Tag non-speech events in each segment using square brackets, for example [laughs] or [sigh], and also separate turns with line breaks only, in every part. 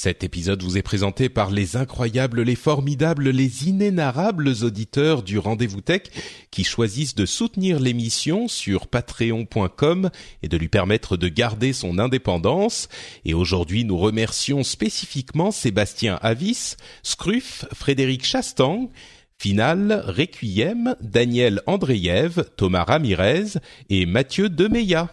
Cet épisode vous est présenté par les incroyables, les formidables, les inénarrables auditeurs du Rendez-vous Tech qui choisissent de soutenir l'émission sur patreon.com et de lui permettre de garder son indépendance. Et aujourd'hui, nous remercions spécifiquement Sébastien Avis, Scruff, Frédéric Chastang, Final, Requiem, Daniel Andreyev, Thomas Ramirez et Mathieu Demeya.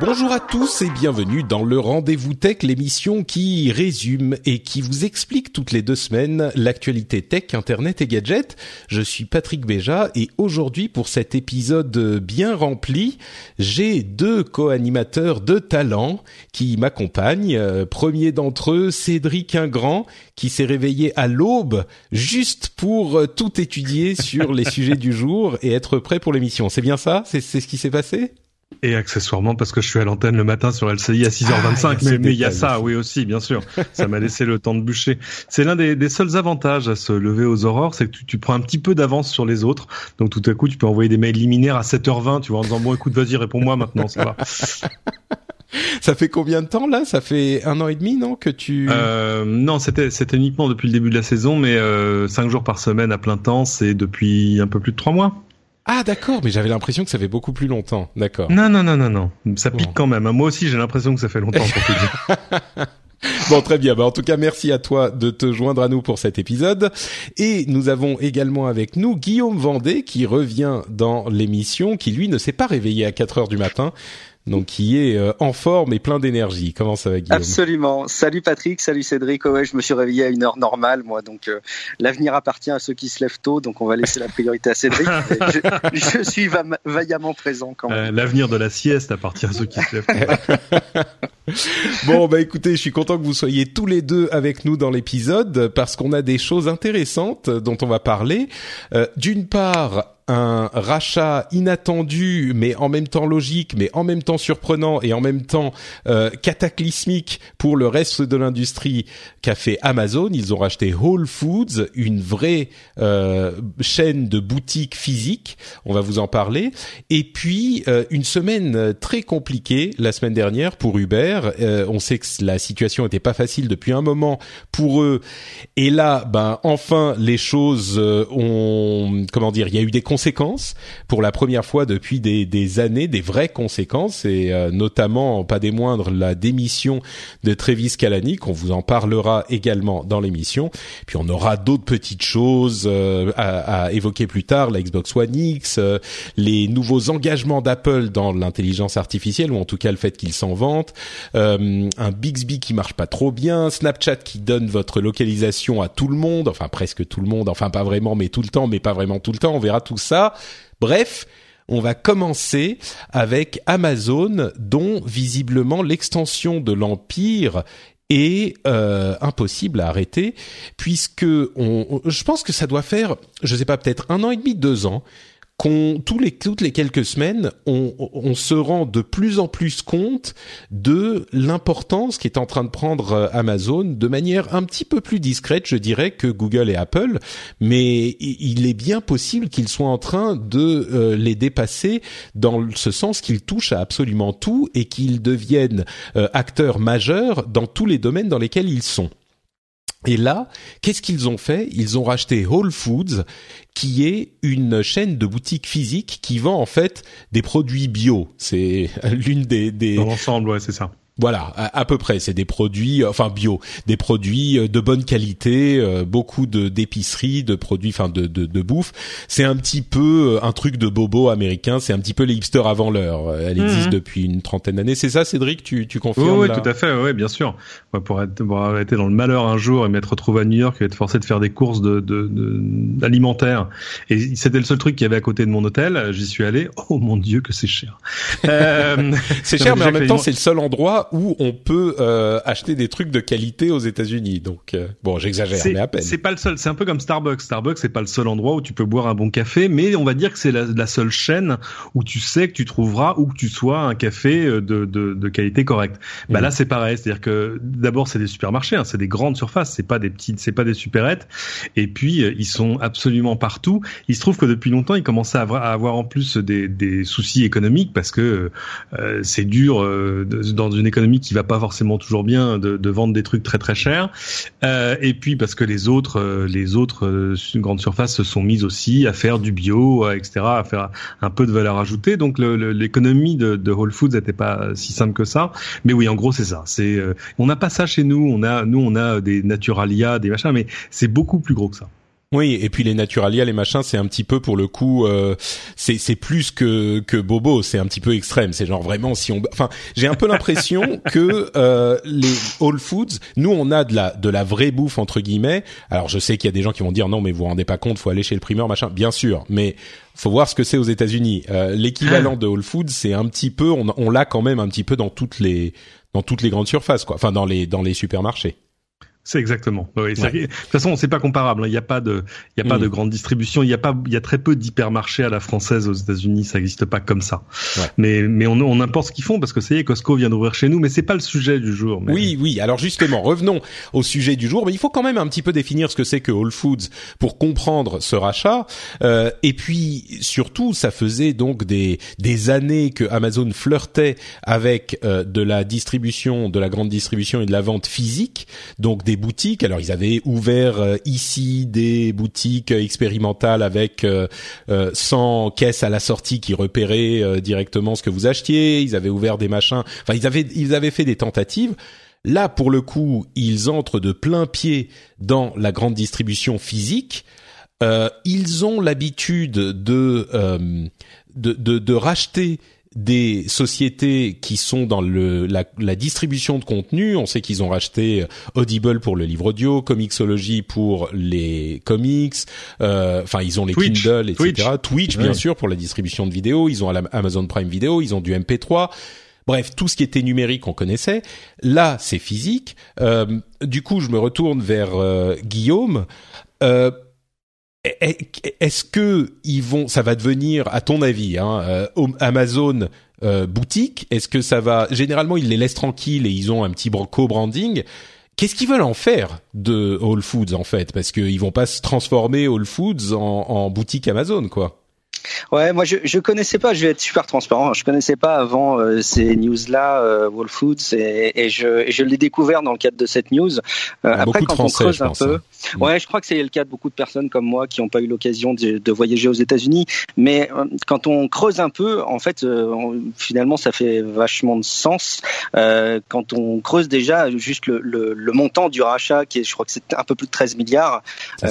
Bonjour à tous et bienvenue dans le Rendez-vous Tech, l'émission qui résume et qui vous explique toutes les deux semaines l'actualité tech, internet et gadgets. Je suis Patrick Béja et aujourd'hui pour cet épisode bien rempli, j'ai deux co-animateurs de talent qui m'accompagnent. Euh, Premier d'entre eux, Cédric Ingrand, qui s'est réveillé à l'aube juste pour euh, tout étudier sur les [laughs] sujets du jour et être prêt pour l'émission. C'est bien ça? C'est c'est ce qui s'est passé?
Et accessoirement parce que je suis à l'antenne le matin sur LCI à 6h25.
Ah, il
mais il y a ça,
aussi.
oui aussi, bien sûr. ça m'a laissé le temps de bûcher. C'est l'un des, des seuls avantages à se lever aux aurores, c'est que tu, tu prends un petit peu d'avance sur les autres. Donc tout à coup, tu peux envoyer des mails liminaires à 7h20, tu vois, en disant bon écoute, vas-y, réponds-moi maintenant, ça va. [laughs]
Ça fait combien de temps là? Ça fait un an et demi, non Que tu
Euh, non, c'était c'était uniquement depuis le début de la saison, mais euh, 5 jours par semaine à plein temps, c'est depuis un peu plus de 3 mois.
Ah d'accord, mais j'avais l'impression que ça fait beaucoup plus longtemps. D'accord.
Non, non, non, non, non. Ça pique
Bon.
quand même. hein. Moi aussi, j'ai l'impression que ça fait longtemps pour te dire. [laughs]
Bon, très bien. Bah, en tout cas, merci à toi de te joindre à nous pour cet épisode. Et nous avons également avec nous Guillaume Vendée qui revient dans l'émission, qui lui ne s'est pas réveillé à 4 heures du matin, donc qui est euh, en forme et plein d'énergie. Comment ça va, Guillaume?
Absolument. Salut Patrick, salut Cédric. Oh ouais, je me suis réveillé à une heure normale, moi. Donc euh, l'avenir appartient à ceux qui se lèvent tôt. Donc on va laisser la priorité à Cédric. [laughs] je, je suis va- vaillamment présent quand même.
Euh, L'avenir de la sieste appartient à ceux qui se lèvent. [laughs]
Bon, bah écoutez, je suis content que vous soyez tous les deux avec nous dans l'épisode parce qu'on a des choses intéressantes dont on va parler. Euh, D'une part, un rachat inattendu, mais en même temps logique, mais en même temps surprenant et en même temps euh, cataclysmique pour le reste de l'industrie qu'a fait Amazon. Ils ont racheté Whole Foods, une vraie euh, chaîne de boutiques physiques. On va vous en parler. Et puis euh, une semaine très compliquée la semaine dernière pour Uber. On sait que la situation était pas facile depuis un moment pour eux. Et là, ben enfin les choses ont comment dire, il y a eu des conséquences pour la première fois depuis des, années, des vraies conséquences et euh, notamment pas des moindres la démission de Travis Kalanick. On vous en parlera également dans l'émission. Puis on aura d'autres petites choses euh, à, évoquer plus tard, la Xbox One X, euh, les nouveaux engagements d'Apple dans l'intelligence artificielle ou en tout cas le fait qu'ils s'en vantent, un Bixby qui marche pas trop bien, Snapchat qui donne votre localisation à tout le monde, enfin presque tout le monde, enfin pas vraiment mais tout le temps, mais pas vraiment tout le temps. On verra tout ça. Bref. On va commencer avec Amazon, dont visiblement l'extension de l'empire est euh, impossible à arrêter, puisque je pense que ça doit faire, je sais pas, peut-être un an et demi, deux ans, tous les toutes les quelques semaines, on, se rend de plus en plus compte de l'importance qui est en train de prendre euh, Amazon de manière un petit peu plus discrète, je dirais, que Google et Apple, mais il est bien possible qu'ils soient en train de euh, les dépasser dans ce sens qu'ils touchent à absolument tout et qu'ils deviennent euh, acteurs majeurs dans tous les domaines dans lesquels ils sont. Et là, qu'est-ce qu'ils ont fait? Ils ont racheté Whole Foods, qui est une chaîne de boutiques physiques qui vend en fait des produits bio. C'est [laughs] l'une des, des
Dans l'ensemble, ouais, c'est ça.
Voilà, à, peu près. C'est des produits, enfin bio, des produits euh, de bonne qualité, euh, beaucoup de d'épicerie, de produits, enfin de, de, de bouffe. C'est un petit peu euh, un truc de bobo américain. C'est un petit peu les hipsters avant l'heure. Elle mhm. existe depuis une trentaine d'années. C'est ça, Cédric Tu tu confirmes
Oui, tout à fait. Oui, bien sûr. pour, être, pour arrêter dans le malheur un jour et m'être retrouvé à New York et être forcé de faire des courses de, de, de alimentaires. Et c'était le seul truc qui y avait à côté de mon hôtel. J'y suis allé. Oh mon dieu, que c'est cher. [laughs]
c'est cher, mais en même temps, c'est le seul endroit où on peut euh, acheter des trucs de qualité aux États-Unis. Donc euh, bon, j'exagère, mais à peine.
C'est pas le seul. C'est un peu comme Starbucks. Starbucks, c'est pas le seul endroit où tu peux boire un bon café, mais on va dire que c'est la, la, seule chaîne où tu sais que tu trouveras où que tu sois un café euh, de, de, de qualité correcte. Bah mmh. là, c'est pareil. C'est-à-dire que d'abord, c'est des supermarchés, hein, c'est des grandes surfaces, c'est pas des petites, c'est pas des supérettes. Et puis ils sont absolument partout. Il se trouve que depuis longtemps, ils commençaient à avoir, à avoir en plus des, des soucis économiques parce que euh, c'est dur euh, dans une économie qui va pas forcément toujours bien de, vendre des trucs très très chers. Euh, et puis parce que les autres, euh, les autres euh, grandes surfaces se sont mises aussi à faire du bio, etc., à faire un peu de valeur ajoutée. Donc l'économie de, de, Whole Foods n'était pas si simple que ça. Mais oui, en gros c'est ça. C'est, on n'a pas ça chez nous. On a, nous on a des Naturalia, des machins, mais c'est beaucoup plus gros que ça.
Oui, et puis les Naturalia, les machins, c'est un petit peu pour le coup, euh, c'est c'est plus que que Bobo, c'est un petit peu extrême. C'est genre vraiment si on, enfin, j'ai un peu l'impression [laughs] que euh, les Whole Foods, nous on a de la de la vraie bouffe entre guillemets. Alors je sais qu'il y a des gens qui vont dire non, mais vous vous rendez pas compte, faut aller chez le primeur, machin. Bien sûr, mais faut voir ce que c'est aux États-Unis. Euh, L'équivalent de Whole Foods, c'est un petit peu, on, on l'a quand même un petit peu dans toutes les dans toutes les grandes surfaces, quoi. Enfin dans les dans les supermarchés.
C'est exactement. Oui, De toute façon, c'est pas comparable. Hein. Il n'y a pas de, il y a pas de mm. grande distribution. Il y a pas, il y a très peu d'hypermarchés à la française aux États-Unis. Ça n'existe pas comme ça. Ouais. Mais, mais on, on importe ce qu'ils font parce que ça y est, Costco vient d'ouvrir chez nous. Mais c'est pas le sujet du jour. Mais...
Oui, oui. Alors justement, revenons au sujet du jour. Mais il faut quand même un petit peu définir ce que c'est que Whole Foods pour comprendre ce rachat. Euh, et puis surtout, ça faisait donc des des années que Amazon flirtait avec euh, de la distribution, de la grande distribution et de la vente physique. Donc des boutiques. Alors ils avaient ouvert euh, ici des boutiques expérimentales avec euh, 100 euh, caisses à la sortie qui repéraient euh, directement ce que vous achetiez. Ils avaient ouvert des machins. Enfin ils avaient ils avaient fait des tentatives. Là pour le coup ils entrent de plein pied dans la grande distribution physique. ils ont l'habitude de, de, de, de racheter des sociétés qui sont dans le, la, la distribution de contenu. On sait qu'ils ont racheté Audible pour le livre audio, Comixology pour les comics. Euh, enfin, ils ont les Kindle, etc. Twitch, bien sûr, pour la distribution de vidéos. Ils ont Amazon Prime Video. Ils ont du MP3. Bref, tout ce qui était numérique, on connaissait. Là, c'est physique. Euh, du coup, je me retourne vers euh, Guillaume. Euh, est-ce que ils vont, ça va devenir, à ton avis, hein, euh, Amazon euh, boutique? Est-ce que ça va Généralement, ils les laissent tranquilles et ils ont un petit co-branding. Qu'est-ce qu'ils veulent en faire de Whole Foods en fait? Parce qu'ils vont pas se transformer Whole Foods en, en boutique Amazon, quoi.
Ouais, moi je je connaissais pas, je vais être super transparent, je connaissais pas avant euh, ces news-là, euh, Whole Foods, et, et je, je l'ai découvert dans le cadre de cette news.
Euh, après, quand on creuse un peu,
hein. ouais, je crois que c'est le cas de beaucoup de personnes comme moi qui n'ont pas eu l'occasion de, de, voyager aux États-Unis, mais euh, quand on creuse un peu, en fait, finalement, ça fait vachement de sens. quand on creuse déjà juste le, le, le, montant du rachat, qui est, je crois que c'est un peu plus de 13 milliards.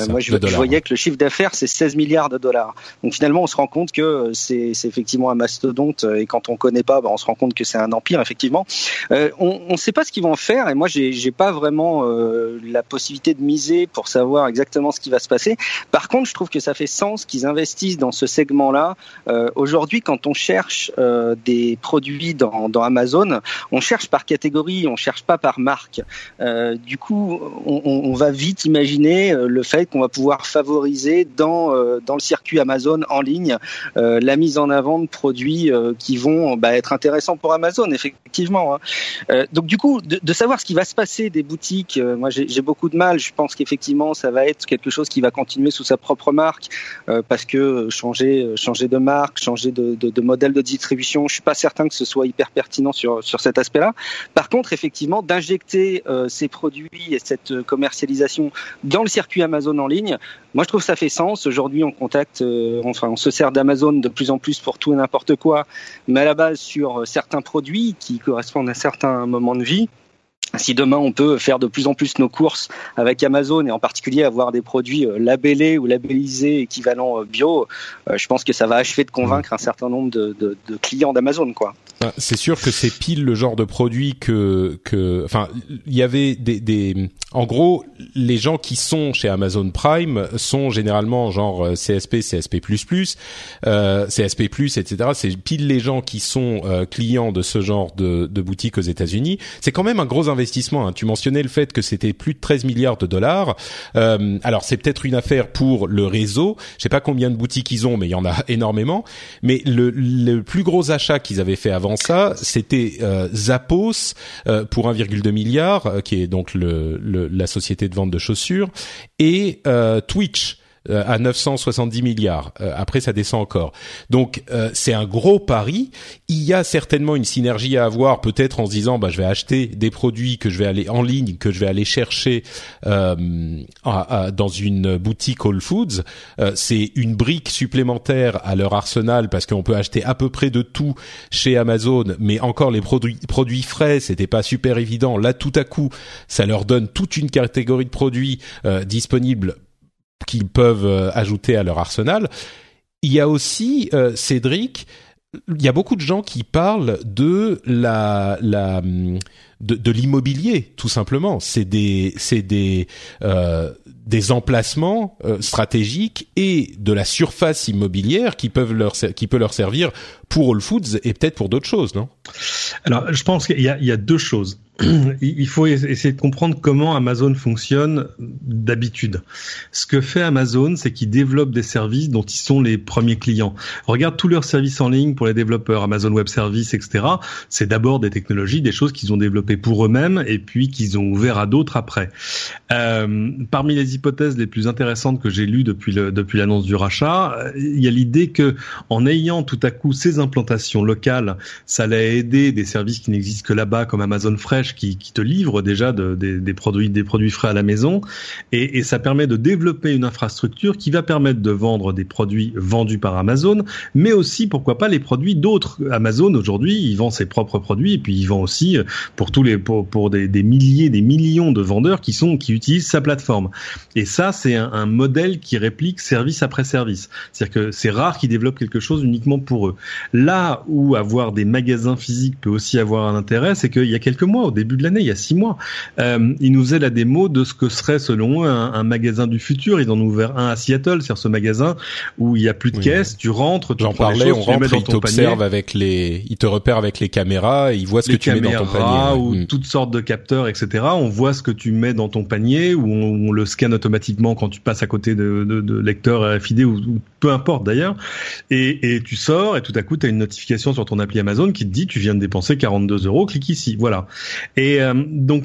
moi, je, je, voyais que le chiffre d'affaires c'est 16 milliards de dollars. Donc finalement, se rend compte que euh, c'est effectivement un mastodonte euh, et quand on connaît pas, bah, on se rend compte que c'est un empire effectivement. Euh, on ne sait pas ce qu'ils vont faire et moi j'ai pas vraiment la possibilité de miser pour savoir exactement ce qui va se passer. Par contre, je trouve que ça fait sens qu'ils investissent dans ce segment-là. Aujourd'hui, quand on cherche des produits dans, Amazon, on cherche par catégorie, on cherche pas par marque. du coup, on, on, va vite imaginer le fait qu'on va pouvoir favoriser dans dans le circuit Amazon en ligne euh, la mise en avant de produits euh, qui vont bah, être intéressants pour Amazon, effectivement. Hein. Euh, donc du coup, de, savoir ce qui va se passer des boutiques, moi j'ai beaucoup de mal. Je pense qu'effectivement, ça va être quelque chose qui va continuer sous sa propre marque, parce que changer, changer de marque, changer de, modèle de distribution, je suis pas certain que ce soit hyper pertinent sur sur cet aspect-là. Par contre, effectivement, d'injecter ces produits et cette commercialisation dans le circuit Amazon en ligne, moi je trouve ça fait sens. Aujourd'hui, on contacte, enfin on se sert d'Amazon de plus en plus pour tout et n'importe quoi, mais à la base sur certains produits qui correspondent à certains moments de vie si demain on peut faire de plus en plus nos courses avec Amazon et en particulier avoir des produits euh, labellés ou labellisés équivalents euh, bio, euh, je pense que ça va achever de convaincre un certain nombre de, clients d'Amazon, quoi.
Ah, c'est sûr que c'est pile le genre de produit que enfin, il y avait des, en gros, les gens qui sont chez Amazon Prime sont généralement genre CSP, CSP++, CSP+, etc. C'est pile les gens qui sont clients de ce genre de, de boutique aux États-Unis. C'est quand même un gros investissement. Hein. Tu mentionnais le fait que c'était plus de 13 milliards de dollars. Euh, alors c'est peut-être une affaire pour le réseau. Je sais pas combien de boutiques ils ont, mais il y en a [laughs] énormément. Mais le, le plus gros achat qu'ils avaient fait avant ça, c'était euh, Zappos euh, pour 1,2 milliard, euh, qui est donc le, le, la société de vente de chaussures, et euh, Twitch euh, à 970 milliards. Euh, après, ça descend encore. Donc, euh, c'est un gros pari. Il y a certainement une synergie à avoir, peut-être en se disant, bah, je vais acheter des produits que je vais aller en ligne, que je vais aller chercher dans une boutique Whole Foods. c'est une brique supplémentaire à leur arsenal parce qu'on peut acheter à peu près de tout chez Amazon, mais encore les produits produits frais, c'était pas super évident. Là, tout à coup, ça leur donne toute une catégorie de produits disponibles qu'ils peuvent euh, ajouter à leur arsenal. Il y a aussi euh, Cédric. Il y a beaucoup de gens qui parlent de la, la de, de l'immobilier tout simplement. C'est des c'est des euh, des emplacements euh, stratégiques et de la surface immobilière qui peuvent leur qui peut leur servir pour All Foods et peut-être pour d'autres choses, non?
Alors, je pense qu'il y a, il y a deux choses. [clears throat] il faut essayer de comprendre comment Amazon fonctionne d'habitude. Ce que fait Amazon, c'est qu'ils développent des services dont ils sont les premiers clients. Regarde tous leurs services en ligne pour les développeurs, Amazon Web Services, etc. C'est d'abord des technologies, des choses qu'ils ont développées pour eux-mêmes et puis qu'ils ont ouvert à d'autres après. Euh, parmi les hypothèses les plus intéressantes que j'ai lues depuis depuis l'annonce du rachat, il y a l'idée que en ayant tout à coup ces implantations locales, ça allait aider des services qui n'existent que là-bas comme Amazon Fresh qui, te livre déjà des, produits des produits frais à la maison et, ça permet de développer une infrastructure qui va permettre de vendre des produits vendus par Amazon, mais aussi pourquoi pas les produits d'autres. Amazon aujourd'hui, il vend ses propres produits et puis il vend aussi pour tous les pour, des, milliers, des millions de vendeurs qui sont qui utilisent sa plateforme. Et ça, c'est un, un modèle qui réplique service après service. C'est-à-dire que c'est rare qu'ils développent quelque chose uniquement pour eux. Là où avoir des magasins physiques peut aussi avoir un intérêt, c'est qu'il y a quelques mois, au début de l'année, il y a six mois. Euh, ils nous faisaient la démo de ce que serait selon eux un, magasin du futur. Ils en ont ouvert un à Seattle, c'est-à-dire ce magasin où il y a plus de caisse, tu rentres, tu
J'en parlais, on rentre, ils t'observent avec les, ils te repèrent avec les caméras, ils voient ce que tu mets dans ton panier.
ou mm. toutes sortes de capteurs, etc. On voit ce que tu mets dans ton panier, ou on, le scanne automatiquement quand tu passes à côté de, de, de lecteurs RFID ou, ou, peu importe d'ailleurs. Et, et tu sors et tout à coup tu as une notification sur ton appli Amazon qui te dit tu viens de dépenser 42 euros, clique ici. Voilà. Et euh, donc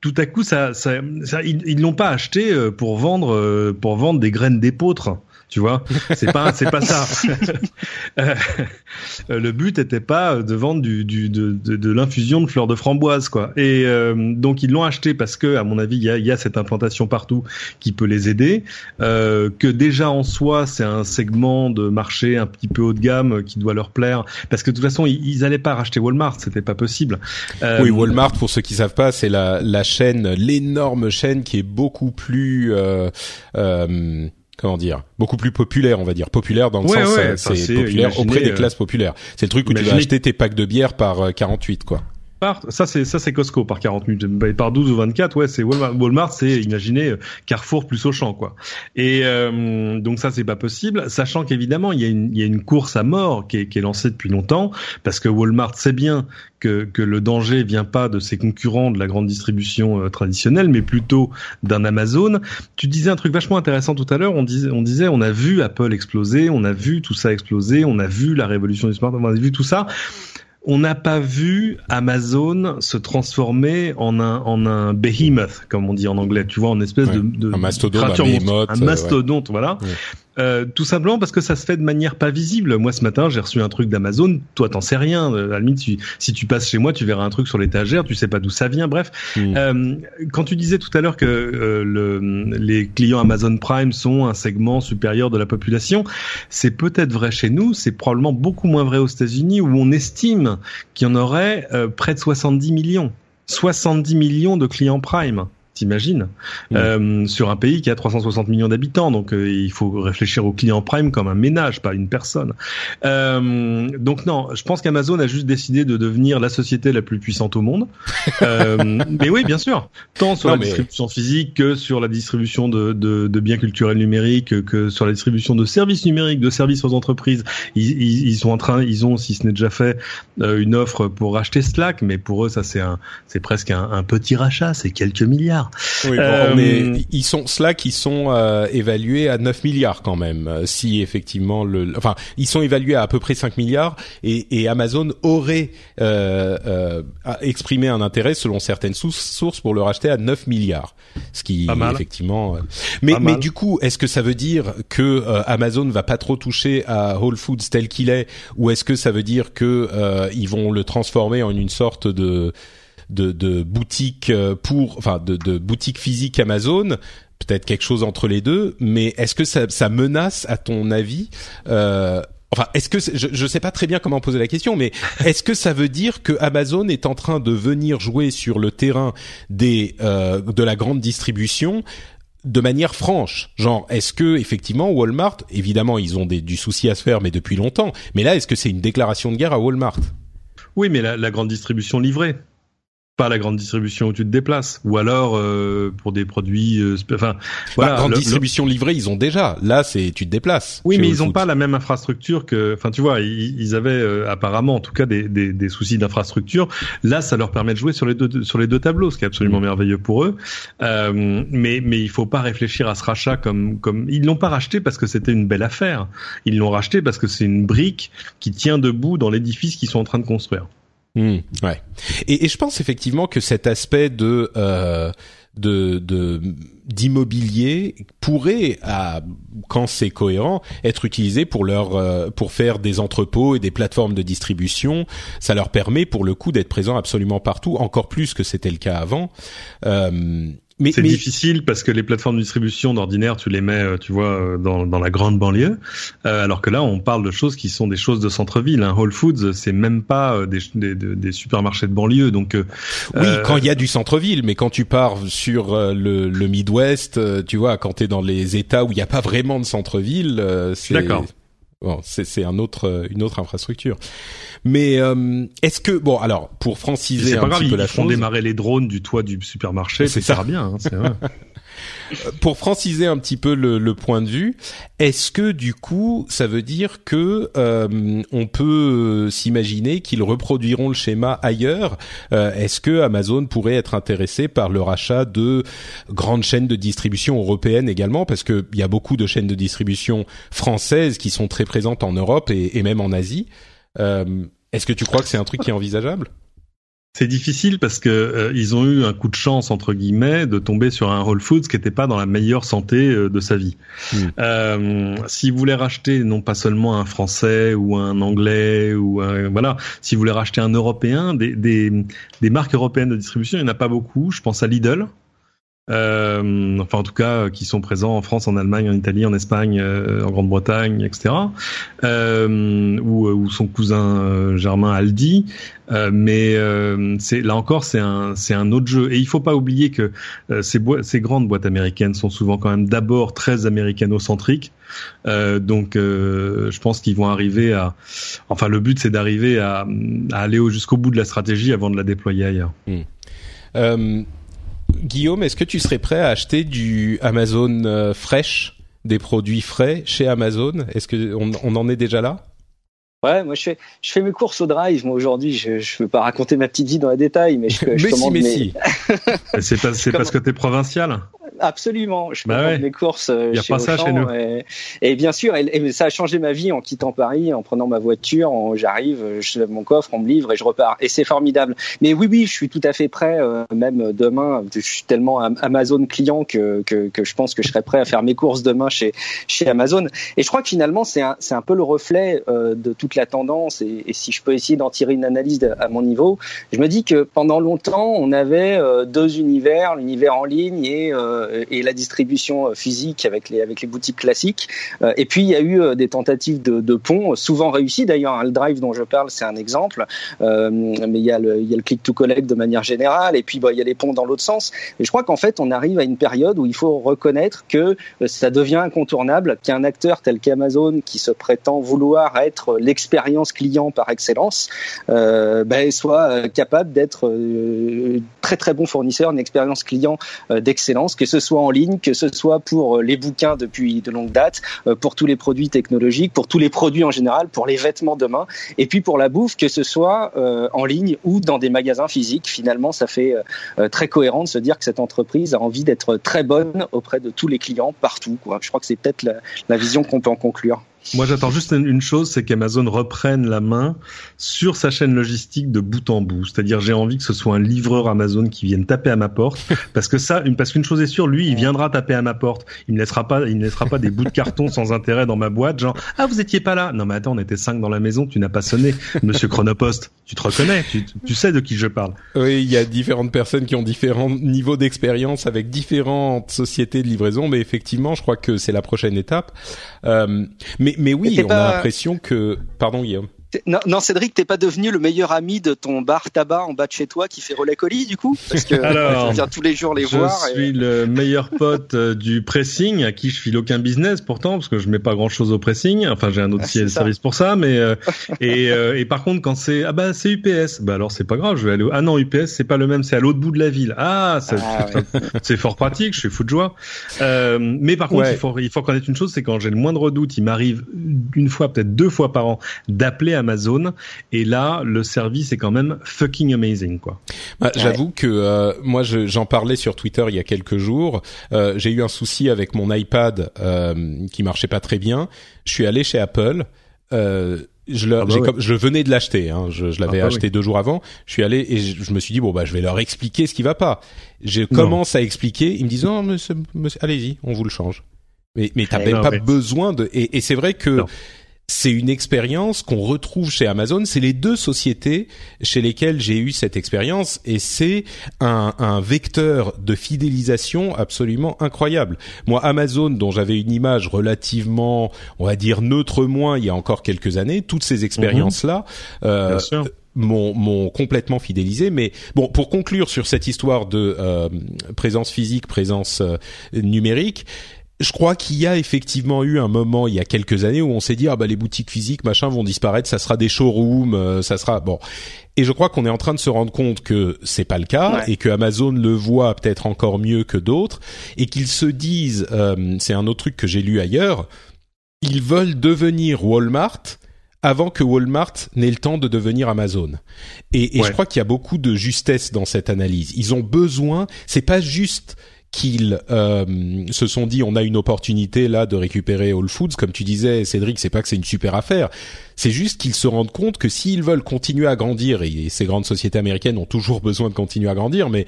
tout à coup, ça, ça, ça ils l'ont pas acheté euh, pour vendre euh, pour vendre des graines d'épeautre tu vois. C'est pas c'est pas ça. [laughs] Euh, le but était pas de vendre du, du de, de, de l'infusion de fleurs de framboise quoi. Et euh, donc ils l'ont acheté parce que à mon avis il y a, y a, cette implantation partout qui peut les aider. Euh, que déjà en soi c'est un segment de marché un petit peu haut de gamme qui doit leur plaire. Parce que de toute façon ils, ils allaient pas racheter Walmart. C'était pas possible.
Euh, oui Walmart pour ceux qui savent pas c'est la la chaîne l'énorme chaîne qui est beaucoup plus euh, comment dire? Beaucoup plus populaire on va dire. Populaire dans le sens euh, c'est populaire auprès des euh, classes populaires. C'est le truc où tu vas acheter tes packs de bière par 48 euh,
ça c'est ça c'est Costco par 40 minutes, bah, par 12 ou 24, ouais, c'est Walmart, Walmart c'est imaginez Carrefour plus Auchan quoi. Et euh, donc ça c'est pas possible, sachant qu'évidemment il y a une il y a une course à mort qui est, qui est lancée depuis longtemps parce que Walmart sait bien que que le danger vient pas de ses concurrents de la grande distribution euh, traditionnelle, mais plutôt d'un Amazon. Tu disais un truc vachement intéressant tout à l'heure. On disait on disait on a vu Apple exploser, on a vu tout ça exploser, on a vu la révolution du smartphone, on a vu tout ça on n'a pas vu Amazon se transformer en un en un behemoth comme on dit en anglais tu vois en espèce de, de
un mastodonte un,
mastodonte voilà Euh, tout simplement parce que ça se fait de manière pas visible. Moi, ce matin, j'ai reçu un truc d'Amazon. Toi, t'en sais rien. À la limite, si, tu passes chez moi, tu verras un truc sur l'étagère. Tu sais pas d'où ça vient. Bref, hmm. euh, quand tu disais tout à l'heure que euh, le, les clients Amazon Prime sont un segment supérieur de la population, c'est peut-être vrai chez nous. C'est probablement beaucoup moins vrai aux États-Unis où on estime qu'il y en aurait près de 70 millions. 70 millions de clients Prime. T'imagines mm. euh, sur un pays qui a 360 millions d'habitants, donc euh, il faut réfléchir au client prime comme un ménage, pas une personne. Euh, donc non, je pense qu'Amazon a juste décidé de devenir la société la plus puissante au monde. [laughs] Euh, mais oui, bien sûr, tant sur la distribution physique que sur la distribution de, de, de, biens culturels numériques, que sur la distribution de services numériques, de services aux entreprises. Ils, ils, ils sont en train, ils ont, si ce n'est déjà fait, euh, une offre pour racheter Slack, mais pour eux, ça c'est un, c'est presque un, un petit rachat, c'est quelques milliards.
Oui, euh, ils sont Slack, ils sont euh, évalués à 9 milliards quand même. Euh, si effectivement le, enfin, ils sont évalués à à peu près 5 milliards et, et Amazon aurait euh, exprimé un intérêt selon certaines sources pour le racheter à 9 milliards, ce qui effectivement. mais mais du coup, est-ce que ça veut dire que Amazon va pas trop toucher à Whole Foods tel qu'il est, ou est-ce que ça veut dire que ils vont le transformer en une sorte de de, de boutique euh, pour, enfin, de, de boutique physique Amazon, peut-être quelque chose entre les deux. Mais est-ce que ça, ça menace, à ton avis, euh, Enfin, est-ce que je ne sais pas très bien comment poser la question, mais est-ce que ça veut dire que Amazon est en train de venir jouer sur le terrain des euh, de la grande distribution de manière franche? Genre, est-ce que effectivement Walmart, évidemment, ils ont des, du souci à se faire, mais depuis longtemps. Mais là, est-ce que c'est une déclaration de guerre à Walmart?
Oui, mais la, la grande distribution livrée pas la grande distribution où tu te déplaces ou alors euh, pour des produits euh, enfin
voilà la grande distribution livrée ils ont déjà. Là c'est tu te déplaces.
Oui mais ils ont pas la même infrastructure que enfin tu vois ils, avaient euh, apparemment en tout cas des, des, des soucis d'infrastructure. Là ça leur permet de jouer sur les deux sur les deux tableaux ce qui est absolument mm. merveilleux pour eux. Euh, mais mais il faut pas réfléchir à ce rachat comme comme ils l'ont pas racheté parce que c'était une belle affaire. Ils l'ont racheté parce que c'est une brique qui tient debout dans l'édifice qu'ils sont en train de construire
Mmh, ouais. Et, et, je pense effectivement que cet aspect de euh, de d'immobilier pourrait, à, quand c'est cohérent, être utilisé pour leur euh, pour faire des entrepôts et des plateformes de distribution. Ça leur permet pour le coup d'être présent absolument partout, encore plus que c'était le cas avant.
Euh, c'est difficile parce que les plateformes de distribution d'ordinaire, tu les mets, euh, tu vois, euh, dans, dans la grande banlieue, euh, alors que là, on parle de choses qui sont des choses de centre-ville. Hein. Whole Foods, c'est même pas des, des, des, supermarchés de banlieue, donc.
oui, quand il y a du centre-ville, mais quand tu pars sur le, le Midwest, tu vois, quand t'es dans les États où il n'y a pas vraiment de centre-ville, c'est.
D'accord.
Bon, c'est un autre, une autre infrastructure. Mais euh, est-ce que bon alors pour franciser un petit peu la
ils font démarrer les drones du toit du supermarché, c'est ça bien. Hein, c'est vrai. [laughs]
pour franciser un petit peu le, point de vue, est-ce que du coup, ça veut dire que euh, on peut s'imaginer qu'ils reproduiront le schéma ailleurs? Euh, Est-ce que Amazon pourrait être intéressé par le rachat de grandes chaînes de distribution européennes également? Parce qu'il y a beaucoup de chaînes de distribution françaises qui sont très présentes en Europe et, et même en Asie. Euh, est-ce que tu crois que c'est un truc qui est envisageable?
C'est difficile parce que euh, ils ont eu un coup de chance entre guillemets de tomber sur un Whole Foods qui n'était pas dans la meilleure santé euh, de sa vie. Hmm. Euh, s'ils voulaient racheter non pas seulement un Français ou un Anglais ou un, voilà, s'ils voulaient racheter un Européen, des, des, des marques européennes de distribution, il n'y en a pas beaucoup. Je pense à Lidl euh, enfin en tout cas qui sont présents en France, en Allemagne, en Italie, en Espagne, euh, en Grande-Bretagne, etc. Euh, ou, ou, son cousin euh, Germain Aldi. mais c'est là encore c'est un c'est un autre jeu et il faut pas oublier que ces, ces grandes boîtes américaines sont souvent quand même d'abord très américano-centriques. donc je pense qu'ils vont arriver à enfin le but c'est d'arriver à, à aller jusqu'au bout de la stratégie avant de la déployer ailleurs.
Mmh. Guillaume, est-ce que tu serais prêt à acheter du Amazon euh, fraîche, des produits frais chez Amazon? Est-ce que on, en est déjà là?
Ouais, moi je fais, je fais mes courses au drive. Moi aujourd'hui, je ne veux pas raconter ma petite vie dans les détails, mais je, [laughs] je
mais si, mais [laughs] si.
c'est pas, parce que t'es provincial.
Absolument. Je peux
Bah ouais.
mes courses euh,
Y a
chez
pas ça chez nous.
Et, et bien sûr, et, et ça a changé ma vie en quittant Paris, en prenant ma voiture. J'arrive, je lève mon coffre, on me livre et je repars. Et c'est formidable. Mais oui, oui, je suis tout à fait prêt. euh, même demain, je suis tellement Am- Amazon client que, que, que je pense que je serais prêt à faire mes courses demain chez, chez Amazon. Et je crois que finalement, c'est un, peu le reflet euh, de toute la tendance. Et, et si je peux essayer d'en tirer une analyse de- à mon niveau, je me dis que pendant longtemps, on avait euh, deux univers, l'univers en ligne et, et la distribution euh, physique avec les, avec les boutiques classiques. Euh, et puis, il y a eu euh, des tentatives de, de pont, souvent réussies d'ailleurs. hein. le drive dont je parle, c'est un exemple. Euh, mais il y, a le, il y a le click to collect de manière générale. Et puis, bah, il y a les ponts dans l'autre sens. Et je crois qu'en fait, on arrive à une période où il faut reconnaître que euh, ça devient incontournable qu'un acteur tel qu'Amazon, qui se prétend vouloir être l'expérience client par excellence, euh, ben, soit euh, capable d'être euh, très très bon fournisseur, une expérience client euh, d'excellence, ce soit en ligne, que ce soit pour euh, les bouquins depuis de longue date, euh, pour tous les produits technologiques, pour tous les produits en général, pour les vêtements demain, et puis pour la bouffe, que ce soit euh, en ligne ou dans des magasins physiques. Finalement, ça fait très cohérent de se dire que cette entreprise a envie d'être très bonne auprès de tous les clients partout. Je crois que c'est peut-être la vision qu'on peut en conclure.
Moi, j'attends juste une chose, c'est qu'Amazon reprenne la main sur sa chaîne logistique de bout en bout. C'est-à-dire, j'ai envie que ce soit un livreur Amazon qui vienne taper à ma porte, [laughs] parce que ça, parce qu'une chose est sûre, lui, il viendra taper à ma porte. Il me laissera pas, il me laissera pas des bouts de carton sans intérêt dans ma boîte, genre ah vous étiez pas là. Non mais attends, on était cinq dans la maison, tu n'as pas sonné, Monsieur Chronopost. Tu te reconnais, tu, tu sais de qui je parle.
Oui, il y a différentes personnes qui ont différents niveaux d'expérience avec différentes sociétés de livraison, mais effectivement, je crois que c'est la prochaine étape. Euh, mais mais oui, on a l'impression que pardon Guillaume.
Non, non, Cédric, t'es pas devenu le meilleur ami de ton bar tabac en bas de chez toi qui fait relais colis du coup? Parce que [laughs]
Alors,
je viens tous les jours les
je
voir. et-
suis le meilleur pote euh, du pressing, à qui je file aucun business pourtant, parce que je mets pas grand chose au pressing. Enfin, j'ai un autre
Ah,
service pour ça, mais euh, [laughs] et, euh, et par contre, quand c'est ah bah c'est UPS, bah alors c'est pas grave, je vais aller. au- Ah non, UPS c'est pas le même, c'est à l'autre bout de la ville. Ah,
Ah, [laughs]
c'est fort pratique, je suis fou de joie. Euh, mais par contre,
Ouais.
il faut il faut connaître une chose, c'est quand j'ai le moindre doute, il m'arrive une fois, peut-être deux fois par an, d'appeler Amazon, et là, le service est quand même fucking amazing, quoi.
Bah, J'avoue que euh, moi, je- j'en parlais sur Twitter il y a quelques jours. Euh, J'ai eu un souci avec mon iPad euh, qui marchait pas très bien. Je suis allé chez Apple. Euh, je, leur,
Ah bah
j'ai
ouais.
comme- je venais de l'acheter. Hein, je je l'avais
Ah bah
acheté deux jours avant. Je suis allé et je, je me suis dit bon bah je vais leur expliquer ce qui va pas. Je commence à expliquer. Ils me disent non monsieur, monsieur, allez-y, on vous le change. Mais mais t'as même pas besoin de. Et, et c'est vrai que.
Non.
C'est une expérience qu'on retrouve chez Amazon. C'est les deux sociétés chez lesquelles j'ai eu cette expérience et c'est un, un vecteur de fidélisation absolument incroyable. Moi, Amazon, dont j'avais une image relativement, on va dire neutre moins il y a encore quelques années, toutes ces expériences-là. euh,
sûr.
m'ont m'ont complètement fidélisé. Mais bon, pour conclure sur cette histoire de euh, présence physique, présence euh, numérique. Je crois qu'il y a effectivement eu un moment il y a quelques années où on s'est dit ah bah les boutiques physiques machin vont disparaître, ça sera des showrooms, euh, ça sera bon. Et je crois qu'on est en train de se rendre compte que c'est pas le cas
Ouais.
et que Amazon le voit peut-être encore mieux que d'autres et qu'ils se disent euh, c'est un autre truc que j'ai lu ailleurs, ils veulent devenir Walmart avant que Walmart n'ait le temps de devenir Amazon. Et, et
Ouais.
je crois qu'il y a beaucoup de justesse dans cette analyse. Ils ont besoin, c'est pas juste qu'ils euh, se sont dit on a une opportunité là de récupérer Whole Foods comme tu disais Cédric c'est pas que c'est une super affaire c'est juste qu'ils se rendent compte que s'ils veulent continuer à grandir et ces grandes sociétés américaines ont toujours besoin de continuer à grandir mais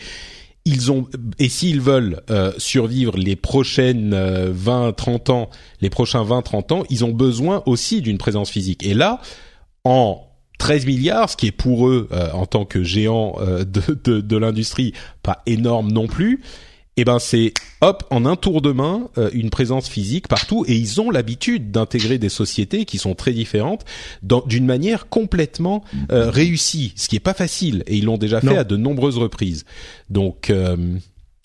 ils ont et s'ils veulent euh, survivre les prochaines euh, 20 30 ans les prochains 20 30 ans ils ont besoin aussi d'une présence physique et là en 13 milliards, ce qui est pour eux euh, en tant que géants euh, de, de, de l'industrie pas énorme non plus. Et ben c'est hop en un tour de main euh, une présence physique partout et ils ont l'habitude d'intégrer des sociétés qui sont très différentes d'une manière complètement euh, réussie, ce qui est pas facile et ils l'ont déjà fait à de nombreuses reprises. Donc euh,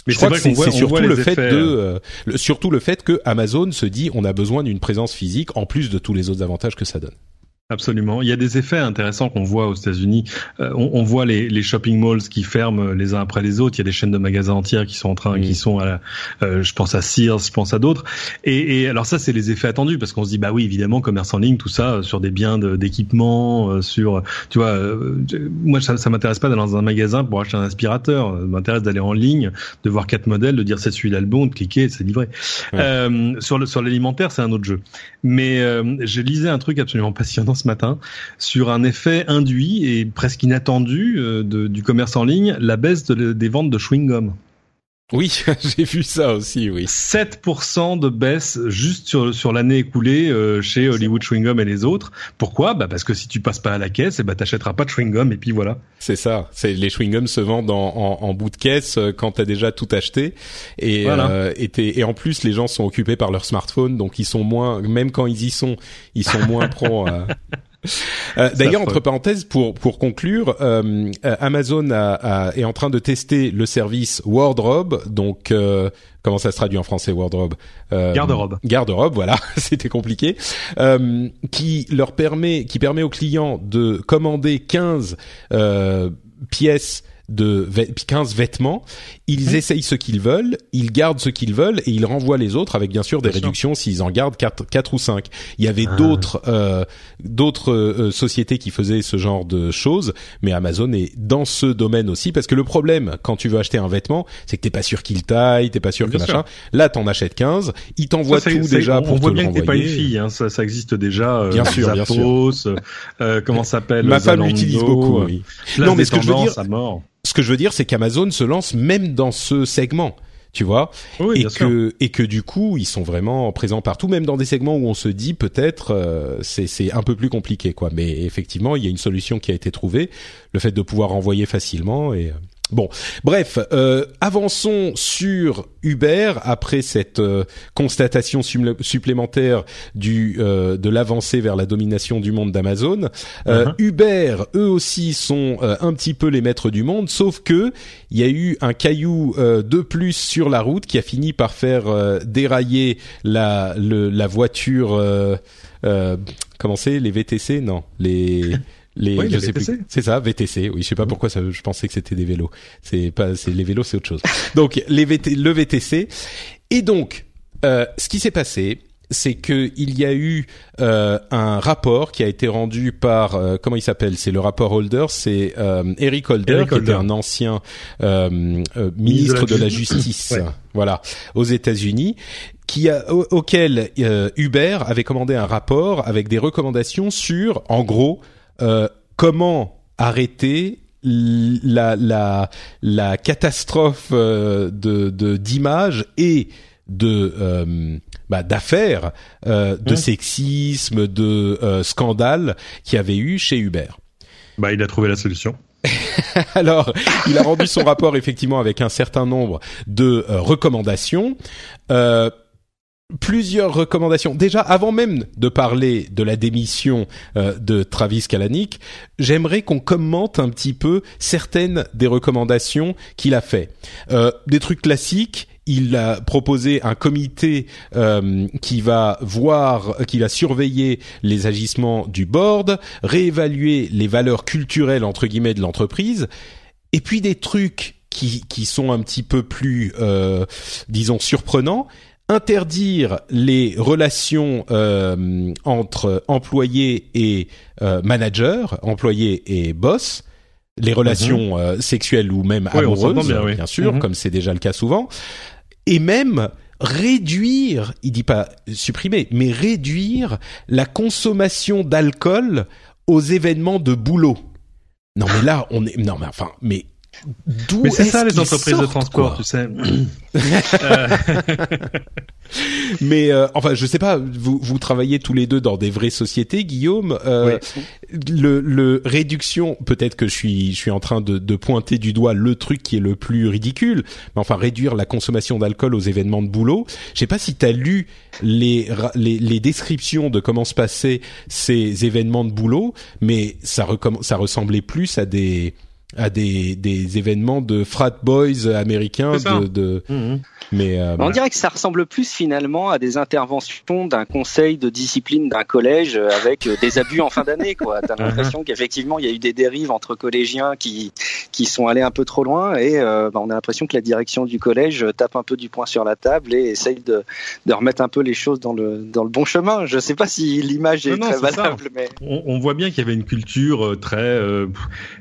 Mais
je crois que c'est surtout le fait de
euh,
euh, le- surtout le fait que Amazon se dit on a besoin d'une présence physique en plus de tous les autres avantages que ça donne.
Absolument. Il y a des effets intéressants qu'on voit aux États-Unis. Euh, on, on, voit les, les, shopping malls qui ferment les uns après les autres. Il y a des chaînes de magasins entières qui sont en train, qui sont à, la, euh, je pense à Sears, je pense à d'autres. Et, et, alors ça, c'est les effets attendus parce qu'on se dit bah oui, évidemment, commerce en ligne, tout ça euh, sur des biens d'équipement, euh, sur, tu vois, euh, moi ça, ça m'intéresse pas d'aller dans un magasin pour acheter un aspirateur. Ça m'intéresse d'aller en ligne, de voir quatre modèles, de dire c'est celui-là le bon, de cliquer, c'est livré. Ouais. sur le sur l'alimentaire, c'est un autre jeu. Mais je lisais un truc absolument passionnant ce matin sur un effet induit et presque inattendu euh, du commerce en ligne, la baisse de, des ventes de chewing-gum.
Oui, [laughs] j'ai vu ça aussi, oui.
7% de baisse juste sur sur l'année écoulée euh, chez Hollywood Chewing Gum et les autres. Pourquoi? Bah parce que si tu passes pas à la caisse, et eh bah t'achèteras pas de chewing gum et puis voilà.
C'est ça. C'est les chewing gums se vendent en, en, en bout de caisse euh, quand t'as déjà tout acheté et voilà. euh, et, et, en plus les gens sont occupés par leur smartphone donc ils sont moins même quand ils y sont ils sont moins [laughs] prompts à euh, D'ailleurs, entre parenthèses, pour pour conclure, euh, Amazon a, a, est en train de tester le service Wardrobe, donc euh, comment ça se traduit en français Wardrobe
euh, Garde-robe.
Garde-robe, voilà, [laughs] c'était compliqué. Euh, qui leur permet, qui permet aux clients de commander 15 euh, pièces de 15 vêtements, ils mmh. essayent ce qu'ils veulent, ils gardent ce qu'ils veulent et ils renvoient les autres avec bien sûr des bien réductions s'ils en gardent 4, 4 ou 5. Il y avait ah. d'autres euh, d'autres euh, sociétés qui faisaient ce genre de choses, mais Amazon est dans ce domaine aussi parce que le problème quand tu veux acheter un vêtement, c'est que t'es pas sûr qu'il taille, t'es pas sûr bien que sûr. machin. Là, t'en achètes 15, ils t'envoient tout déjà pour
on voit
te
bien
le
que t'es pas une fille, hein, ça, ça existe déjà. Euh,
bien sûr,
Zappos,
bien sûr.
Euh, comment s'appelle
Ma femme l'utilise beaucoup. Oui.
Non, mais ce que je veux dire,
ce que je veux dire, c'est qu'Amazon se lance même dans ce segment tu vois
oui,
et que
sûr.
et que du coup ils sont vraiment présents partout même dans des segments où on se dit peut-être euh, c'est c'est un peu plus compliqué quoi mais effectivement il y a une solution qui a été trouvée le fait de pouvoir envoyer facilement et Bon, bref, euh, avançons sur Uber après cette euh, constatation supplémentaire du euh, de l'avancée vers la domination du monde d'Amazon. Uh -huh. Uber, eux aussi, sont euh, un petit peu les maîtres du monde, sauf que il y a eu un caillou euh, de plus sur la route qui a fini par faire euh, dérailler la le, la voiture. comment c'est les VTC Non, les [laughs] les,
oui,
je
les
sais
VTC.
plus. C'est ça, VTC. Oui, je sais pas pourquoi ça, je pensais que c'était des vélos. C'est pas, c'est les vélos, c'est autre chose. [laughs] donc les VT, le VTC. Et donc, euh, ce qui s'est passé, c'est que il y a eu euh, un rapport qui a été rendu par euh, comment il s'appelle? C'est le rapport Holder, c'est euh, Eric Holder
Eric
qui
Holder.
était un ancien euh, ministre de la Justice,
ouais.
voilà, aux États-Unis, qui a, au, auquel Uber avait commandé un rapport avec des recommandations sur, en gros, comment arrêter la la la catastrophe euh, de d'image et de euh, bah, d'affaires euh, de mmh. sexisme de euh, scandales qu'il y avait eu chez Uber.
Bah il a trouvé la solution. [laughs]
Alors, il a rendu son rapport effectivement avec un certain nombre de euh, recommandations. Plusieurs recommandations. Déjà, avant même de parler de la démission euh, de Travis Kalanick, j'aimerais qu'on commente un petit peu certaines des recommandations qu'il a fait. Euh, des trucs classiques. Il a proposé un comité euh, qui va voir, qui va surveiller les agissements du board, réévaluer les valeurs culturelles entre guillemets de l'entreprise, et puis des trucs qui, qui sont un petit peu plus, disons, surprenants interdire les relations euh, entre employés et euh, managers, employés et boss, les relations mm -hmm. euh, sexuelles ou même
oui,
amoureuses,
bien, oui.
bien, sûr,
mm -hmm.
comme c'est déjà le cas souvent, et même réduire, il dit pas supprimer, mais réduire la consommation d'alcool aux événements de boulot. Non mais là on est non mais enfin mais
Mais c'est ça les entreprises
sortent,
de transport, tu sais. [laughs]
Mais euh, enfin, je sais pas. Vous vous travaillez tous les deux dans des vraies sociétés, Guillaume. Euh,
oui.
Le, le réduction, peut-être que je suis je suis en train de, de pointer du doigt le truc qui est le plus ridicule. Mais enfin, réduire la consommation d'alcool aux événements de boulot. Je sais pas si tu as lu les, les les descriptions de comment se passaient ces événements de boulot, mais ça ça ressemblait plus à des à des, des événements de frat boys américains de, de...
Mhm.
mais euh,
On dirait que ça ressemble plus finalement à des interventions d'un conseil de discipline d'un collège avec euh, des abus en fin d'année. quoi. T'as [laughs] l'impression qu'effectivement il y a eu des dérives entre collégiens qui qui sont allés un peu trop loin et euh, bah, on a l'impression que la direction du collège tape un peu du poing sur la table et essaye de, de remettre un peu les choses dans le dans le bon chemin. Je sais pas si l'image est
Non, non,
très valable, mais
on, on voit bien qu'il y avait une culture très, euh,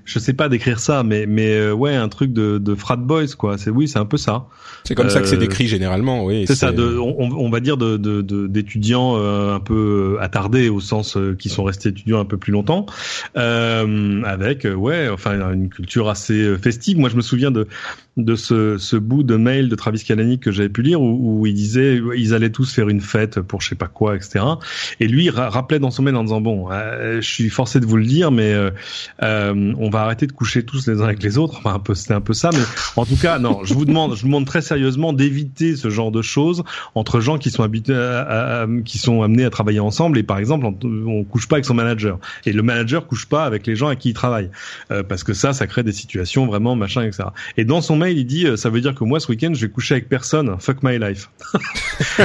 je sais pas décrire ça, mais mais euh, ouais, un truc de, de frat boys quoi. C'est oui, c'est un peu ça.
c'est comme ça que c'est
euh,
décrit généralement. Oui,
C'est ça, de, on, on va dire de de- de- d'étudiants euh, un peu attardés au sens euh, qui sont restés étudiants un peu plus longtemps, euh, avec ouais, enfin une culture assez festive. Moi, je me souviens de de ce, ce bout de mail de Travis Kalanick que j'avais pu lire où, où il disait ils allaient tous faire une fête pour je sais pas quoi, etc. Et lui il ra- rappelait dans son mail en disant bon, euh, je suis forcé de vous le dire, mais euh, euh, on va arrêter de coucher tous les uns avec les autres. Enfin, un peu, c'était un peu ça, mais en tout cas, non, je vous demande, je vous demande très sérieusement d'éviter ce genre de choses entre gens qui sont habitués, à- à- à- qui sont amenés à travailler ensemble. Et par exemple, on, on couche pas avec son manager, et le manager couche pas avec les gens avec qui il travaille, euh, parce que ça, ça crée des situations vraiment machin, etc. Et dans son mail, il dit, euh, ça veut dire que moi, ce week-end, je vais coucher avec personne. Fuck my life. [laughs]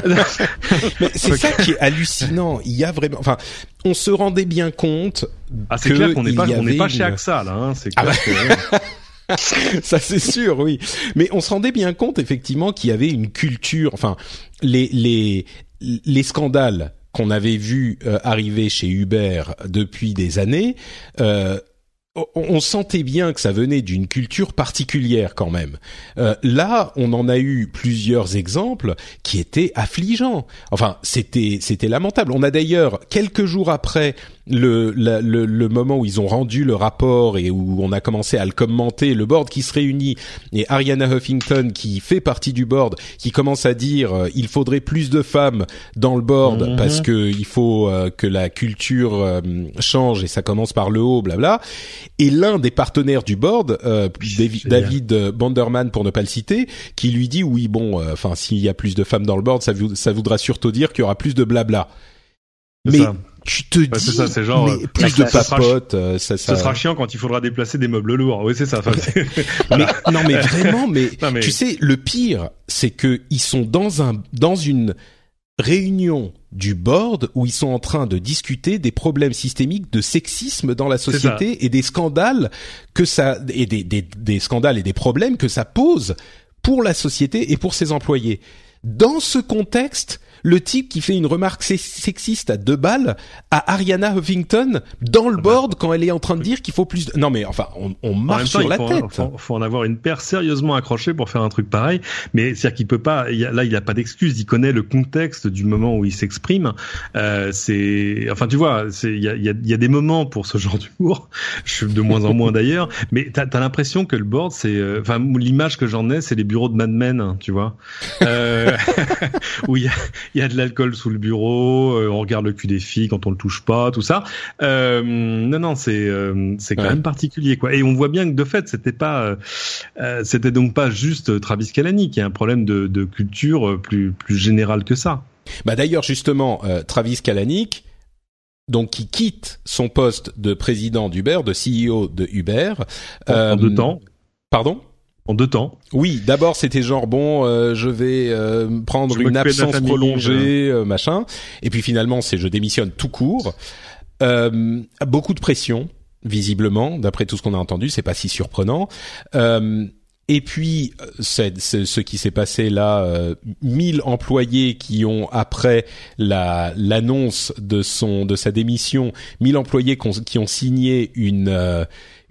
Mais c'est ça qui est hallucinant. Il y a vraiment, enfin, on se rendait bien compte.
Ah, c'est clair qu'on n'est pas, on n'est pas
avait
chez
une-
AXA là. Hein, c'est
Ah bah.
que- [laughs]
ça c'est sûr, oui. Mais on se rendait bien compte effectivement qu'il y avait une culture, enfin les les les scandales qu'on avait vus euh, arriver chez Uber depuis des années. Euh, on- on sentait bien que ça venait d'une culture particulière quand même. Euh, là, on en a eu plusieurs exemples qui étaient affligeants. Enfin, c'était c'était lamentable. On a d'ailleurs quelques jours après le, la- le le moment où ils ont rendu le rapport et où on a commencé à le commenter, le board qui se réunit et Ariana Huffington qui fait partie du board qui commence à dire euh, il faudrait plus de femmes dans le board
Mhm.
parce que il faut euh, que la culture euh, change et ça commence par le haut, blabla. Et l'un des partenaires du board, euh. David euh, Banderman pour ne pas le citer, qui lui dit oui bon, euh, enfin s'il y a plus de femmes dans le board, ça, vou- ça voudra surtout dire qu'il y aura plus de blabla. Mais
ça.
tu te dis,
ça, c'est genre,
mais
euh,
plus
ça-
de
ça
euh, ça, ça.
Ce sera chiant quand il faudra déplacer des meubles lourds. Oui, c'est ça. Enfin, [laughs]
Mais, [laughs] non mais vraiment, mais, [laughs]
Non, mais-
tu sais, le pire, c'est que ils sont dans un dans une réunion du board où ils sont en train de discuter des problèmes systémiques de sexisme dans la société et des scandales que ça et des, des, des scandales et des problèmes que ça pose pour la société et pour ses employés. Dans ce contexte, le type qui fait une remarque se- sexiste à deux balles à Ariana Huffington dans le
bah.
board quand elle est en train de dire qu'il faut plus de... Non mais enfin, on, on marche
temps,
sur
il
la
faut,
tête.
faut, faut en avoir une paire sérieusement accrochée pour faire un truc pareil. Mais c'est-à-dire qu'il peut pas. il y a- là, il a pas d'excuse. Il connaît le contexte du moment où il s'exprime. Euh, c'est, enfin, tu vois, c'est, il y a, il y, a, il y a des moments pour ce genre d'humour. [laughs] Je suis de moins en moins d'ailleurs. Mais t'as as, l'impression que le board, c'est, euh, enfin, l'image que j'en ai, c'est les bureaux de Mad Men, hein, tu vois, euh, [laughs] où il y a, il y a de l'alcool sous le bureau, euh, on regarde le cul des filles quand on le touche pas, tout ça. Euh, non, non, c'est euh, c'est quand
Ouais.
même particulier, quoi. Et on voit bien que de fait, c'était pas, c'était donc pas juste Travis Kalanick. Il y a un problème de, de culture plus plus général que ça.
Bah d'ailleurs justement, euh, Travis Kalanick, donc qui quitte son poste de président d'Uber, de CEO de Uber.
En,
euh,
deux temps.
Pardon?
En deux temps.
Oui, d'abord c'était genre bon, euh, je vais euh, prendre
Je
une absence
famille,
prolongée, euh, machin. Et puis finalement c'est je démissionne tout court. Euh, beaucoup de pression, visiblement, d'après tout ce qu'on a entendu, c'est pas si surprenant. Euh, et puis, euh, c'est, c'est ce qui s'est passé là, euh, 1000 employés qui ont après la l'annonce de son de sa démission, 1000 employés qui ont, qui ont signé une euh,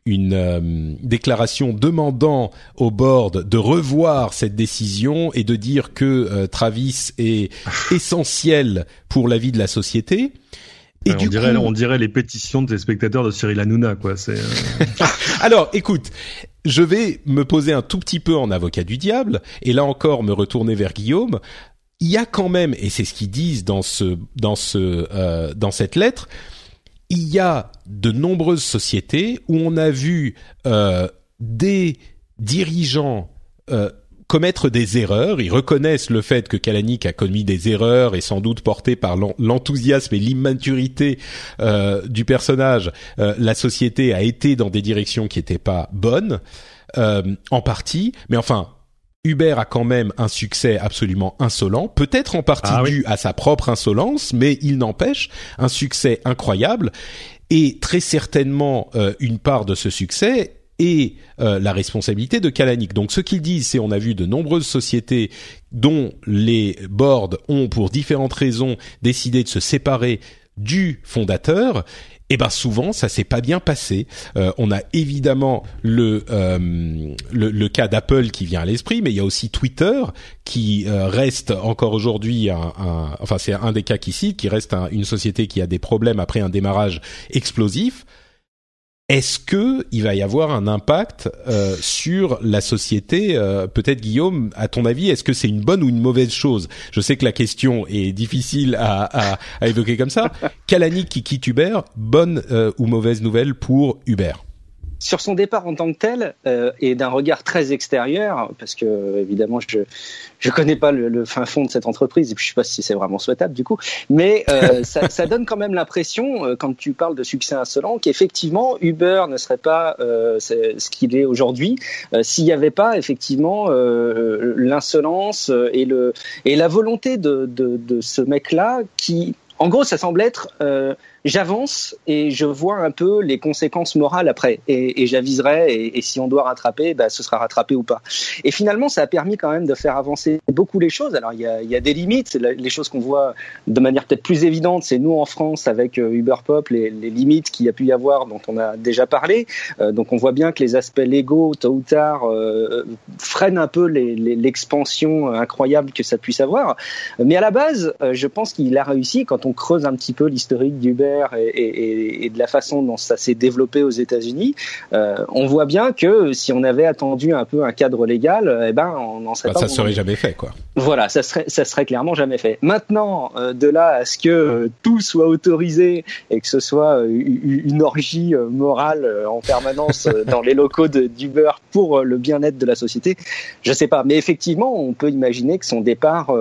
une euh, déclaration demandant au board de revoir cette décision et de dire que euh, Travis est essentiel pour la vie de la société. Et
Ouais,
du
on dirait
coup,
on dirait les pétitions des spectateurs de Cyril Hanouna, quoi. C'est euh, [laughs]
Alors, écoute, je vais me poser un tout petit peu en avocat du diable, et là encore me retourner vers Guillaume. Il y a quand même, et c'est ce qu'ils disent dans ce dans ce euh, dans cette lettre, il y a de nombreuses sociétés où on a vu euh, des dirigeants euh, commettre des erreurs. Ils reconnaissent le fait que Kalanick a commis des erreurs et sans doute porté par l'enthousiasme et l'immaturité euh, du personnage, la société a été dans des directions qui n'étaient pas bonnes, en partie. Mais enfin, Uber a quand même un succès absolument insolent, peut-être en partie ah dû à sa propre insolence, mais il n'empêche un succès incroyable. Et très certainement une part de ce succès et euh, la responsabilité de Kalanick. Donc ce qu'ils disent, c'est on a vu de nombreuses sociétés dont les boards ont pour différentes raisons décidé de se séparer du fondateur eh ben souvent ça s'est pas bien passé. Euh, on a évidemment le, euh, le, le cas d'Apple qui vient à l'esprit, mais il y a aussi Twitter qui reste encore aujourd'hui un, un, enfin c'est un des cas qui cite, qui reste une société qui a des problèmes après un démarrage explosif. Est-ce que il va y avoir un impact euh, sur la société euh, Peut-être Guillaume, à ton avis, est-ce que c'est une bonne ou une mauvaise chose? Je sais que la question est difficile à, évoquer comme ça. Kalani qui quitte Uber, bonne euh, ou mauvaise nouvelle pour Uber?
Sur son départ en tant que tel euh, et d'un regard très extérieur, parce que évidemment je je connais pas le, le, fin fond de cette entreprise et puis je sais pas si c'est vraiment souhaitable du coup, mais euh, [laughs] ça, ça, donne quand même l'impression euh, quand tu parles de succès insolent qu'effectivement Uber ne serait pas euh, ce qu'il est aujourd'hui euh, s'il n'y avait pas effectivement l'insolence et le et la volonté de de, de ce mec là qui en gros, ça semble être j'avance et je vois un peu les conséquences morales après et, et j'aviserai et, et, si on doit rattraper, bah, ce sera rattrapé ou pas. Et finalement, ça a permis quand même de faire avancer beaucoup les choses. Alors il y a, y a des limites, les choses qu'on voit de manière peut-être plus évidente, c'est nous en France avec euh, Uber Pop, les, les limites qu'il y a pu y avoir dont on a déjà parlé. Euh, donc on voit bien que les aspects légaux, tôt ou tard, euh, freinent un peu l'expansion incroyable que ça puisse avoir. Mais à la base, euh, je pense qu'il a réussi quand on creuse un petit peu l'historique d'Uber et, de la façon dont ça s'est développé aux États-Unis, euh, on voit bien que si on avait attendu un peu un cadre légal, eh ben on n'en serait
bah,
pas.
Ça serait jamais fait, quoi.
Voilà, ça serait ça serait clairement jamais fait. Maintenant, euh, de là à ce que euh, tout soit autorisé et que ce soit une orgie morale en permanence dans les locaux d'Uber pour le bien-être de la société, je sais pas. Mais effectivement, on peut imaginer que son départ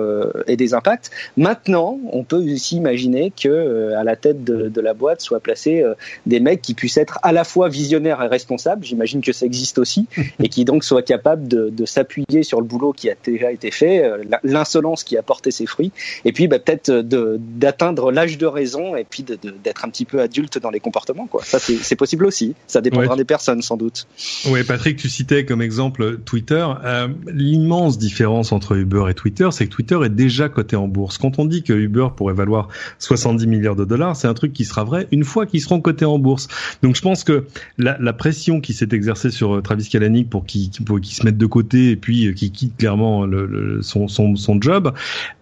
ait des impacts. Maintenant, on peut aussi imaginer que à la tête de de, la boîte soient placés euh, des mecs qui puissent être à la fois visionnaires et responsables, j'imagine que ça existe aussi, [laughs] et qui donc soient capables de, s'appuyer sur le boulot qui a déjà été fait, euh, l'insolence qui a porté ses fruits, et puis bah, peut-être d'atteindre l'âge de raison et puis d'être un petit peu adulte dans les comportements. Quoi. Ça, c'est possible aussi. Ça dépendra des personnes, sans doute.
Oui, Patrick, tu citais comme exemple Twitter. Euh, l'immense différence entre Uber et Twitter, c'est que Twitter est déjà coté en bourse. Quand on dit que Uber pourrait valoir 70 milliards de dollars, c'est un truc qui sera vrai une fois qu'ils seront cotés en bourse. Donc je pense que la, la pression qui s'est exercée sur euh, Travis Kalanick pour qu'il qu'il se mette de côté et puis euh, qu'il quitte clairement le, son, son, son job,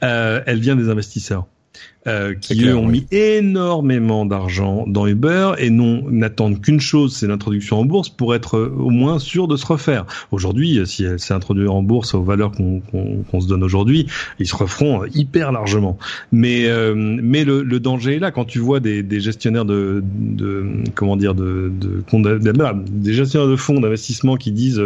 euh, elle vient des investisseurs euh, qui eux ont mis énormément d'argent dans Uber et non n'attendent qu'une chose, c'est l'introduction en bourse pour être euh, au moins sûr de se refaire. Aujourd'hui, euh, si elle s'est introduite en bourse aux valeurs qu'on qu'on se donne aujourd'hui, ils se referont euh, hyper largement. Mais mais le, le, danger est là quand tu vois des, des gestionnaires de, de comment dire de, de, des gestionnaires de fonds d'investissement qui disent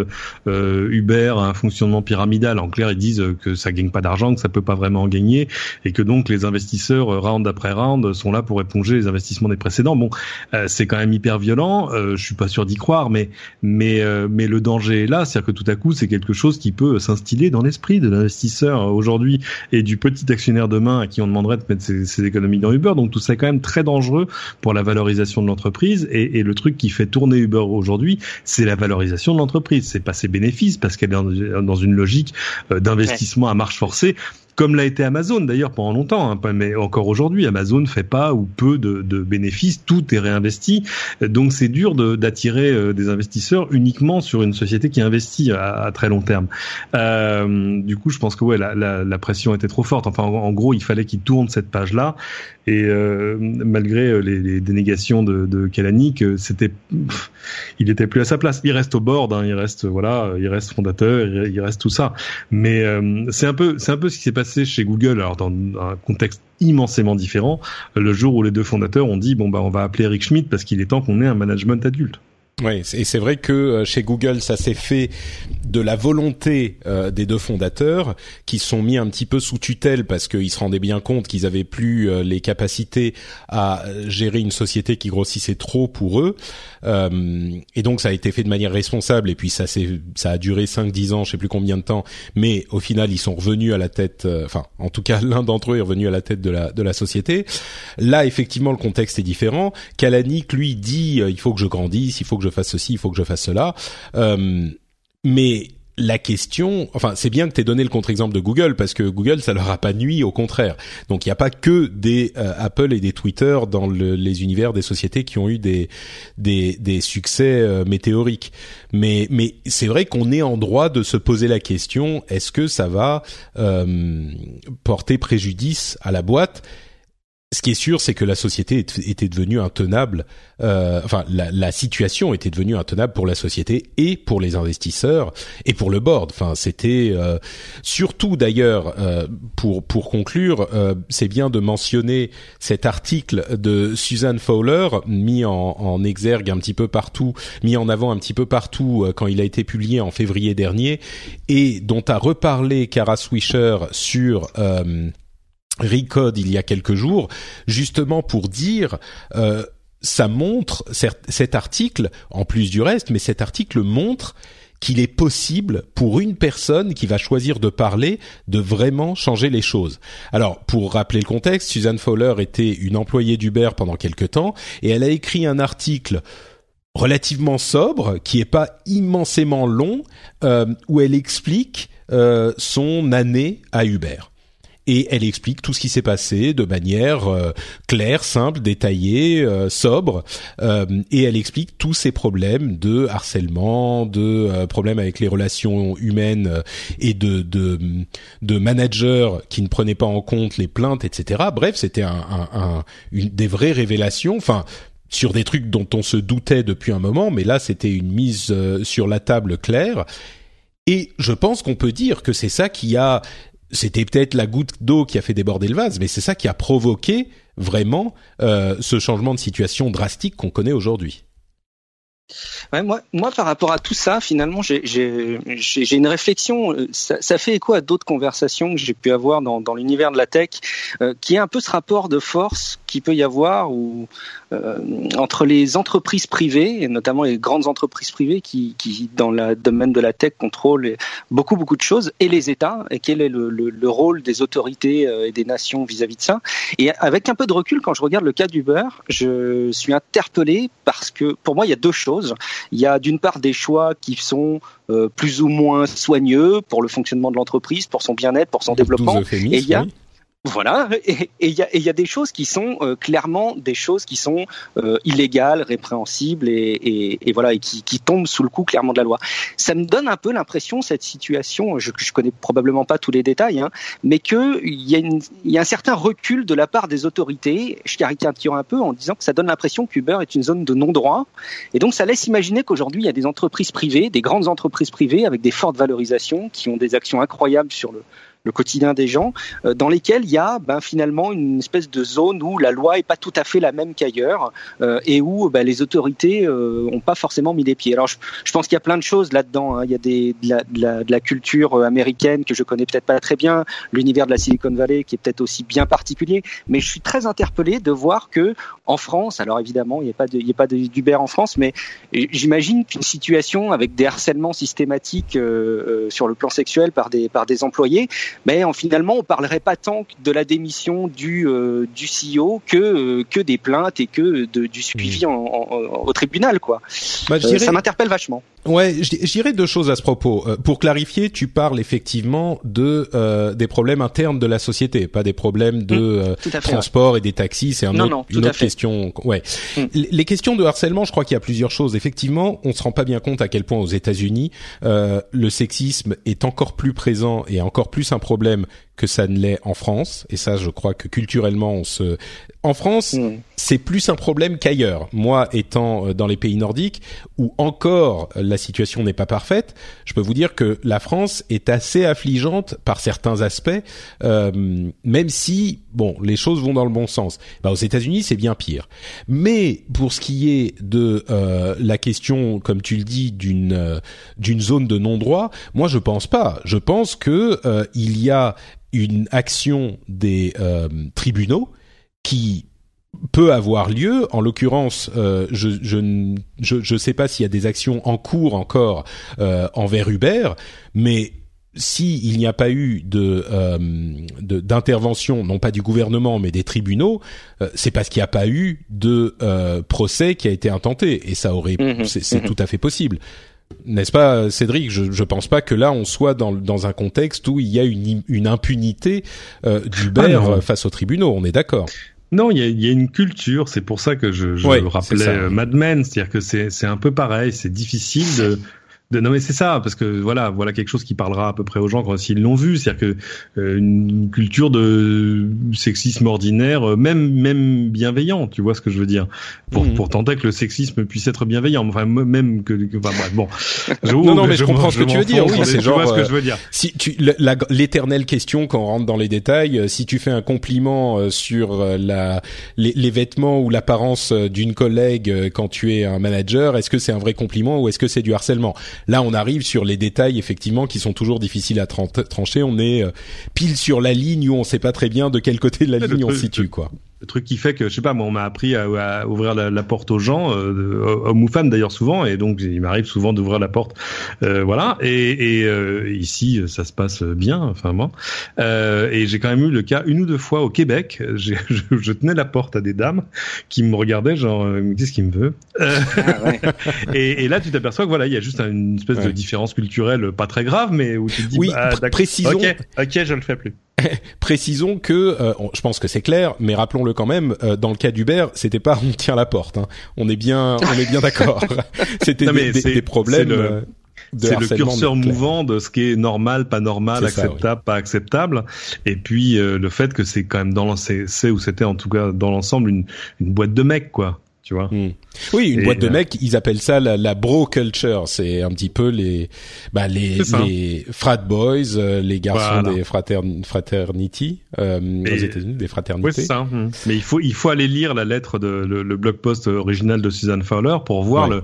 euh, Uber a un fonctionnement pyramidal. En clair, ils disent que ça gagne pas d'argent, que ça peut pas vraiment en gagner et que donc les investisseurs euh, round après round sont là pour éponger les investissements des précédents. Bon, euh, c'est quand même hyper violent. Euh, je suis pas sûr d'y croire, mais mais mais le danger est là, c'est-à-dire que tout à coup c'est quelque chose qui peut s'instiller dans l'esprit de l'investisseur aujourd'hui et du petit actionnaire demain à qui on demanderait de mettre ses, économies dans Uber. Donc tout ça est quand même très dangereux pour la valorisation de l'entreprise. Et, et, le truc qui fait tourner Uber aujourd'hui, c'est la valorisation de l'entreprise. C'est pas ses bénéfices parce qu'elle est dans une logique d'investissement à marche forcée comme l'a été Amazon d'ailleurs pendant longtemps, hein, mais encore aujourd'hui, Amazon fait pas ou peu de, bénéfices, tout est réinvesti, donc c'est dur d'attirer euh, des investisseurs uniquement sur une société qui investit à, très long terme. Euh, du coup, je pense que ouais, la, pression était trop forte. Enfin, en, gros, il fallait qu'il tourne cette page-là, et euh, malgré euh, les, les, dénégations de, de Kalanick, euh, c'était, il était plus à sa place. Il reste au board, hein, il reste voilà, il reste fondateur, il, reste tout ça, mais c'est un peu, c'est un peu ce qui s'est passé chez Google, alors dans un contexte immensément différent, le jour où les deux fondateurs ont dit bon bah on va appeler Eric Schmidt parce qu'il est temps qu'on ait un management adulte.
Oui, et c'est vrai que euh, chez Google, ça s'est fait de la volonté euh, des deux fondateurs qui sont mis un petit peu sous tutelle parce qu'ils se rendaient bien compte qu'ils avaient plus euh, les capacités à gérer une société qui grossissait trop pour eux. Et donc ça a été fait de manière responsable et puis ça c'est ça a duré 5 10 ans, je sais plus combien de temps, mais au final, ils sont revenus à la tête enfin, en tout cas, [laughs] l'un d'entre eux est revenu à la tête de la de la société. Là, effectivement, le contexte est différent. Kalanick lui dit il faut que je grandisse, il faut que je fasse ceci, il faut que je fasse cela. Euh, mais la question, enfin, c'est bien que tu aies donné le contre-exemple de Google parce que Google, ça leur a pas nuit, au contraire. Donc, il n'y a pas que des euh, Apple et des Twitter dans le, les univers des sociétés qui ont eu des des, des succès euh, météoriques. Mais mais c'est vrai qu'on est en droit de se poser la question est-ce que ça va euh, porter préjudice à la boîte ce qui est sûr, c'est que la société était devenue intenable. Euh, enfin, la, situation était devenue intenable pour la société et pour les investisseurs et pour le board. Enfin, c'était euh, surtout d'ailleurs euh, pour pour conclure, euh, c'est bien de mentionner cet article de Suzanne Fowler mis en, en, exergue un petit peu partout, mis en avant un petit peu partout quand il a été publié en février dernier et dont a reparlé Kara Swisher sur Recode il y a quelques jours, justement pour dire euh, ça montre cet article, en plus du reste, mais cet article montre qu'il est possible pour une personne qui va choisir de parler de vraiment changer les choses. Alors, pour rappeler le contexte, Suzanne Fowler était une employée d'Uber pendant quelques temps et elle a écrit un article relativement sobre, qui est pas immensément long, euh, où elle explique euh, son année à Uber et elle explique tout ce qui s'est passé de manière euh, claire, simple, détaillée, euh, sobre, euh, et elle explique tous ces problèmes de harcèlement, de problèmes avec les relations humaines et de, de, de managers qui ne prenaient pas en compte les plaintes, etc. Bref, c'était un, un, un, une, des vraies révélations. Enfin, sur des trucs dont on se doutait depuis un moment, mais là c'était une mise sur la table claire. Et je pense qu'on peut dire que c'est ça qui a c'était peut-être la goutte d'eau qui a fait déborder le vase, mais c'est ça qui a provoqué vraiment euh, ce changement de situation drastique qu'on connaît aujourd'hui.
Moi, moi, par rapport à tout ça, finalement, j'ai une réflexion. Euh, ça, fait écho à d'autres conversations que j'ai pu avoir dans, l'univers de la tech, euh, qui est un peu ce rapport de force qui peut y avoir euh, entre les entreprises privées, et notamment les grandes entreprises privées qui, qui, dans le domaine de la tech, contrôlent beaucoup, beaucoup de choses, et les États, et quel est le, le, le rôle des autorités et des nations vis-à-vis -vis de ça. Et avec un peu de recul, quand je regarde le cas d'Uber, je suis interpellé parce que, pour moi, il y a deux choses. Il y a d'une part des choix qui sont euh, plus ou moins soigneux pour le fonctionnement de l'entreprise, pour son bien-être, pour son développement.
Et il y a
voilà, et il y a, y a, des choses qui sont euh, clairement des choses qui sont euh, illégales, répréhensibles et, et, et voilà et qui, qui, tombent sous le coup clairement de la loi. Ça me donne un peu l'impression cette situation, je, je connais probablement pas tous les détails, hein, mais que il y, a y a un certain recul de la part des autorités. Je caricature un peu en disant que ça donne l'impression qu'Uber est une zone de non-droit, et donc ça laisse imaginer qu'aujourd'hui il y a des entreprises privées, des grandes entreprises privées avec des fortes valorisations, qui ont des actions incroyables sur le le quotidien des gens, euh, dans lesquels il y a ben, finalement une espèce de zone où la loi est pas tout à fait la même qu'ailleurs euh, et où ben, les autorités euh, ont pas forcément mis les pieds. Alors je, je pense qu'il y a plein de choses là-dedans. Hein. Il y a des, de, la, de, la, de la culture euh, américaine que je connais peut-être pas très bien, l'univers de la Silicon Valley qui est peut-être aussi bien particulier, mais je suis très interpellé de voir que en France, alors évidemment il n'y a pas il y a pas d'Uber en France, mais j'imagine qu'une situation avec des harcèlements systématiques euh, sur le plan sexuel par des par des employés mais en, finalement, on parlerait pas tant de la démission du, euh, du CEO que, euh, que des plaintes et que de, du suivi mmh. en, en, au tribunal. Quoi. Bah, euh, ça m'interpelle vachement.
Ouais, je, dirais deux choses à ce propos. Euh, pour clarifier, tu parles effectivement de euh, des problèmes internes de la société, pas des problèmes de mmh, euh, transport ouais. et des taxis. C'est un
non,
autre,
non,
une autre question. Ouais. Mmh. Les questions de harcèlement, je crois qu'il y a plusieurs choses. Effectivement, on se rend pas bien compte à quel point aux États-Unis le sexisme est encore plus présent et encore plus un problème que ça ne l'est en France. Et ça, je crois que culturellement, on se. En France,
Mm.
c'est plus un problème qu'ailleurs. Moi, étant euh, dans les pays nordiques, où encore euh, la situation n'est pas parfaite, je peux vous dire que la France est assez affligeante par certains aspects, euh, même si, bon, les choses vont dans le bon sens. Bah, aux États-Unis, c'est bien pire. Mais pour ce qui est de euh, la question, comme tu le dis, d'une euh, d'une zone de non-droit, moi, je pense pas. Je pense que il y a une action des euh, tribunaux qui peut avoir lieu. En l'occurrence, euh, je ne je, je sais pas s'il y a des actions en cours encore euh, envers Uber, mais si il n'y a pas eu de euh, de- d'intervention, non pas du gouvernement, mais des tribunaux, euh, c'est parce qu'il n'y a pas eu de euh, procès qui a été intenté, et ça aurait,
Mhm,
c'est c'est
mhm.
tout à fait possible. N'est-ce pas, Cédric? Je je pense pas que là on soit dans dans un contexte où il y a une une impunité euh, d'Uber
Ah
euh, face aux tribunaux. On est d'accord.
Non, il y a, il y a une culture. C'est pour ça que je, je
Ouais,
rappelais euh, Mad Men, c'est-à-dire que c'est c'est un peu pareil. C'est difficile de de non mais c'est ça parce que voilà voilà quelque chose qui parlera à peu près aux gens quand s'ils l'ont vu. C'est-à-dire que euh, une culture de sexisme ordinaire euh, même même bienveillant tu vois ce que je veux dire. Pour
Mhm.
pour tenter que le sexisme puisse être bienveillant. Enfin même que, que- enfin bref bon. [laughs]
Non, non, mais je comprends ce que tu veux dire, oui, c'est genre,
vois ce que
euh,
je veux dire.
Si tu l'éternelle question quand on rentre dans les détails, euh, si tu fais un compliment sur la les, les vêtements ou l'apparence d'une collègue quand tu es un manager, est-ce que c'est un vrai compliment ou est-ce que c'est du harcèlement? Là, on arrive sur les détails effectivement qui sont toujours difficiles à tran- trancher. On est euh, pile sur la ligne où on sait pas très bien de quel côté de la [laughs] ligne on se situe quoi.
Le truc qui fait que je sais pas moi on m'a appris à, à ouvrir la, la porte aux gens euh, hommes ou femmes d'ailleurs souvent et donc il m'arrive souvent d'ouvrir la porte. Euh, voilà. Et, et euh, ici ça se passe bien enfin moi. Euh, et j'ai quand même eu le cas une ou deux fois au Québec. [laughs] Je, je tenais la porte à des dames qui me regardaient genre qu'est-ce qu'il me veut?
Ah, ouais. [laughs]
et, et là tu t'aperçois que voilà il y a juste une espèce de différence culturelle pas très grave mais où tu te dis
Oui,
bah,
précisons-
ok ok je le fais plus [laughs]
Précisons que, euh, je pense que c'est clair, mais rappelons-le quand même. euh, dans le cas d'Uber, c'était pas on tient la porte. hein. On est bien, on est bien d'accord. [laughs] c'était des, problèmes.
c'est le-
euh, de
C'est le
harcèlement,
curseur mouvant de ce qui est normal, pas normal,
ça,
acceptable, pas acceptable. Et puis euh, le fait que c'est quand même dans c'est ou c'était en tout cas dans l'ensemble une, une boîte de mecs quoi. Tu vois.
Hmm. Oui, une
Et,
boîte de
euh,
mecs, ils appellent ça la, la bro culture. C'est un petit peu les, bah, les, les frat boys, euh, les garçons
Voilà.
des fratern fraternity euh, aux États-Unis, des
Oui,
fraternités.
c'est ça. Hmm. Mais il faut il faut aller lire la lettre de le, le blog post original de Suzanne Fowler pour voir
Ouais.
le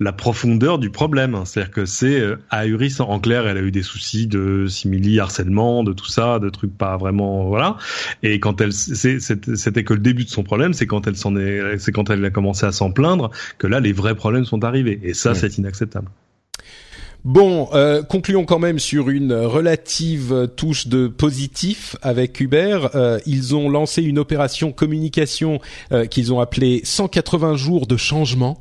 la profondeur du problème. C'est-à-dire que c'est euh, ahurissant. En clair, elle a eu des soucis de simili harcèlement, de tout ça, de trucs pas vraiment voilà. Et quand elle c'était que le début de son problème, c'est quand elle s'en est c'est quand elle a commencé à s'en plaindre que là les vrais problèmes sont arrivés. Et ça,
Ouais.
c'est inacceptable.
Bon, euh, concluons quand même sur une relative touche de positif avec Uber. Euh, ils ont lancé une opération communication euh, qu'ils ont appelée 180 jours de changement.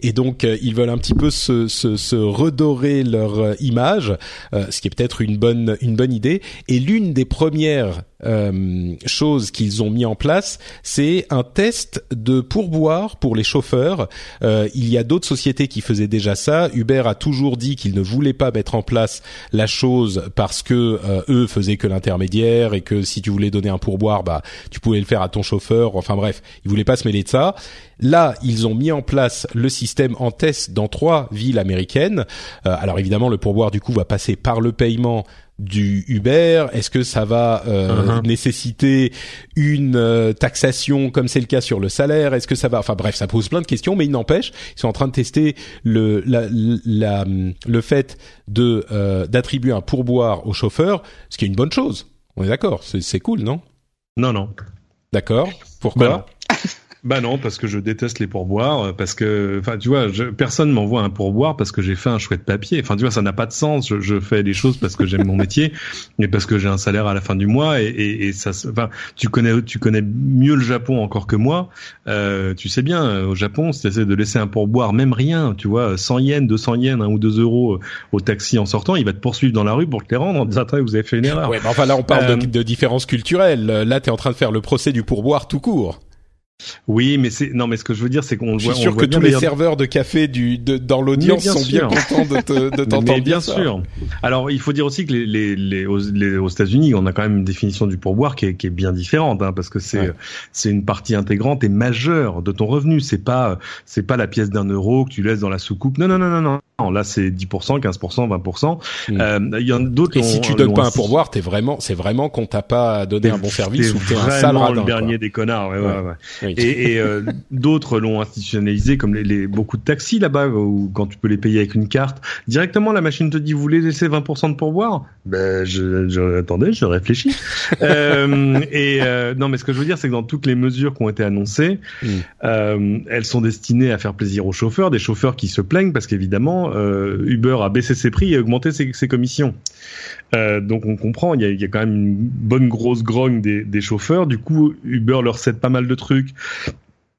Et donc euh, ils veulent un petit peu se, se, se redorer leur euh, image, euh, ce qui est peut-être une bonne une bonne idée. Et l'une des premières euh, choses qu'ils ont mis en place, c'est un test de pourboire pour les chauffeurs. Euh, il y a d'autres sociétés qui faisaient déjà ça. Uber a toujours dit qu'il ne voulait pas mettre en place la chose parce que euh, eux faisaient que l'intermédiaire et que si tu voulais donner un pourboire, bah tu pouvais le faire à ton chauffeur. Enfin bref, ils voulaient pas se mêler de ça. Là, ils ont mis en place le système en test dans trois villes américaines. Euh, alors évidemment, le pourboire du coup va passer par le paiement du Uber Est-ce que ça va euh,
Mhm.
nécessiter une euh, taxation comme c'est le cas sur le salaire? Est-ce que ça va Enfin bref, ça pose plein de questions, mais il n'empêche, ils sont en train de tester le la, la- le fait de euh, d'attribuer un pourboire au chauffeur, ce qui est une bonne chose. On est d'accord, c'est cool, non?
Non, non.
D'accord. Pourquoi?
Bah. Bah non, parce que je déteste les pourboires, euh, parce que, enfin, tu vois, je, personne m'envoie un pourboire parce que j'ai fait un chouette papier. Enfin, tu vois, ça n'a pas de sens. Je, je fais des choses parce que j'aime mon métier, [laughs] mais parce que j'ai un salaire à la fin du mois et, et, et ça, se- enfin, tu connais, tu connais mieux le Japon encore que moi. Euh, tu sais bien, euh, au Japon, si tu essaies de laisser un pourboire, même rien, tu vois, 100 yens, 200 yens, 1 ou 2 euros euh, au taxi en sortant, il va te poursuivre dans la rue pour te les rendre en disant, attends, vous avez fait une erreur.
Ouais, mais enfin là on parle
Euh,
de, de différences culturelles. Là, t'es en train de faire le procès du pourboire tout court.
Oui, mais c'est non, mais ce que je veux dire, c'est qu'on
Je
voit.
suis sûr
on
que tous les serveurs de café du de, dans l'audience sont bien contents de te- de [laughs] t'entendre
Mais bien
ça.
sûr. Alors, il faut dire aussi que les, les, les, aux, les- aux États-Unis, on a quand même une définition du pourboire qui est, qui est bien différente, hein, parce que c'est
Ouais.
c'est une partie intégrante et majeure de ton revenu. C'est pas c'est pas la pièce d'un euro que tu laisses dans la soucoupe. Non, non, non, non, non. Non, Là, c'est 10%, 15%, 20%.
Mm.
Euh, Il y en a d'autres.
Et si tu donnes pas un pourboire, t'es vraiment, c'est vraiment qu'on t'a pas donné un bon service ou t'es un sale
le
quoi.
dernier des connards. Ouais, ouais,
Ouais.
Ouais.
Oui.
Et, et euh, d'autres l'ont institutionnalisé, comme les, les- beaucoup de taxis là-bas, où quand tu peux les payer avec une carte, directement la machine te dit vous voulez laisser 20% de pourboire? Ben je, je attendez, je réfléchis. [laughs] euh, et euh, non, mais ce que je veux dire, c'est que dans toutes les mesures qui ont été annoncées,
Mm.
euh, elles sont destinées à faire plaisir aux chauffeurs, des chauffeurs qui se plaignent parce qu'évidemment euh, Uber a baissé ses prix et augmenté ses, ses commissions. Euh, donc on comprend, il y a, quand même une bonne grosse grogne des, chauffeurs. Du coup, Uber leur cède pas mal de trucs.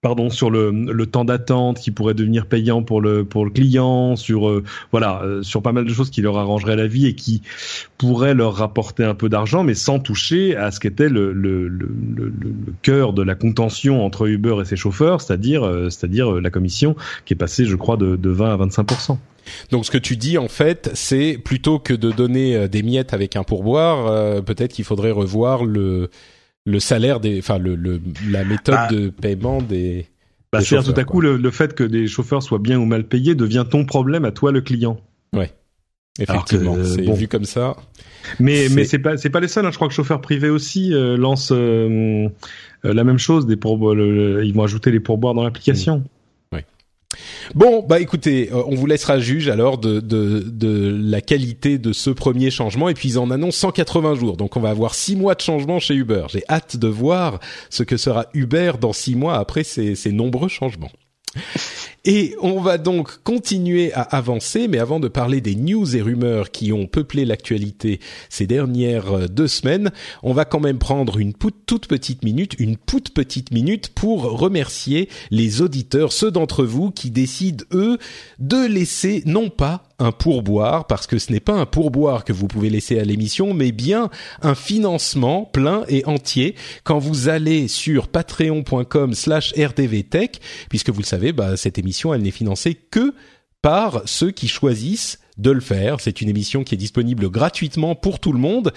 Pardon sur le, temps d'attente qui pourrait devenir payant pour le pour le client, sur euh, voilà euh, sur pas mal de choses qui leur arrangeraient la vie et qui pourraient leur rapporter un peu d'argent, mais sans toucher à ce qu'était le le, cœur de la contention entre Uber et ses chauffeurs, c'est-à-dire c'est-à-dire la commission qui est passée, je crois, de 20 à 25
Donc ce que tu dis en fait, c'est plutôt que de donner euh, des miettes avec un pourboire, euh, peut-être qu'il faudrait revoir le le salaire des, enfin le, le la méthode
Ah.
de paiement des.
Bah,
Des
tout à coup le, le fait que des chauffeurs soient bien ou mal payés devient ton problème à toi le client.
Effectivement,
Alors que,
c'est
bon.
vu comme ça.
Mais
C'est-
mais c'est pas c'est pas les seuls. hein. Je crois que chauffeurs privés aussi euh, lancent euh, euh, la même chose. Des le- ils vont ajouter les pourboires dans l'application.
Bon, bah écoutez, euh, on vous laissera juge alors de, de, de la qualité de ce premier changement. Et puis ils en annoncent 180 jours, donc on va avoir six mois de changement chez Uber. J'ai hâte de voir ce que sera Uber dans six mois après ces, ces nombreux changements. Et on va donc continuer à avancer, mais avant de parler des news et rumeurs qui ont peuplé l'actualité ces dernières euh, deux semaines, on va quand même prendre une toute petite minute, une toute petite minute pour remercier les auditeurs, ceux d'entre vous qui décident, eux, de laisser non pas un pourboire, parce que ce n'est pas un pourboire que vous pouvez laisser à l'émission, mais bien un financement plein et entier quand vous allez sur patreon.com slash rdvtech, puisque vous le savez, bah, cette émission, elle n'est financée que par ceux qui choisissent de le faire. C'est une émission qui est disponible gratuitement pour tout le monde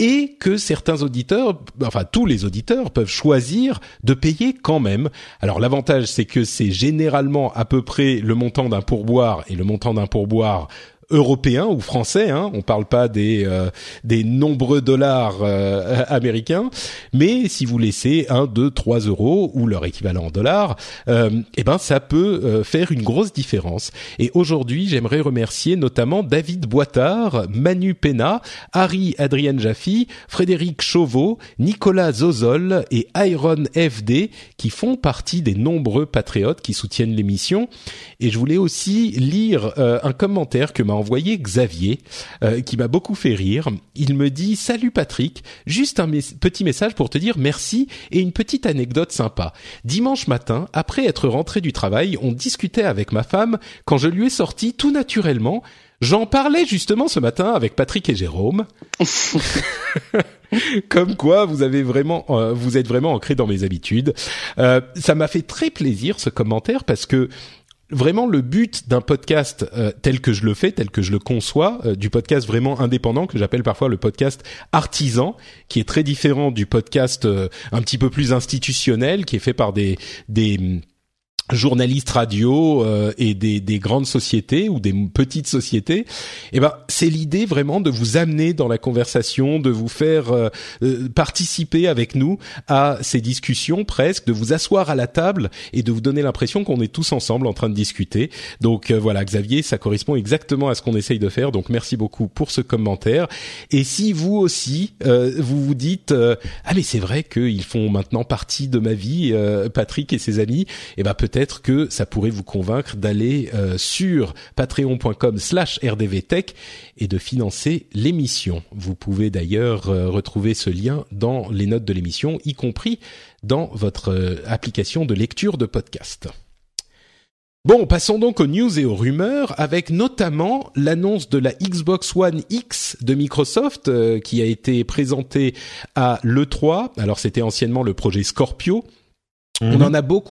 et que certains auditeurs, enfin tous les auditeurs peuvent choisir de payer quand même. Alors l'avantage c'est que c'est généralement à peu près le montant d'un pourboire et le montant d'un pourboire européen ou français, hein, on parle pas des euh, des nombreux dollars euh, [laughs] américains, mais si vous laissez 1, 2, 3 euros ou leur équivalent en dollars, euh, eh ben ça peut faire une grosse différence. Et aujourd'hui, j'aimerais remercier notamment David Boitard, Manu Pena, Harry Adrien Jaffi, Frédéric Chauveau, Nicolas Zozol et Iron FD qui font partie des nombreux patriotes qui soutiennent l'émission. Et je voulais aussi lire euh, un commentaire que m'a envoyé Xavier, euh, qui m'a beaucoup fait rire. Il me dit Salut Patrick, juste un mes- petit message pour te dire merci et une petite anecdote sympa. Dimanche matin, après être rentré du travail, on discutait avec ma femme quand je lui ai sorti tout naturellement. J'en parlais justement ce matin avec Patrick et Jérôme. [laughs] Comme quoi, vous avez vraiment, euh, vous êtes vraiment ancré dans mes habitudes. Euh, ça m'a fait très plaisir ce commentaire parce que vraiment le but d'un podcast euh, tel que je le fais, tel que je le conçois, euh, du podcast vraiment indépendant que j'appelle parfois le podcast artisan, qui est très différent du podcast euh, un petit peu plus institutionnel, qui est fait par des journalistes radio euh, et des, des grandes sociétés ou des petites sociétés, eh ben c'est l'idée vraiment de vous amener dans la conversation, de vous faire euh, euh, participer avec nous à ces discussions presque, de vous asseoir à la table et de vous donner l'impression qu'on est tous ensemble en train de discuter. Donc euh, voilà, Xavier, ça correspond exactement à ce qu'on essaye de faire. Donc merci beaucoup pour ce commentaire. Et si vous aussi euh, vous vous dites ah mais c'est vrai qu'ils font maintenant partie de ma vie, Patrick et ses amis, eh ben peut-être que ça pourrait vous convaincre d'aller euh, sur patreon.com/slash rdvtech et de financer l'émission. Vous pouvez d'ailleurs euh, retrouver ce lien dans les notes de l'émission, y compris dans votre euh, application de lecture de podcast. Bon, passons donc aux news et aux rumeurs, avec notamment l'annonce de la Xbox One X de Microsoft, euh, qui a été présentée à l'E3. Alors c'était anciennement le projet Scorpio. On
Mhm.
en a beaucoup.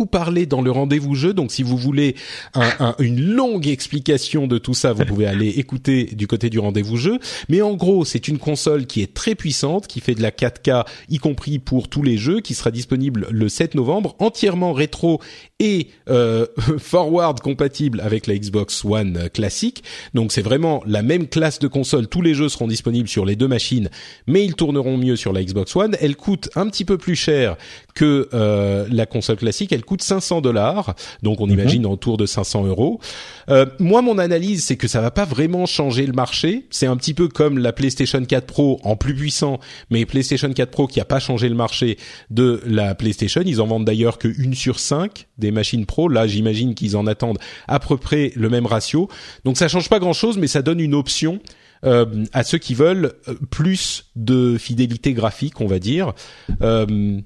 Beaucoup parlé dans le rendez-vous jeu. Donc, si vous voulez un- un- une longue explication de tout ça, vous pouvez [laughs] aller écouter du côté du rendez-vous jeu. Mais en gros, c'est une console qui est très puissante, qui fait de la 4K, y compris pour tous les jeux, qui sera disponible le 7 novembre, entièrement rétro et euh, [laughs] forward compatible avec la Xbox One classique. Donc, c'est vraiment la même classe de console. Tous les jeux seront disponibles sur les deux machines, mais ils tourneront mieux sur la Xbox One. Elle coûte un petit peu plus cher que euh, la console classique. Elle coûte 500 dollars, donc on imagine autour de 500 euros. Euh, moi, mon analyse, c'est que ça va pas vraiment changer le marché. C'est un petit peu comme la PlayStation 4 Pro en plus puissant, mais PlayStation 4 Pro qui a pas changé le marché de la PlayStation. Ils en vendent d'ailleurs que une sur cinq des machines Pro. Là, j'imagine qu'ils en attendent à peu près le même ratio. Donc ça change pas grand-chose, mais ça donne une option euh, à ceux qui veulent euh, plus de fidélité graphique, on va dire. Euh,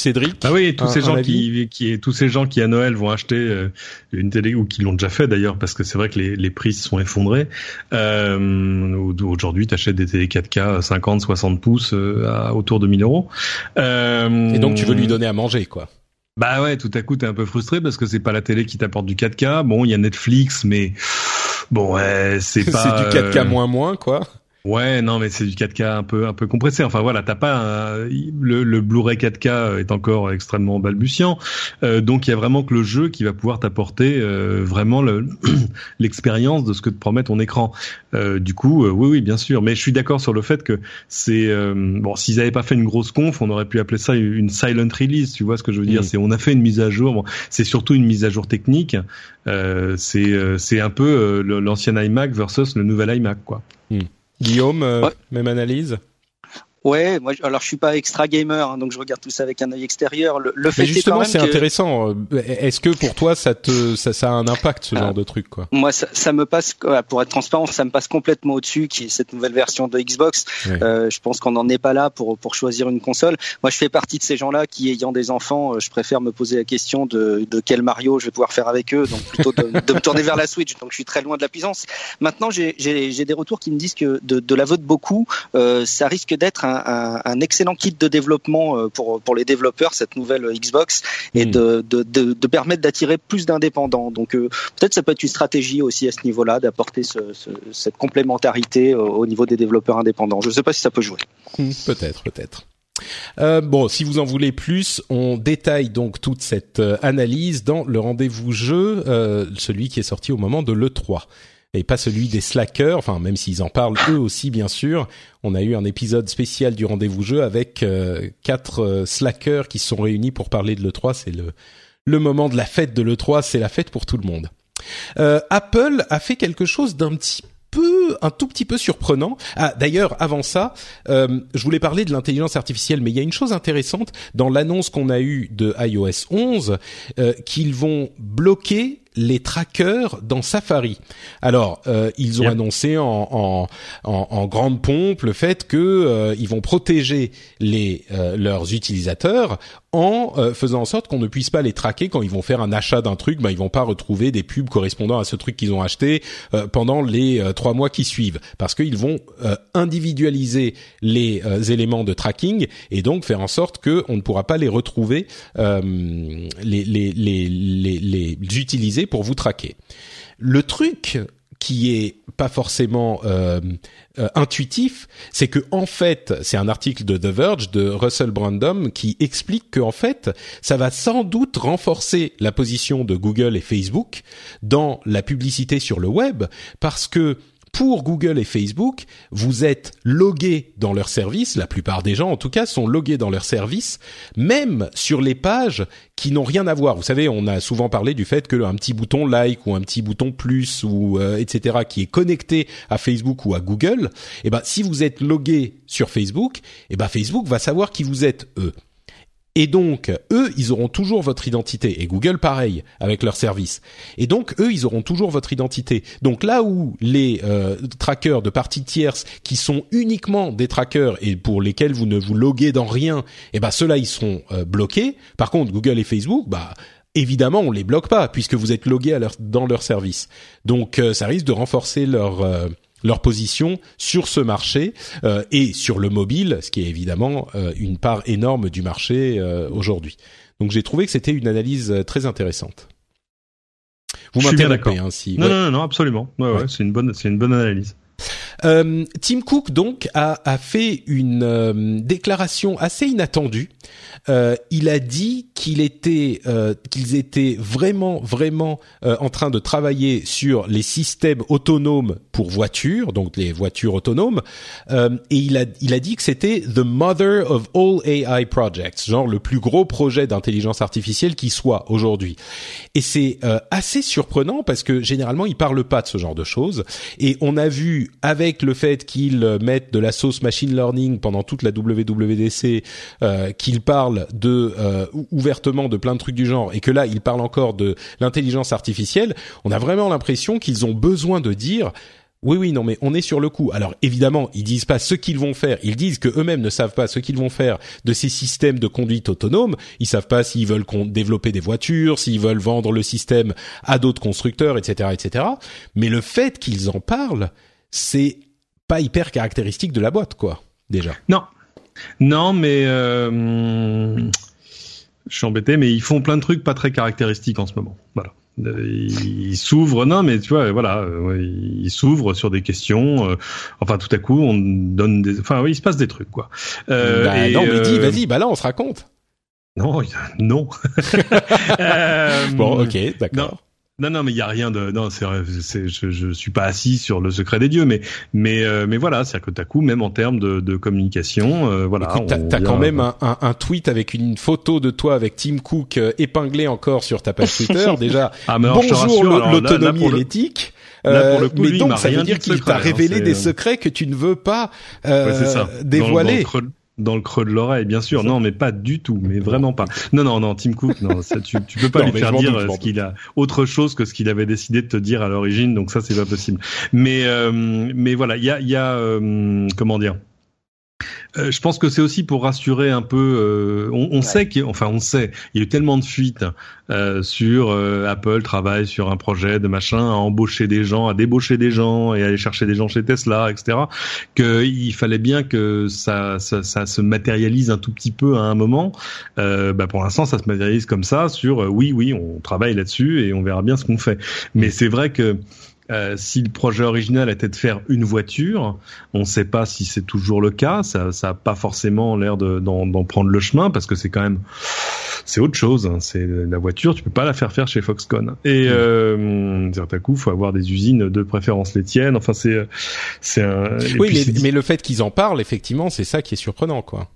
Cédric
Ah oui, tous
un-
ces gens qui, qui, tous ces gens qui à Noël vont acheter euh, une télé ou qui l'ont déjà fait d'ailleurs, parce que c'est vrai que les, les prix se sont effondrés. Euh, Aujourd'hui, tu achètes des télé 4K 50, 60 pouces euh, à autour de 1000 euros. Euh,
Et donc tu veux lui donner à manger, quoi.
Bah ouais, tout à coup t'es un peu frustré parce que c'est pas la télé qui t'apporte du 4K. Bon, il y a Netflix, mais bon, ouais, c'est [laughs]
C'est
pas.
du 4K
euh,
moins moins, quoi.
Ouais, non, mais c'est du 4K un peu un peu compressé. Enfin voilà, t'as pas un- le, le Blu-ray 4K est encore extrêmement balbutiant, Euh, donc il y a vraiment que le jeu qui va pouvoir t'apporter euh, vraiment le- [clears throat] l'expérience de ce que te promet ton écran. Euh, du coup, euh, oui, oui, bien sûr. Mais je suis d'accord sur le fait que c'est euh, bon. S'ils avaient pas fait une grosse conf, on aurait pu appeler ça une silent release. Tu vois ce que je veux dire?
Mm.
C'est on a fait une mise à jour. Bon, c'est surtout une mise à jour technique. Euh, c'est euh, c'est un peu l'ancien iMac versus le nouvel iMac, quoi.
Guillaume, euh,
Ouais.
même analyse?
Ouais, moi, je- alors je suis pas extra gamer, hein, donc je regarde tout ça avec un œil extérieur. Le, le fait
Mais justement, c'est
que
intéressant. Euh, Est-ce que pour toi, ça te, ça, ça a un impact ce
Ah.
genre de truc, quoi?
moi, ça, ça me passe, pour être transparent, ça me passe complètement au-dessus, qui est cette nouvelle version de Xbox. Euh, je pense qu'on n'en est pas là pour pour choisir une console. Moi, je fais partie de ces gens-là qui, ayant des enfants, euh, je préfère me poser la question de, de quel Mario je vais pouvoir faire avec eux, donc plutôt de, de me tourner vers la Switch. Donc, je suis très loin de la puissance. Maintenant, j'ai j'ai j'ai des retours qui me disent que de, de l'aveu de beaucoup, euh, ça risque d'être un, un, un excellent kit de développement euh, pour pour les développeurs cette nouvelle Xbox et
Mm.
de, de, de, de permettre d'attirer plus d'indépendants. Donc euh, peut-être ça peut être une stratégie aussi à ce niveau-là d'apporter ce, ce, cette complémentarité au, au niveau des développeurs indépendants. Je ne sais pas si ça peut jouer.
Hmm, Peut-être, peut-être. Euh, bon, si vous en voulez plus, on détaille donc toute cette euh, analyse dans le rendez-vous jeu, euh, celui qui est sorti au moment de l'E3 et pas celui des slackers, enfin même s'ils en parlent eux aussi bien sûr. On a eu un épisode spécial du rendez-vous jeu avec euh, quatre euh, slackers qui sont réunis pour parler de l'E3. C'est le, le moment de la fête de l'E3, c'est la fête pour tout le monde. Euh, Apple a fait quelque chose d'un petit peu, un tout petit peu surprenant. Ah, d'ailleurs, avant ça, euh, je voulais parler de l'intelligence artificielle, mais il y a une chose intéressante dans l'annonce qu'on a eue de iOS 11, euh, qu'ils vont bloquer les trackers dans Safari. Alors, euh, ils ont
Yep.
annoncé en, en, en, en grande pompe le fait que euh, ils vont protéger les euh, leurs utilisateurs en euh, faisant en sorte qu'on ne puisse pas les traquer quand ils vont faire un achat d'un truc. Ben, ils vont pas retrouver des pubs correspondant à ce truc qu'ils ont acheté euh, pendant les euh, trois mois qui suivent, parce qu'ils vont euh, individualiser les euh, éléments de tracking et donc faire en sorte que on ne pourra pas les retrouver, euh, les, les, utiliser pour vous traquer. Le truc qui est pas forcément intuitif, c'est que en fait, c'est un article de The Verge de Russell Brandom qui explique que en fait, ça va sans doute renforcer la position de Google et Facebook dans la publicité sur le web parce que pour Google et Facebook, vous êtes logué dans leur service, la plupart des gens en tout cas sont logués dans leur service, même sur les pages qui n'ont rien à voir. Vous savez, on a souvent parlé du fait que un petit bouton like ou un petit bouton plus ou euh, etc. qui est connecté à Facebook ou à Google, eh ben si vous êtes logué sur Facebook, eh ben Facebook va savoir qui vous êtes eux. Et donc, eux, ils auront toujours votre identité. Et Google, pareil, avec leur service. Et donc, eux, ils auront toujours votre identité. Donc là où les euh, trackers de parties tierces, qui sont uniquement des trackers et pour lesquels vous ne vous loguez dans rien, eh ben ceux-là, ils seront euh, bloqués. Par contre, Google et Facebook, bah évidemment, on les bloque pas puisque vous êtes logué dans leur service. Donc, euh, ça risque de renforcer leur leur position sur ce marché euh, et sur le mobile, ce qui est évidemment euh, une part énorme du marché euh, aujourd'hui. Donc j'ai trouvé que c'était une analyse très intéressante.
Vous m'interrompez hein, si. Non, non, non, absolument. Ouais, ouais. c'est une bonne, c'est une bonne analyse.
Euh, Tim Cook donc a, fait une euh, déclaration assez inattendue. Euh, il a dit qu'ils étaient vraiment, vraiment en train de travailler sur les systèmes autonomes pour voitures, donc les voitures autonomes. et il a, il a dit que c'était the mother of all AI projects, genre le plus gros projet d'intelligence artificielle qui soit aujourd'hui. Et c'est assez surprenant parce que généralement il parle pas de ce genre de choses. Et on a vu avec le fait qu'ils mettent de la sauce machine learning pendant toute la WWDC, euh, qu'ils parlent de euh, ouvertement de plein de trucs du genre, et que là ils parlent encore de l'intelligence artificielle, on a vraiment l'impression qu'ils ont besoin de dire oui, oui, non, mais on est sur le coup. Alors évidemment, ils disent pas ce qu'ils vont faire. Ils disent que eux-mêmes ne savent pas ce qu'ils vont faire de ces systèmes de conduite autonome. Ils savent pas s'ils veulent développer des voitures, s'ils veulent vendre le système à d'autres constructeurs, etc., etc. Mais le fait qu'ils en parlent, c'est pas hyper caractéristique de la boîte, quoi, déjà.
Non. Non, mais euh, je suis embêté, mais ils font plein de trucs pas très caractéristiques en ce moment. Voilà. Ils s'ouvrent, non, mais tu vois, voilà, ils s'ouvrent sur des questions. Euh, enfin, tout à coup, on donne des, enfin, oui, il se passe des trucs, quoi.
Euh, bah, non, mais dis, vas-y, bah là, on se raconte.
Non, non. [laughs]
bon, ok, d'accord.
Non, non, mais il y a rien de. Non, c'est, c'est, je, je suis pas assis sur le secret des dieux, mais, mais, euh, mais voilà, c'est-à-dire que coup, même en termes de, de communication, euh, voilà.
Écoute, t'as, quand même un, un, un, tweet avec une photo de toi avec Tim Cook euh, épinglé encore sur ta page Twitter. [laughs] Déjà, ah, bonjour l'autonomie et l'éthique. Euh, mais donc, ça veut dire qu'il t'a hein, révélé des secrets que tu ne veux pas euh, dévoiler
dans le creux de l'oreille, bien sûr. Non, mais pas du tout, mais vraiment pas. Non, non, non, Tim Cook, non, ça, tu, tu peux pas lui faire dire ce qu'il a autre chose que ce qu'il avait décidé de te dire à l'origine, donc ça c'est pas possible. Mais euh, mais voilà, il y a, y a euh, comment dire euh, je pense que c'est aussi pour rassurer un peu. Euh, on, on sait qu'il, enfin, on sait, il y a eu tellement de fuites euh, sur Apple travaille sur un projet de machin, à embaucher des gens, à débaucher des gens et aller chercher des gens chez Tesla, etc. Qu'il fallait bien que ça, ça, ça, se matérialise un tout petit peu à un moment. Bah, pour l'instant, ça se matérialise comme ça sur oui, oui, on travaille là-dessus et on verra bien ce qu'on fait. Mais mm. c'est vrai que euh, si le projet original était de faire une voiture, on ne sait pas si c'est toujours le cas. Ça, ça a pas forcément l'air d'en prendre le chemin parce que c'est quand même c'est autre chose. Hein. C'est la voiture, tu peux pas la faire faire chez Foxconn. Et euh, d'un coup, faut avoir des usines de préférence les tiennes. Enfin, c'est c'est un.
Oui, mais, mais le fait qu'ils en parlent, effectivement, c'est ça qui est surprenant, quoi.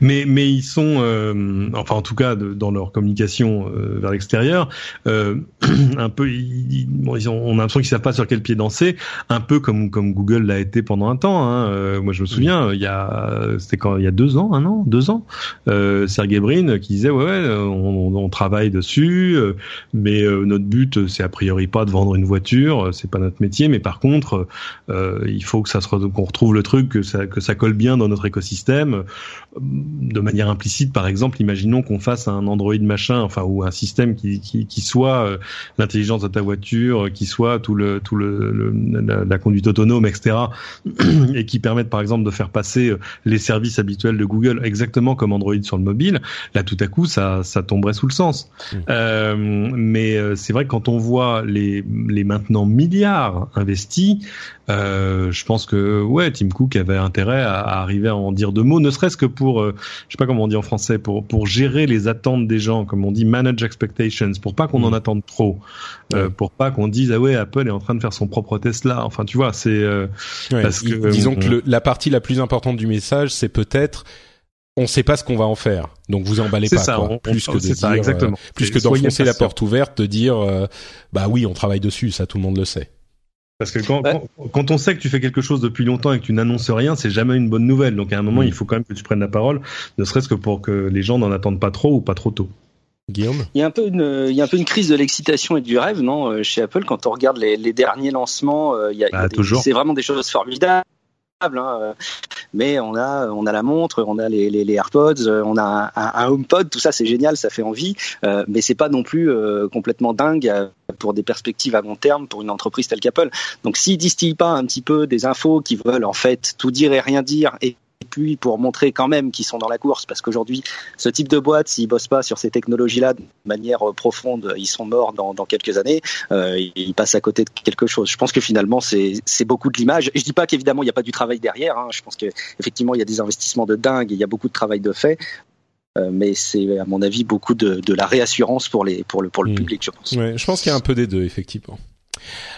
Mais, mais ils sont, euh, enfin en tout cas de, dans leur communication euh, vers l'extérieur, euh, [clears throat] un peu, ils, bon, ils ont, on a l'impression qu'ils savent pas sur quel pied danser, un peu comme comme Google l'a été pendant un temps. Hein. Euh, moi je me souviens, il y a, c'était quand il y a deux ans, un an, deux ans, euh, Sergey Brin qui disait ouais, ouais on, on, travaille dessus, mais notre but c'est a priori pas de vendre une voiture, c'est pas notre métier, mais par contre il faut que ça se qu'on retrouve le truc, que ça que ça colle bien dans notre écosystème de manière implicite, par exemple, imaginons qu'on fasse un Android machin, enfin ou un système qui, qui, qui soit euh, l'intelligence de ta voiture, qui soit tout le tout le, la, conduite autonome, etc., [clears throat] et qui permette par exemple de faire passer euh, les services habituels de Google exactement comme Android sur le mobile. Là, tout à coup, ça ça tomberait sous le sens. Mmh. Euh, mais euh, c'est vrai que quand on voit les les maintenant milliards investis, euh, je pense que ouais, Tim Cook avait intérêt à, à, arriver à en dire deux mots, ne serait-ce que pour euh, je sais pas comment on dit en français, pour pour gérer les attentes des gens, comme on dit manage expectations, pour pas qu'on en mm. attende trop, euh, pour pas qu'on dise ah ouais Apple est en train de faire son propre Tesla. Enfin tu vois, c'est euh,
parce que disons que la partie la plus importante du message, c'est peut-être on sait pas ce qu'on va en faire. Donc vous emballez pas
ça,
quoi. plus que de dire,
ça, exactement.
plus que d'enfoncer la porte ouverte, de dire bah oui, on travaille dessus, ça tout le monde le sait.
Parce que quand, quand, on sait que tu fais quelque chose depuis longtemps et que tu n'annonces rien, c'est jamais une bonne nouvelle. Donc à un moment, mm. il faut quand même que tu prennes la parole, ne serait-ce que pour que les gens n'en attendent pas trop ou pas trop tôt.
Guillaume?
Il y a un peu une il y a un peu une crise de l'excitation et du rêve non euh, chez Apple quand on regarde les, les derniers lancements euh, il y a,
bah,
c'est vraiment des choses formidables Hein, euh, mais on a, on a la montre, on a les, AirPods, euh, on a un, HomePod, tout ça c'est génial, ça fait envie, euh, mais c'est pas non plus complètement dingue pour des perspectives à long terme pour une entreprise telle qu'Apple. Donc s'ils distillent pas un petit peu des infos qui veulent en fait tout dire et rien dire et puis pour montrer quand même qu'ils sont dans la course, parce qu'aujourd'hui, ce type de boîte, s'ils bossent pas sur ces technologies-là de manière euh, profonde, ils sont morts dans, dans quelques années, euh, ils passent à côté de quelque chose. Je pense que finalement, c'est beaucoup de l'image. Je dis pas qu'évidemment, il n'y a pas du travail derrière. Hein. Je pense qu'effectivement, il y a des investissements de dingue, il y a beaucoup de travail de fait. Euh, mais c'est à mon avis beaucoup de, de, la réassurance pour les pour le pour le mmh. public je pense.
Ouais, je pense qu'il y a un peu des deux effectivement.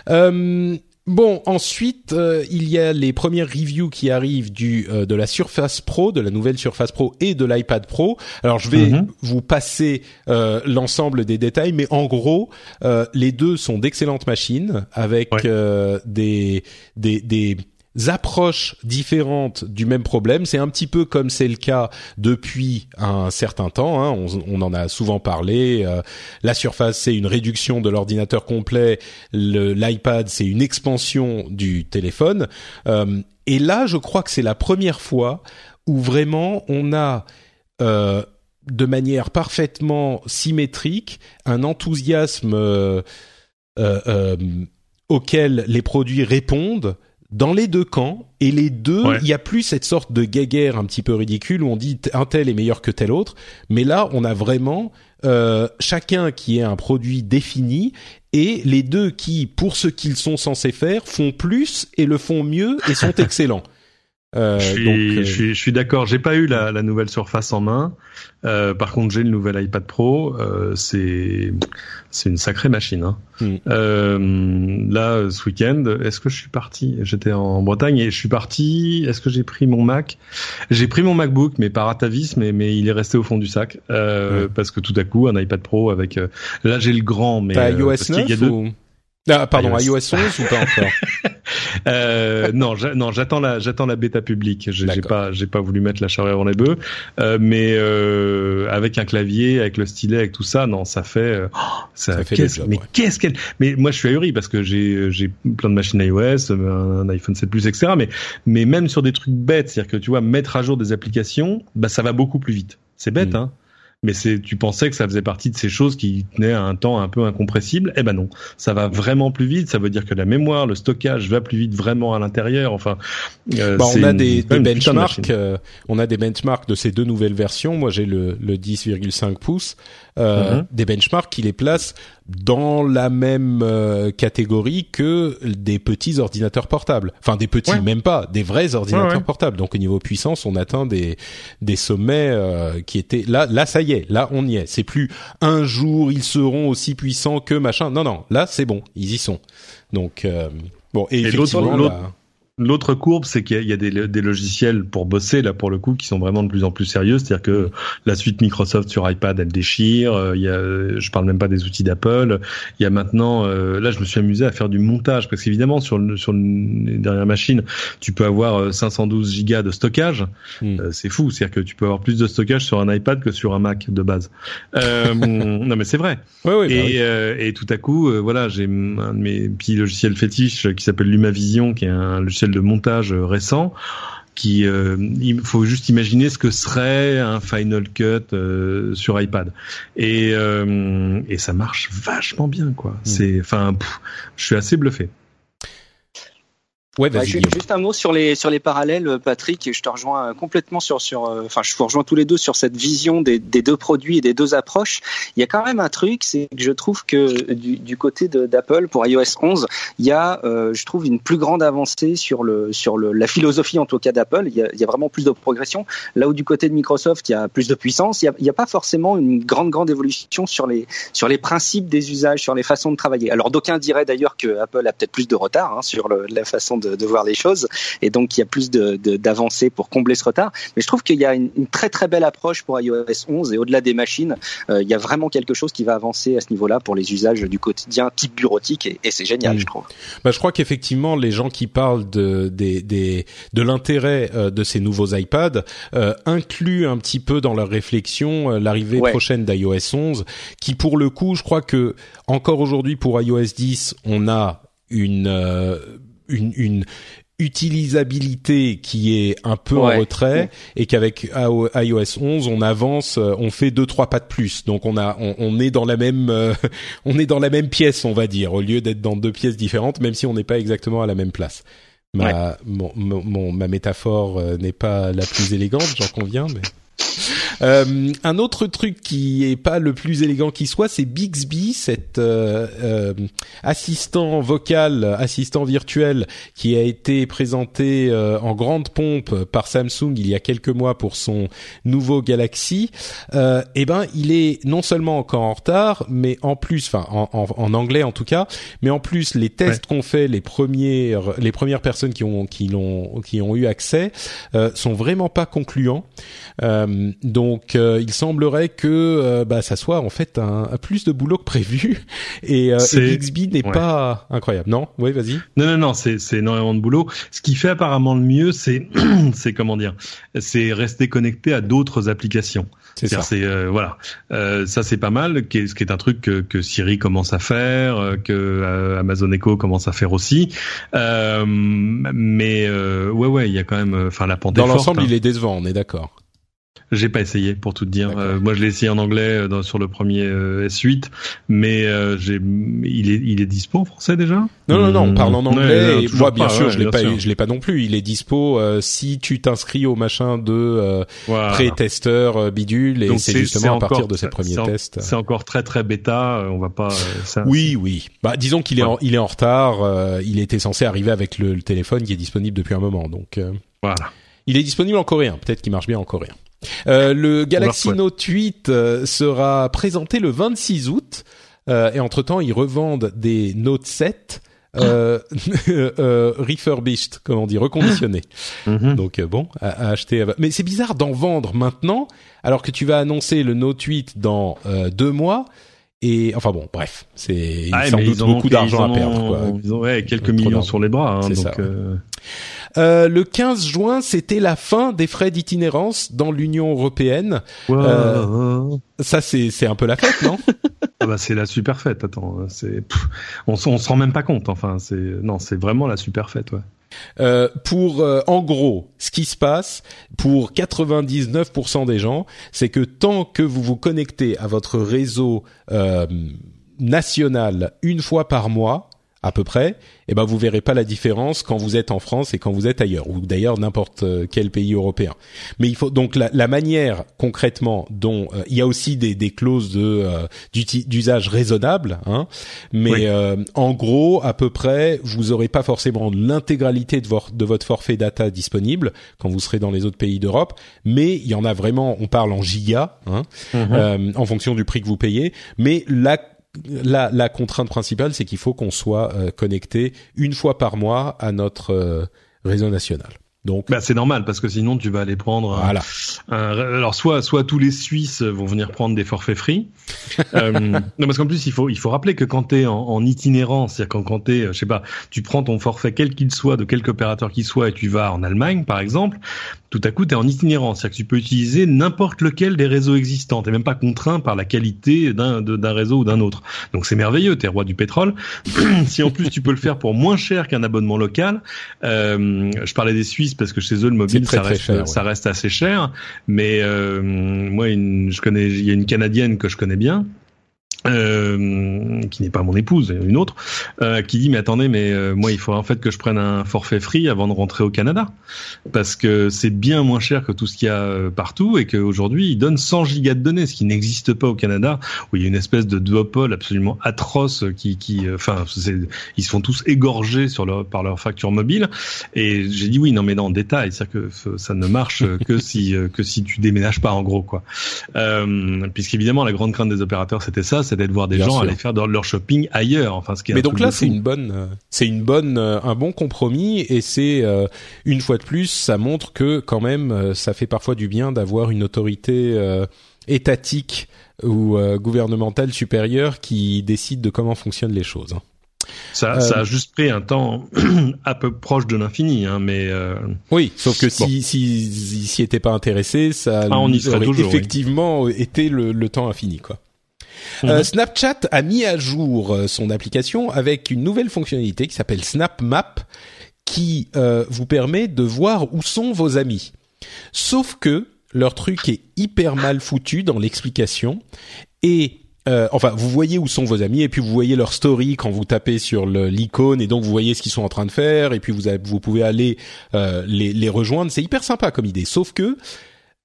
Euh, Bon, ensuite, euh, il y a les premières reviews qui arrivent du euh, de la Surface Pro, de la nouvelle Surface Pro et de l'iPad Pro. Alors, je vais mhm. vous passer euh, l'ensemble des détails, mais en gros, les deux sont d'excellentes machines avec des, des, des approches différentes du même problème. C'est un petit peu comme c'est le cas depuis un certain temps. Hein. On, en a souvent parlé. Euh, la Surface, c'est une réduction de l'ordinateur complet. L'iPad, c'est une expansion du téléphone. Euh, et là, je crois que c'est la première fois où vraiment on a euh, de manière parfaitement symétrique un enthousiasme auquel les produits répondent dans les deux camps et les deux, il y a plus cette sorte de guéguerre un petit peu ridicule où on dit un tel est meilleur que tel autre, mais là on a vraiment euh, chacun qui est un produit défini et les deux qui, pour ce qu'ils sont censés faire, font plus et le font mieux et sont [laughs] excellents.
Euh, je, suis, donc, euh, je, suis, je suis d'accord. J'ai pas eu la, la, nouvelle Surface en main. Euh, par contre, j'ai le nouvel iPad Pro. Euh, c'est c'est une sacrée machine. Hein. Hmm. Euh, là, ce week-end, est-ce que je suis parti? J'étais en Bretagne et je suis parti. Est-ce que j'ai pris mon Mac? J'ai pris mon MacBook, mais par atavisme, mais, mais il est resté au fond du sac euh, parce que tout à coup, un iPad Pro avec. là, j'ai le grand, mais.
T'as iOS 9 ou... Ah, pardon, iOS, 11 ou pas encore? [laughs]
euh, Non, non, j'attends la, j'attends la bêta publique. J'ai pas, j'ai pas voulu mettre la charrue dans les bœufs, euh, mais euh, avec un clavier, avec le stylet, avec tout ça, non, ça fait, euh, ça, fait mais qu'est-ce qu'elle, mais moi je suis ahuri parce que j'ai, j'ai plein de machines iOS, un, iPhone 7 Plus, etc. Mais, mais même sur des trucs bêtes, c'est-à-dire que tu vois, mettre à jour des applications, bah ça va beaucoup plus vite. C'est bête, mm. hein mais c'est tu pensais que ça faisait partie de ces choses qui tenaient à un temps un peu incompressible? Eh ben non. Ça va vraiment plus vite. Ça veut dire que la mémoire le stockage va plus vite vraiment à l'intérieur. Enfin
euh, bah, on a des, des benchmarks euh, on a des benchmarks de ces deux nouvelles versions. Moi j'ai le, le 10,5 pouces. Euh, mhm. des benchmarks qui les placent dans la même euh, catégorie que des petits ordinateurs portables. Enfin, des petits, même pas, des vrais ordinateurs portables. Donc, au niveau puissance, on atteint des des sommets euh, qui étaient là. Là, ça y est. Là, on y est. C'est plus un jour ils seront aussi puissants que machin. Non, non. Là, c'est bon. Ils y sont. Donc bon. Et, effectivement,
L'autre courbe, c'est qu'il y a, des, des, logiciels pour bosser là pour le coup qui sont vraiment de plus en plus sérieux. C'est-à-dire que la suite Microsoft sur iPad, elle déchire. Euh, il y a, je parle même pas des outils d'Apple. Il y a maintenant, euh, là, je me suis amusé à faire du montage parce qu'évidemment sur le, sur les dernières machines, tu peux avoir 512 euh, gigas de stockage. Hmm. c'est fou. C'est-à-dire que tu peux avoir plus de stockage sur un iPad que sur un Mac de base. [laughs] non, mais c'est vrai.
Ouais,
et, bah et tout à coup, voilà, j'ai un de mes petits logiciels fétiches qui s'appelle LumaVision, qui est un logiciel de montage euh, récent qui euh, il faut juste imaginer ce que serait un Final Cut euh, sur iPad et et ça marche vachement bien quoi. Hmm. C'est enfin je suis assez bluffé.
Ouais, vas-y.
juste un mot sur les sur les parallèles, Patrick. Je te rejoins complètement sur sur. euh, Enfin, je vous rejoins tous les deux sur cette vision des, des deux produits et des deux approches. Il y a quand même un truc, c'est que je trouve que du, du côté d'Apple pour iOS 11, il y a, euh, je trouve, une plus grande avancée sur le sur le, la philosophie en tout cas d'Apple. Il y, a, il y a vraiment plus de progression. Là où du côté de Microsoft, il y a plus de puissance. Il y a, a pas forcément une grande grande évolution sur les sur les principes des usages, sur les façons de travailler. Alors d'aucuns diraient d'ailleurs que Apple a peut-être plus de retard hein, sur le, la façon de, de voir les choses, et donc il y a plus de- de- d'avancées pour combler ce retard. Mais je trouve qu'il y a une, une très très belle approche pour iOS 11 et au-delà des machines, euh, il y a vraiment quelque chose qui va avancer à ce niveau-là pour les usages du quotidien type bureautique et, et c'est génial,
Mm.
je trouve.
Bah, je crois qu'effectivement, les gens qui parlent de des, des de l'intérêt euh, de ces nouveaux iPads euh, incluent un petit peu dans leur réflexion l'arrivée
Ouais.
prochaine d'iOS 11, qui pour le coup, je crois que encore aujourd'hui pour iOS 10, on a une euh, une, une utilisabilité qui est un peu
Ouais.
en retrait et qu'avec iOS 11 on avance euh, on fait deux trois pas de plus. Donc on a on, on est dans la même euh, [laughs] on est dans la même pièce on va dire au lieu d'être dans deux pièces différentes même si on n'est pas exactement à la même place. Ma mon, mon- mon- ma métaphore euh, n'est pas la plus élégante j'en conviens mais [laughs] euh, un autre truc qui est pas le plus élégant qui soit, c'est Bixby, cet euh, euh, assistant vocal, assistant virtuel qui a été présenté euh, en grande pompe par Samsung il y a quelques mois pour son nouveau Galaxy. Euh, eh ben, il est non seulement encore en retard, mais en plus, enfin en, en, en anglais en tout cas, mais en plus les tests qu'ont fait les premières les premières personnes qui ont qui l'ont qui ont eu accès euh, sont vraiment pas concluants. Euh, donc, euh, il semblerait que euh, bah, ça soit en fait un, un plus de boulot que prévu, [laughs] et, euh, et Bixby n'est
ouais.
pas incroyable. Non, oui, vas-y.
Non, non, non, c'est c'est énormément de boulot. Ce qui fait apparemment le mieux, c'est [clears throat] c'est comment dire, c'est rester connecté à d'autres applications.
C'est ça.
C'est euh, voilà, euh, ça c'est pas mal. qui est- Ce qui est un truc que, que Siri commence à faire, que Amazon Echo commence à faire aussi. Mais ouais, ouais, il y a quand même, enfin la pente
Dans l'ensemble,
hein.
il est décevant, on est d'accord.
J'ai pas essayé pour tout te dire. Euh, moi, je l'ai essayé en anglais euh, dans- sur le premier euh, S8, mais euh, j'ai, il est, il est dispo en français déjà?
Non, non, non, on parle en
Ouais,
anglais. et moi, bien
pas,
sûr,
ouais,
je l'ai pas,
sûr.
je l'ai pas non plus. Il est dispo euh, si tu t'inscris au machin de euh,
Voilà.
pré-testeur bidule, et
Donc
c'est
c'est-
justement
c'est
à partir de ces premiers
en-
tests.
C'est encore très très bêta. On va pas. euh, ça-
Oui, oui. Bah, disons qu'il est, en, il est en retard. euh, il était censé arriver avec le, le téléphone qui est disponible depuis un moment. Donc, euh,
Voilà.
il est disponible en coréen. Peut-être qu'il marche bien en coréen. Euh, le Galaxy. Note 8 euh, sera présenté le 26 août. Euh, et entre-temps, ils revendent des Note 7 euh, [laughs] euh, refurbished, comment on dit, reconditionnés. [laughs]
Mhm.
Donc euh, bon, à, à acheter. Mais c'est bizarre d'en vendre maintenant, alors que tu vas annoncer le Note 8 dans deux mois. Et enfin bon, bref, c'est
Ah,
sans doute beaucoup d'argent
en
à perdre. Quoi.
Ils ont ouais, quelques millions sur les bras. Hein, donc. Euh,
le 15 juin, c'était la fin des frais d'itinérance dans l'Union européenne. Euh, Ça, c'est c'est un peu la fête, non? [laughs]
Ah bah c'est la super fête. Attends, c'est on, on se rend même pas compte. Enfin, c'est non, c'est vraiment la super fête. Ouais.
Euh, Pour euh, en gros, ce qui se passe pour 99% des gens, c'est que tant que vous vous connectez à votre réseau euh, national une fois par mois à peu près, eh ben vous verrez pas la différence quand vous êtes en France et quand vous êtes ailleurs ou d'ailleurs n'importe euh, quel pays européen. Mais il faut donc la, la manière concrètement dont euh, il y a aussi des, des clauses de euh, d'usage raisonnable, hein, mais
Oui.
euh, en gros à peu près vous aurez pas forcément l'intégralité de, votre de votre forfait data disponible quand vous serez dans les autres pays d'Europe, mais il y en a vraiment, on parle en giga, hein, euh, en fonction du prix que vous payez, mais la la, la contrainte principale, c'est qu'il faut qu'on soit euh, connecté une fois par mois à notre euh, réseau national. Donc
Bah c'est normal parce que sinon tu vas aller prendre.
voilà.
un- alors soit soit tous les Suisses vont venir prendre des forfaits free. [laughs] euh, non parce qu'en plus il faut il faut rappeler que quand t'es en, en itinérance, c'est-à-dire quand quand t'es, euh, je sais pas, tu prends ton forfait quel qu'il soit de quelque opérateur qu'il soit et tu vas en Allemagne par exemple, tout à coup t'es en itinérance, c'est-à-dire que tu peux utiliser n'importe lequel des réseaux existants. T'es même pas contraint par la qualité d'un réseau ou d'un autre. Donc c'est merveilleux, t'es roi du pétrole. [clears throat] si en plus tu peux le faire pour moins cher qu'un abonnement local, euh, je parlais des Suisses parce que chez eux le mobile
très,
ça reste
cher, ouais.
ça reste assez cher, mais euh, moi une, je connais il y a une canadienne que je connais bien euh, qui n'est pas mon épouse, une autre, euh, qui dit mais attendez, mais euh, moi il faudrait en fait que je prenne un forfait free avant de rentrer au Canada, parce que c'est bien moins cher que tout ce qu'il y a euh, partout et qu'aujourd'hui ils donnent 100 gigas de données, ce qui n'existe pas au Canada, où il y a une espèce de duopole absolument atroce qui, qui, enfin, ils se font tous égorger sur leur, par leur facture mobile. Et j'ai dit oui, non mais non, en détail, c'est-à-dire que ça ne marche que [laughs] si que si tu déménages pas en gros quoi, puisqu'évidemment la grande crainte des opérateurs c'était ça c'était de voir des gens aller faire leur shopping ailleurs. Enfin, ce qui est
Mais donc là, c'est une bonne, euh, c'est une bonne, euh, un bon compromis et c'est euh, une fois de plus, ça montre que quand même, ça fait parfois du bien d'avoir une autorité étatique ou gouvernementale supérieure qui décide de comment fonctionnent les choses. Hein.
Ça, ça a juste pris un temps [clears throat] un peu proche de l'infini, hein, mais
oui, sauf que si si s'y était pas intéressé, ça ah, on y serait aurait effectivement été le, le temps infini, quoi. Euh, mhm. Snapchat a mis à jour euh, son application avec une nouvelle fonctionnalité qui s'appelle Snap Map, qui euh, vous permet de voir où sont vos amis. Sauf que leur truc est hyper mal foutu dans l'explication et enfin, vous voyez où sont vos amis et puis vous voyez leur story quand vous tapez sur l'icône et donc vous voyez ce qu'ils sont en train de faire et puis vous, vous pouvez aller les, les rejoindre. C'est hyper sympa comme idée. Sauf que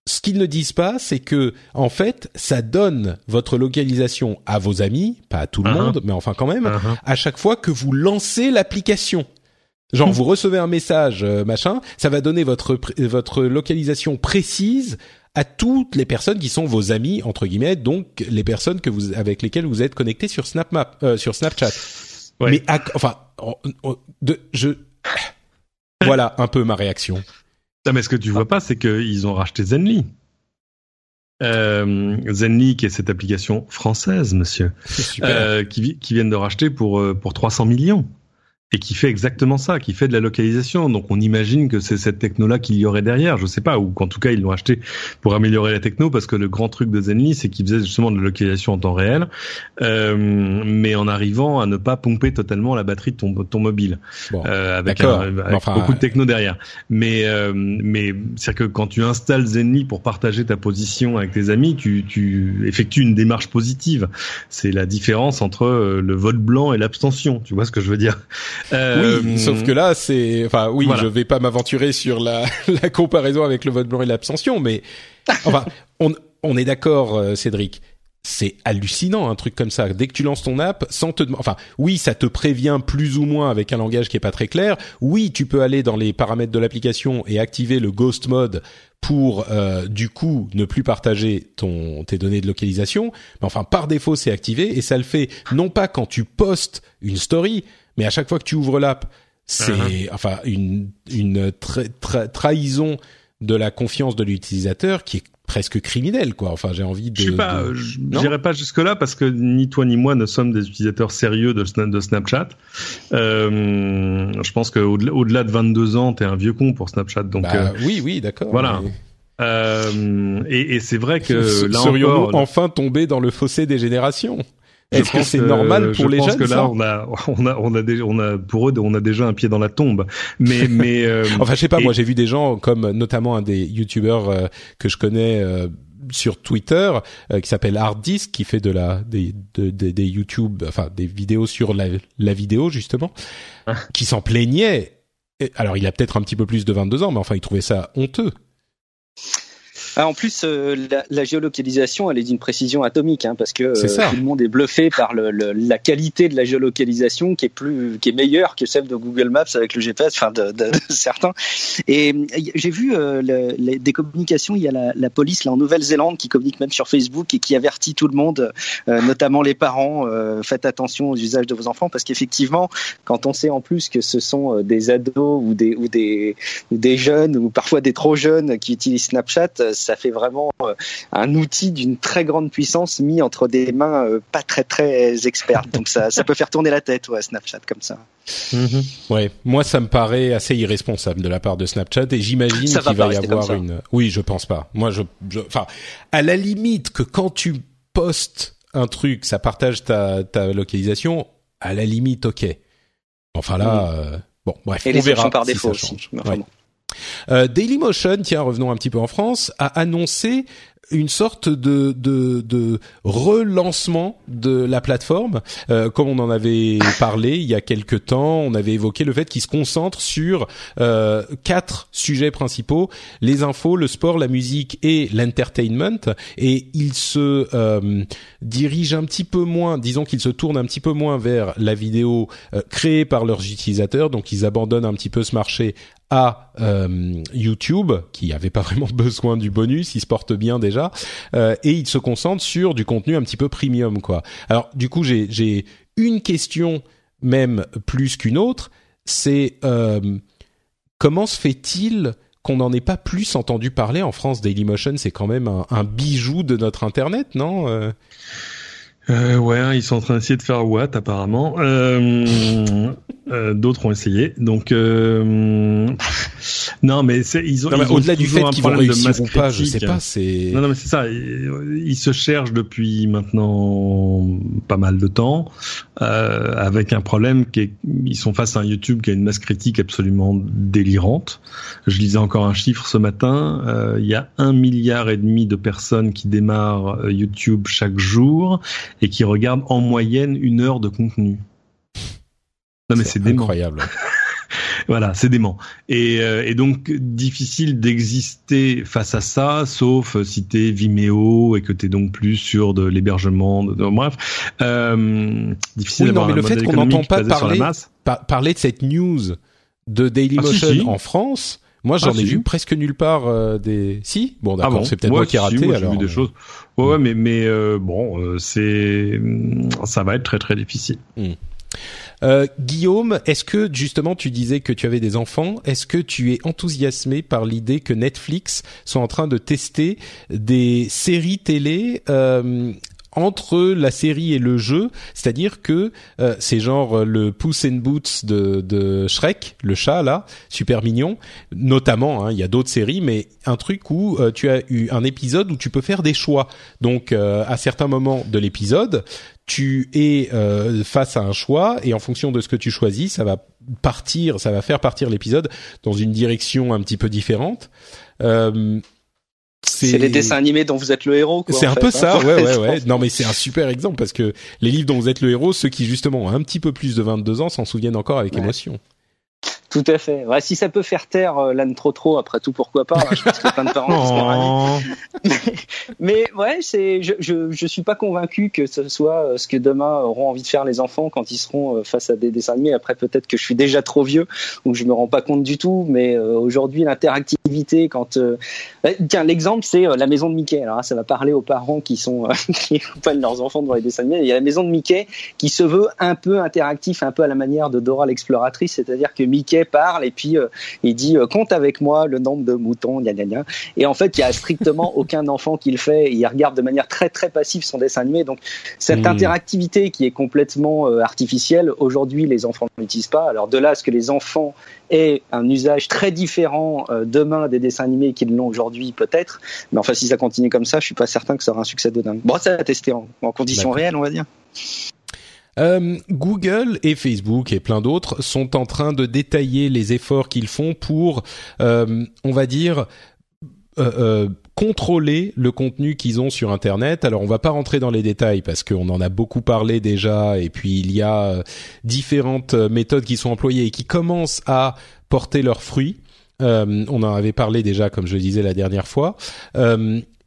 ce qu'ils ne disent pas, c'est que en fait, ça donne votre localisation à vos amis, pas à tout le uh-huh. monde, mais enfin quand même, uh-huh. à chaque fois que vous lancez l'application. Genre vous recevez un message euh, machin, ça va donner votre votre localisation précise à toutes les personnes qui sont vos amis entre guillemets, donc les personnes que vous avec lesquelles vous êtes connecté sur SnapMap, euh, sur Snapchat. Mais enfin, de, je voilà un peu ma réaction.
Non, mais ce que tu vois pas, c'est qu'ils ont racheté Zenly. Euh, Zenly, qui est cette application française, monsieur, euh, qui, qui viennent de racheter pour euh, pour 300 millions et qui fait exactement ça, qui fait de la localisation. Donc on imagine que c'est cette techno-là qu'il y aurait derrière, je sais pas, ou qu'en tout cas ils l'ont acheté pour améliorer la techno, parce que le grand truc de Zenly, c'est qu'il faisait justement de la localisation en temps réel, euh, mais en arrivant à ne pas pomper totalement la batterie de ton, ton mobile, euh, avec, beaucoup de techno derrière. Mais euh, mais c'est que quand tu installes Zenly pour partager ta position avec tes amis, tu, tu effectues une démarche positive. C'est la différence entre euh, le vote blanc et l'abstention. Tu vois ce que je veux dire?
Euh, oui, sauf que là, c'est, enfin, oui, je vais pas m'aventurer sur la, [laughs] la comparaison avec le vote blanc et l'abstention, mais enfin, [laughs] on, on est d'accord, euh, Cédric. C'est hallucinant un truc comme ça. Dès que tu lances ton app, sans te, enfin, oui, ça te prévient plus ou moins avec un langage qui est pas très clair. Oui, tu peux aller dans les paramètres de l'application et activer le ghost mode pour euh, du coup ne plus partager ton tes données de localisation. Mais enfin, par défaut, c'est activé et ça le fait non pas quand tu postes une story, mais à chaque fois que tu ouvres l'app, c'est uh-huh. enfin une une trahison de la confiance de l'utilisateur qui est presque criminelle quoi. Enfin, j'ai envie de
Je sais pas, je n'irai pas jusque là parce que ni toi ni moi ne sommes des utilisateurs sérieux de, de Snapchat. Euh, je pense qu'au-delà au-delà de 22 ans, t'es un vieux con pour Snapchat donc
bah, euh, oui oui, d'accord.
Voilà. Euh, et, et c'est vrai que [laughs] là Serions-nous
enfin tombés dans le fossé des générations? Est-ce que c'est normal pour les jeunes Je pense que là,
on a, on a, on a, déjà, on a, pour eux, on a déjà un pied dans la tombe. Mais, [laughs] mais. Euh,
enfin, je sais pas. Moi, j'ai vu des gens comme, notamment un des youtubeurs euh, que je connais. Euh, sur Twitter qui s'appelle Hard Disk qui fait de la des des YouTube enfin des vidéos sur la, la vidéo justement ah. qui s'en plaignait alors il a peut-être un petit peu plus de 22 ans mais enfin il trouvait ça honteux
ah, en plus, euh, la, géolocalisation, elle est d'une précision atomique, hein, parce que euh, tout le monde est bluffé par le, la qualité de la géolocalisation qui est plus, qui est meilleure que celle de Google Maps avec le GPS, enfin de, de, [laughs] certains. Et j'ai vu euh, des communications. Il y a la, la police là en Nouvelle-Zélande qui communique même sur Facebook et qui avertit tout le monde, notamment les parents, faites attention aux usages de vos enfants, parce qu'effectivement, quand on sait en plus que ce sont des ados ou des ou des ou des jeunes ou parfois des trop jeunes qui utilisent Snapchat ça fait vraiment euh, un outil d'une très grande puissance mis entre des mains euh, pas très très expertes. Donc ça, ça peut faire tourner la tête, ouais, Snapchat comme ça.
Mhm. Ouais, moi ça me paraît assez irresponsable de la part de Snapchat et j'imagine qu'il va y avoir une. Oui, je pense pas. Moi, je, enfin, à la limite que quand tu postes un truc, ça partage ta, ta localisation. À la limite, ok. Enfin là, euh, bon, bref,
et
on
verra par défaut aussi.
Euh, Dailymotion, tiens, revenons un petit peu en France, a annoncé une sorte de, de, de relancement de la plateforme, euh, comme on en avait parlé il y a quelque temps. On avait évoqué le fait qu'il se concentre sur euh, quatre sujets principaux les infos, le sport, la musique et l'entertainment. Et il se euh, dirige un petit peu moins, disons qu'il se tourne un petit peu moins vers la vidéo euh, créée par leurs utilisateurs. Donc ils abandonnent un petit peu ce marché à euh, YouTube, qui avait pas vraiment [laughs] besoin du bonus, il se porte bien déjà, euh, et il se concentre sur du contenu un petit peu premium, quoi. Alors, du coup, j'ai une question même plus qu'une autre, c'est euh, comment se fait-il qu'on n'en ait pas plus entendu parler en France? Dailymotion C'est quand même un, un, bijou de notre internet, non euh
ouais, ils sont en train d'essayer de faire Watt apparemment. Euh, euh, D'autres ont essayé. Donc euh, non, mais ils ont,
ont au-delà du fait qu'ils vont réussir ou pas, je sais pas. C'est
non, non, mais c'est ça. Ils se cherchent depuis maintenant pas mal de temps, euh, avec un problème qui est, ils sont face à un YouTube qui a une masse critique absolument délirante. Je lisais encore un chiffre ce matin. Euh, il y a un milliard et demi de personnes qui démarrent YouTube chaque jour et qui regardent en moyenne une heure de contenu.
Non mais c'est incroyable. [laughs]
voilà, c'est dément. Et, euh, et donc difficile d'exister face à ça, sauf si t'es Vimeo et que t'es donc plus sur de l'hébergement. De, bref, euh, difficile
oui, non, mais le fait qu'on n'entend pas parler, par, parler de cette news de Dailymotion ah, si, si. en France. Moi, j'en ah, ai si. vu presque nulle part euh, des. Si, bon, d'accord, ah bon c'est peut-être moi qui ai raté.
Moi,
alors.
Vu des choses. Ouais, ouais, mais mais euh, bon, euh, c'est ça va être très très difficile.
Mm. Euh, Guillaume, est-ce que justement tu disais que tu avais des enfants Est-ce que tu es enthousiasmé par l'idée que Netflix soit en train de tester des séries télé euh, entre la série et le jeu, c'est-à-dire que euh, c'est genre le Puss in Boots de, de Shrek, le chat là, super mignon. Notamment, hein, il y a d'autres séries, mais un truc où euh, tu as eu un épisode où tu peux faire des choix. Donc, euh, à certains moments de l'épisode, tu es euh, face à un choix et en fonction de ce que tu choisis, ça va partir, ça va faire partir l'épisode dans une direction un petit peu différente. Euh,
c'est les dessins animés dont vous êtes le héros.
C'est un
fait,
peu
hein.
ça, [laughs] ouais, ouais, ouais. Non, mais c'est un super exemple parce que les livres dont vous êtes le héros, ceux qui justement ont un petit peu plus de 22 ans, s'en souviennent encore avec ouais. émotion.
Tout à fait. Ouais, si ça peut faire taire euh, l'âne trop trop, après tout, pourquoi pas hein, Je pense que plein de parents [laughs] mais, mais ouais, c'est, je, je, je suis pas convaincu que ce soit euh, ce que demain auront envie de faire les enfants quand ils seront euh, face à des dessins animés. Après, peut-être que je suis déjà trop vieux ou je me rends pas compte du tout. Mais euh, aujourd'hui, l'interactivité, quand euh... tiens, l'exemple, c'est la maison de Mickey. Alors, ça va parler aux parents qui sont [laughs] qui accompagnent leurs enfants devant les dessins animés. Il y a la maison de Mickey qui se veut un peu interactif, un peu à la manière de Dora l'exploratrice, c'est-à-dire que Mickey parle et puis euh, il dit euh, compte avec moi le nombre de moutons, gna gna gna. Et en fait, il y a strictement [laughs] aucun enfant qui le fait. Il regarde de manière très très passive son dessin animé. Donc cette mmh. interactivité qui est complètement euh, artificielle, aujourd'hui les enfants ne l'utilisent pas. Alors de là à ce que les enfants aient un usage très différent demain des dessins animés qu'ils l'ont aujourd'hui peut-être. Mais enfin si ça continue comme ça, je suis pas certain que ça aura un succès de dingue. Bon, ça va tester en, en conditions réelles, on va dire.
Euh, Google et Facebook et plein d'autres sont en train de détailler les efforts qu'ils font pour, euh, on va dire, euh, contrôler le contenu qu'ils ont sur Internet. Alors on va pas rentrer dans les détails parce qu'on en a beaucoup parlé déjà et puis il y a différentes méthodes qui sont employées et qui commencent à porter leurs fruits. On en avait parlé déjà, comme je le disais la dernière fois.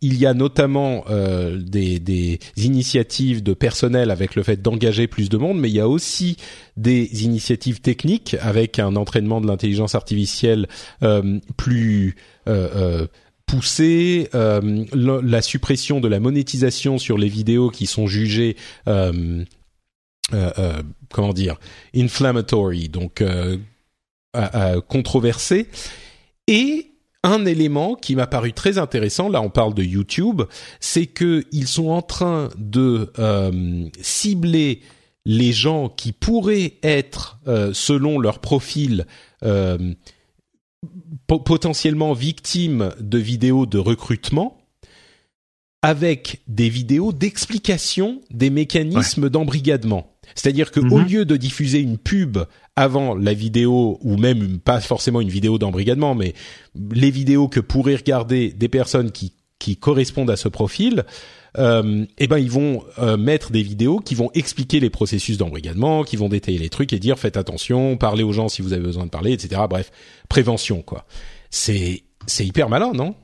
Il y a notamment euh, des, des, initiatives de personnel avec le fait d'engager plus de monde, mais il y a aussi des initiatives techniques avec un entraînement de l'intelligence artificielle euh, plus euh, euh poussé, euh, la suppression de la monétisation sur les vidéos qui sont jugées euh, comment dire inflammatory, donc controversées, et un élément qui m'a paru très intéressant, là on parle de YouTube, c'est que ils sont en train de euh, cibler les gens qui pourraient être, euh, selon leur profil, euh, potentiellement victimes de vidéos de recrutement, avec des vidéos d'explication des mécanismes ouais. d'embrigadement. C'est-à-dire que au lieu de diffuser une pub avant la vidéo ou même pas forcément une vidéo d'embrigadement, mais les vidéos que pourraient regarder des personnes qui qui correspondent à ce profil, euh, eh ben ils vont euh, mettre des vidéos qui vont expliquer les processus d'embrigadement, qui vont détailler les trucs et dire faites attention, parlez aux gens si vous avez besoin de parler, etc. Bref, prévention quoi. C'est c'est hyper malin, non?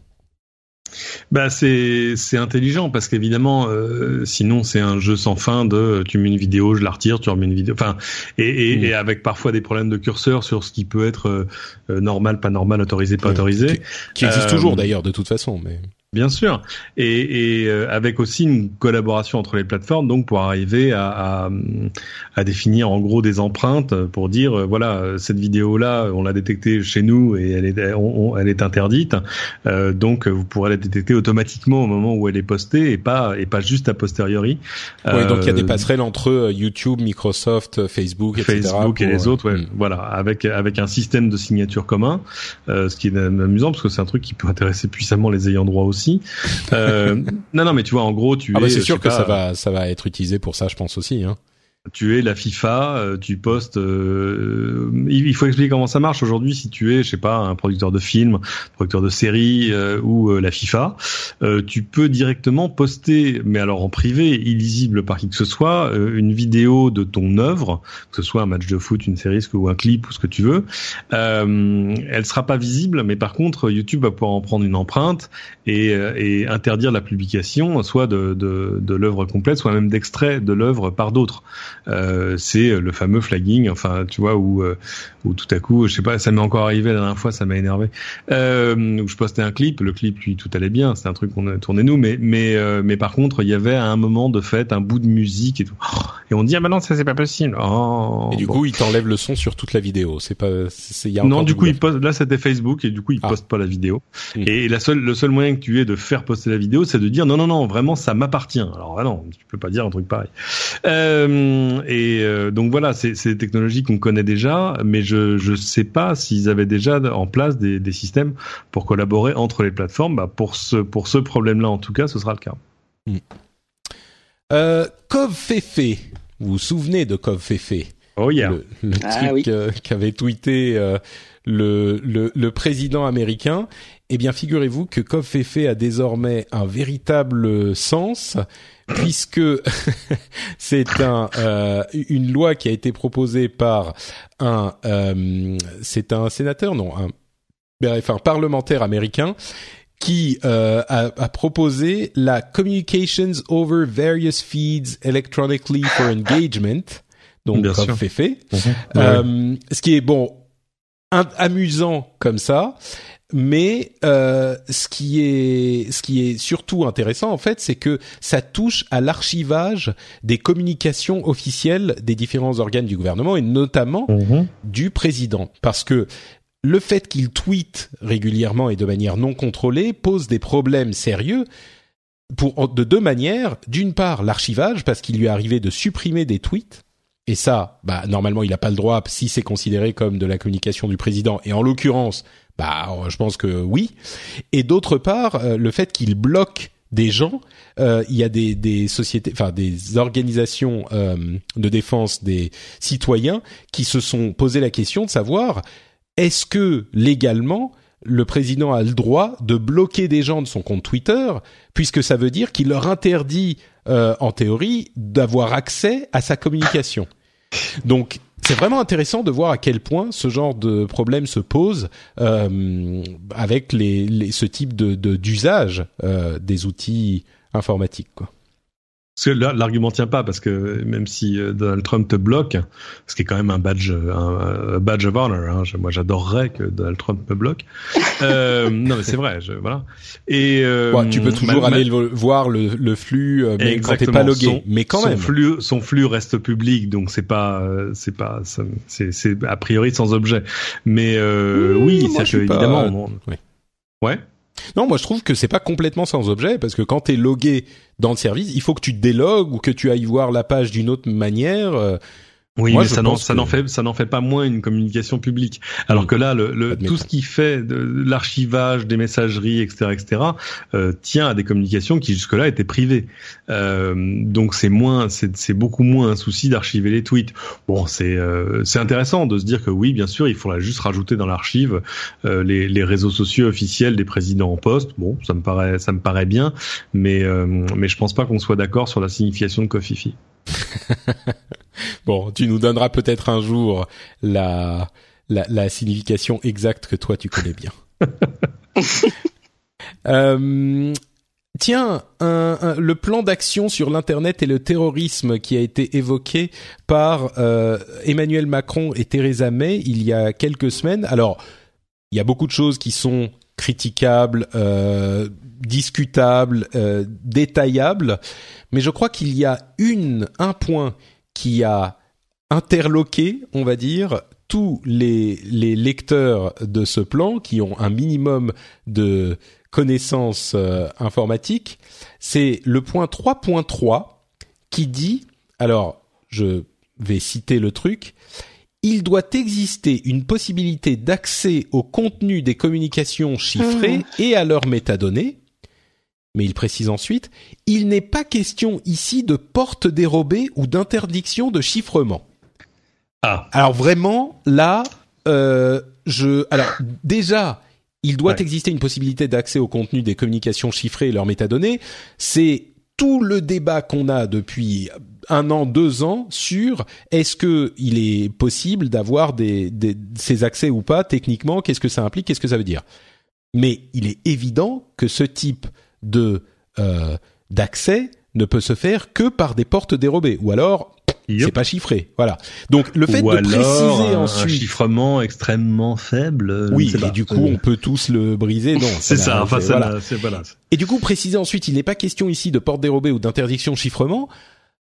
Bah c'est c'est intelligent parce qu'évidemment euh, sinon c'est un jeu sans fin de tu mets une vidéo je la retire tu remets une vidéo enfin et, et, mm. et avec parfois des problèmes de curseur sur ce qui peut être euh, normal pas normal autorisé pas autorisé
qui, qui existe toujours d'ailleurs de toute façon mais
Bien sûr, et, et euh, avec aussi une collaboration entre les plateformes, donc pour arriver à, à, à définir en gros des empreintes pour dire euh, voilà cette vidéo là on l'a détectée chez nous et elle est elle est interdite, euh, donc vous pourrez la détecter automatiquement au moment où elle est postée et pas et pas juste a posteriori.
Oui, donc il y a des passerelles entre YouTube, Microsoft, Facebook,
etc. Facebook et les autres, ouais, hmm. voilà, avec avec un système de signature commun, ce qui est amusant parce que c'est un truc qui peut intéresser puissamment les ayants droit aussi aussi. Euh, non, non, mais tu vois, en gros, tu
ah bah
es.
c'est sûr que ça va, ça va être utilisé pour ça, je pense aussi. Hein
tu es la FIFA, euh, tu postes. Euh, il faut expliquer comment ça marche aujourd'hui. Si tu es, je sais pas, un producteur de films, producteur de séries euh, ou la FIFA, tu peux directement poster, mais alors en privé, illisible par qui que ce soit, une vidéo de ton œuvre, que ce soit un match de foot, une série, ou un clip ou ce que tu veux. elle sera pas visible, mais par contre, YouTube va pouvoir en prendre une empreinte et, interdire la publication, soit de, de, de l'œuvre complète, soit même d'extrait de l'œuvre par d'autres. Euh, c'est le fameux flagging, enfin tu vois où euh, où tout à coup, je sais pas, ça m'est encore arrivé la dernière fois, ça m'a énervé. Euh, où je postais un clip, le clip lui tout allait bien, c'est un truc qu'on a tourné nous, mais mais euh, mais par contre il y avait à un moment de fait un bout de musique et tout, et on dit ah bah non ça c'est pas possible. Oh,
et du coup il t'enlève le son sur toute la vidéo, c'est pas, c'est y a
non du coup il poste, là c'était Facebook et du coup il ah. poste pas la vidéo. Hmm. Et la seule le seul moyen que tu aies de faire poster la vidéo, c'est de dire non non non vraiment ça m'appartient. Alors ah non, tu peux pas dire un truc pareil. Euh, et euh, donc voilà, c'est des technologies qu'on connaît déjà, mais je ne sais pas s'ils avaient déjà en place des, des, systèmes pour collaborer entre les plateformes. Bah pour ce pour ce problème-là, en tout cas, ce sera le cas.
Mm. Euh, Fefe, vous vous souvenez de Cov Fefe?
Oh yeah.
Le, ah truc euh, qu'avait tweeté euh, le, le, le, président américain. Eh bien, figurez-vous que Cov Fefe a désormais un véritable sens puisque [laughs] c'est un euh, une loi qui a été proposée par un euh, c'est un sénateur non un bref un parlementaire américain qui euh, a, a, proposé la communications over various feeds electronically for engagement donc Bien comme fait fait mhm. ce qui est bon amusant comme ça mais euh, ce qui est ce qui est surtout intéressant en fait, c'est que ça touche à l'archivage des communications officielles des différents organes du gouvernement et notamment mhm. du président, parce que le fait qu'il tweete régulièrement et de manière non contrôlée pose des problèmes sérieux pour de deux manières. D'une part, l'archivage, parce qu'il lui est arrivé de supprimer des tweets. Et ça, bah, normalement, il n'a pas le droit si c'est considéré comme de la communication du président. Et en l'occurrence, bah, je pense que oui. Et d'autre part, euh, le fait qu'il bloque des gens, euh, il y a des, sociétés, enfin des organisations euh, de défense des citoyens qui se sont posé la question de savoir est-ce que légalement le président a le droit de bloquer des gens de son compte Twitter, puisque ça veut dire qu'il leur interdit, en théorie, d'avoir accès à sa communication? Donc c'est vraiment intéressant de voir à quel point ce genre de problème se pose euh, avec les, les, ce type de d'usage euh, des outils informatiques. Quoi.
Parce que l'argument tient pas parce que même si euh, Donald Trump te bloque, ce qui est quand même un badge, un, badge of honor. Hein, moi, j'adorerais que Donald Trump me bloque. Euh, non, mais c'est vrai. Je, voilà.
Et euh, tu peux toujours aller voir le, le flux, mais quand t'es pas logué. mais quand
son
même.
Flux, son flux reste public, donc c'est pas, c'est pas, c'est, a priori sans objet. Mais euh, oui, oui c'est évidemment. Ouais.
Non, moi je trouve que c'est pas complètement sans objet parce que quand tu es logué dans le service, il faut que tu te délogues ou que tu ailles voir la page d'une autre manière.
Oui, mais ça n'en ça n'en fait ça n'en fait pas moins une communication publique. Alors que là, le, le tout ce qui fait de l'archivage des messageries, etc., etc., euh, tient à des communications qui jusque-là étaient privées. Euh, donc c'est moins, c'est beaucoup moins un souci d'archiver les tweets. Bon, c'est euh, c'est intéressant de se dire que oui, bien sûr, il faudra juste rajouter dans l'archive euh, les, les réseaux sociaux officiels des présidents en poste. Bon, ça me paraît ça me paraît bien, mais euh, mais je pense pas qu'on soit d'accord sur la signification de Kofifi. [laughs]
bon, tu nous donneras peut-être un jour la, la, la signification exacte que toi tu connais bien. [laughs] euh, tiens, un, le plan d'action sur l'internet et le terrorisme qui a été évoqué par euh, Emmanuel Macron et Theresa May il y a quelques semaines. Alors, il y a beaucoup de choses qui sont critiquables, euh, discutables, détaillables, mais je crois qu'il y a une un point qui a interloqué, on va dire, tous les, les lecteurs de ce plan qui ont un minimum de connaissances euh, informatiques, c'est le point 3.3 qui dit, alors je vais citer le truc, il doit exister une possibilité d'accès au contenu des communications chiffrées mmh. et à leurs métadonnées, mais il précise ensuite, il n'est pas question ici de porte dérobée ou d'interdiction de chiffrement. Ah. Alors vraiment, là, euh, je, alors déjà, il doit exister une possibilité d'accès au contenu des communications chiffrées et leurs métadonnées. C'est tout le débat qu'on a depuis un an, deux ans sur est-ce que il est possible d'avoir des, des, ces accès ou pas techniquement, qu'est-ce que ça implique, qu'est-ce que ça veut dire. Mais il est évident que ce type de euh, d'accès ne peut se faire que par des portes dérobées ou alors c'est pas chiffré. Voilà. Donc le fait de préciser
un,
ensuite
un chiffrement extrêmement faible.
Oui, et du coup on peut tous le briser. Non, [laughs]
c'est ça. Enfin, voilà. voilà.
Et du coup préciser ensuite, il n'est pas question ici de porte dérobée ou d'interdiction de chiffrement.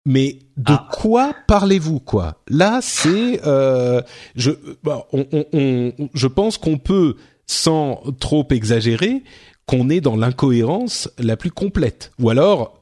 Mais de ah. quoi parlez-vous quoi? Là, c'est euh, je bah, on, on, on, je pense qu'on peut sans trop exagérer qu'on est dans l'incohérence la plus complète. Ou alors,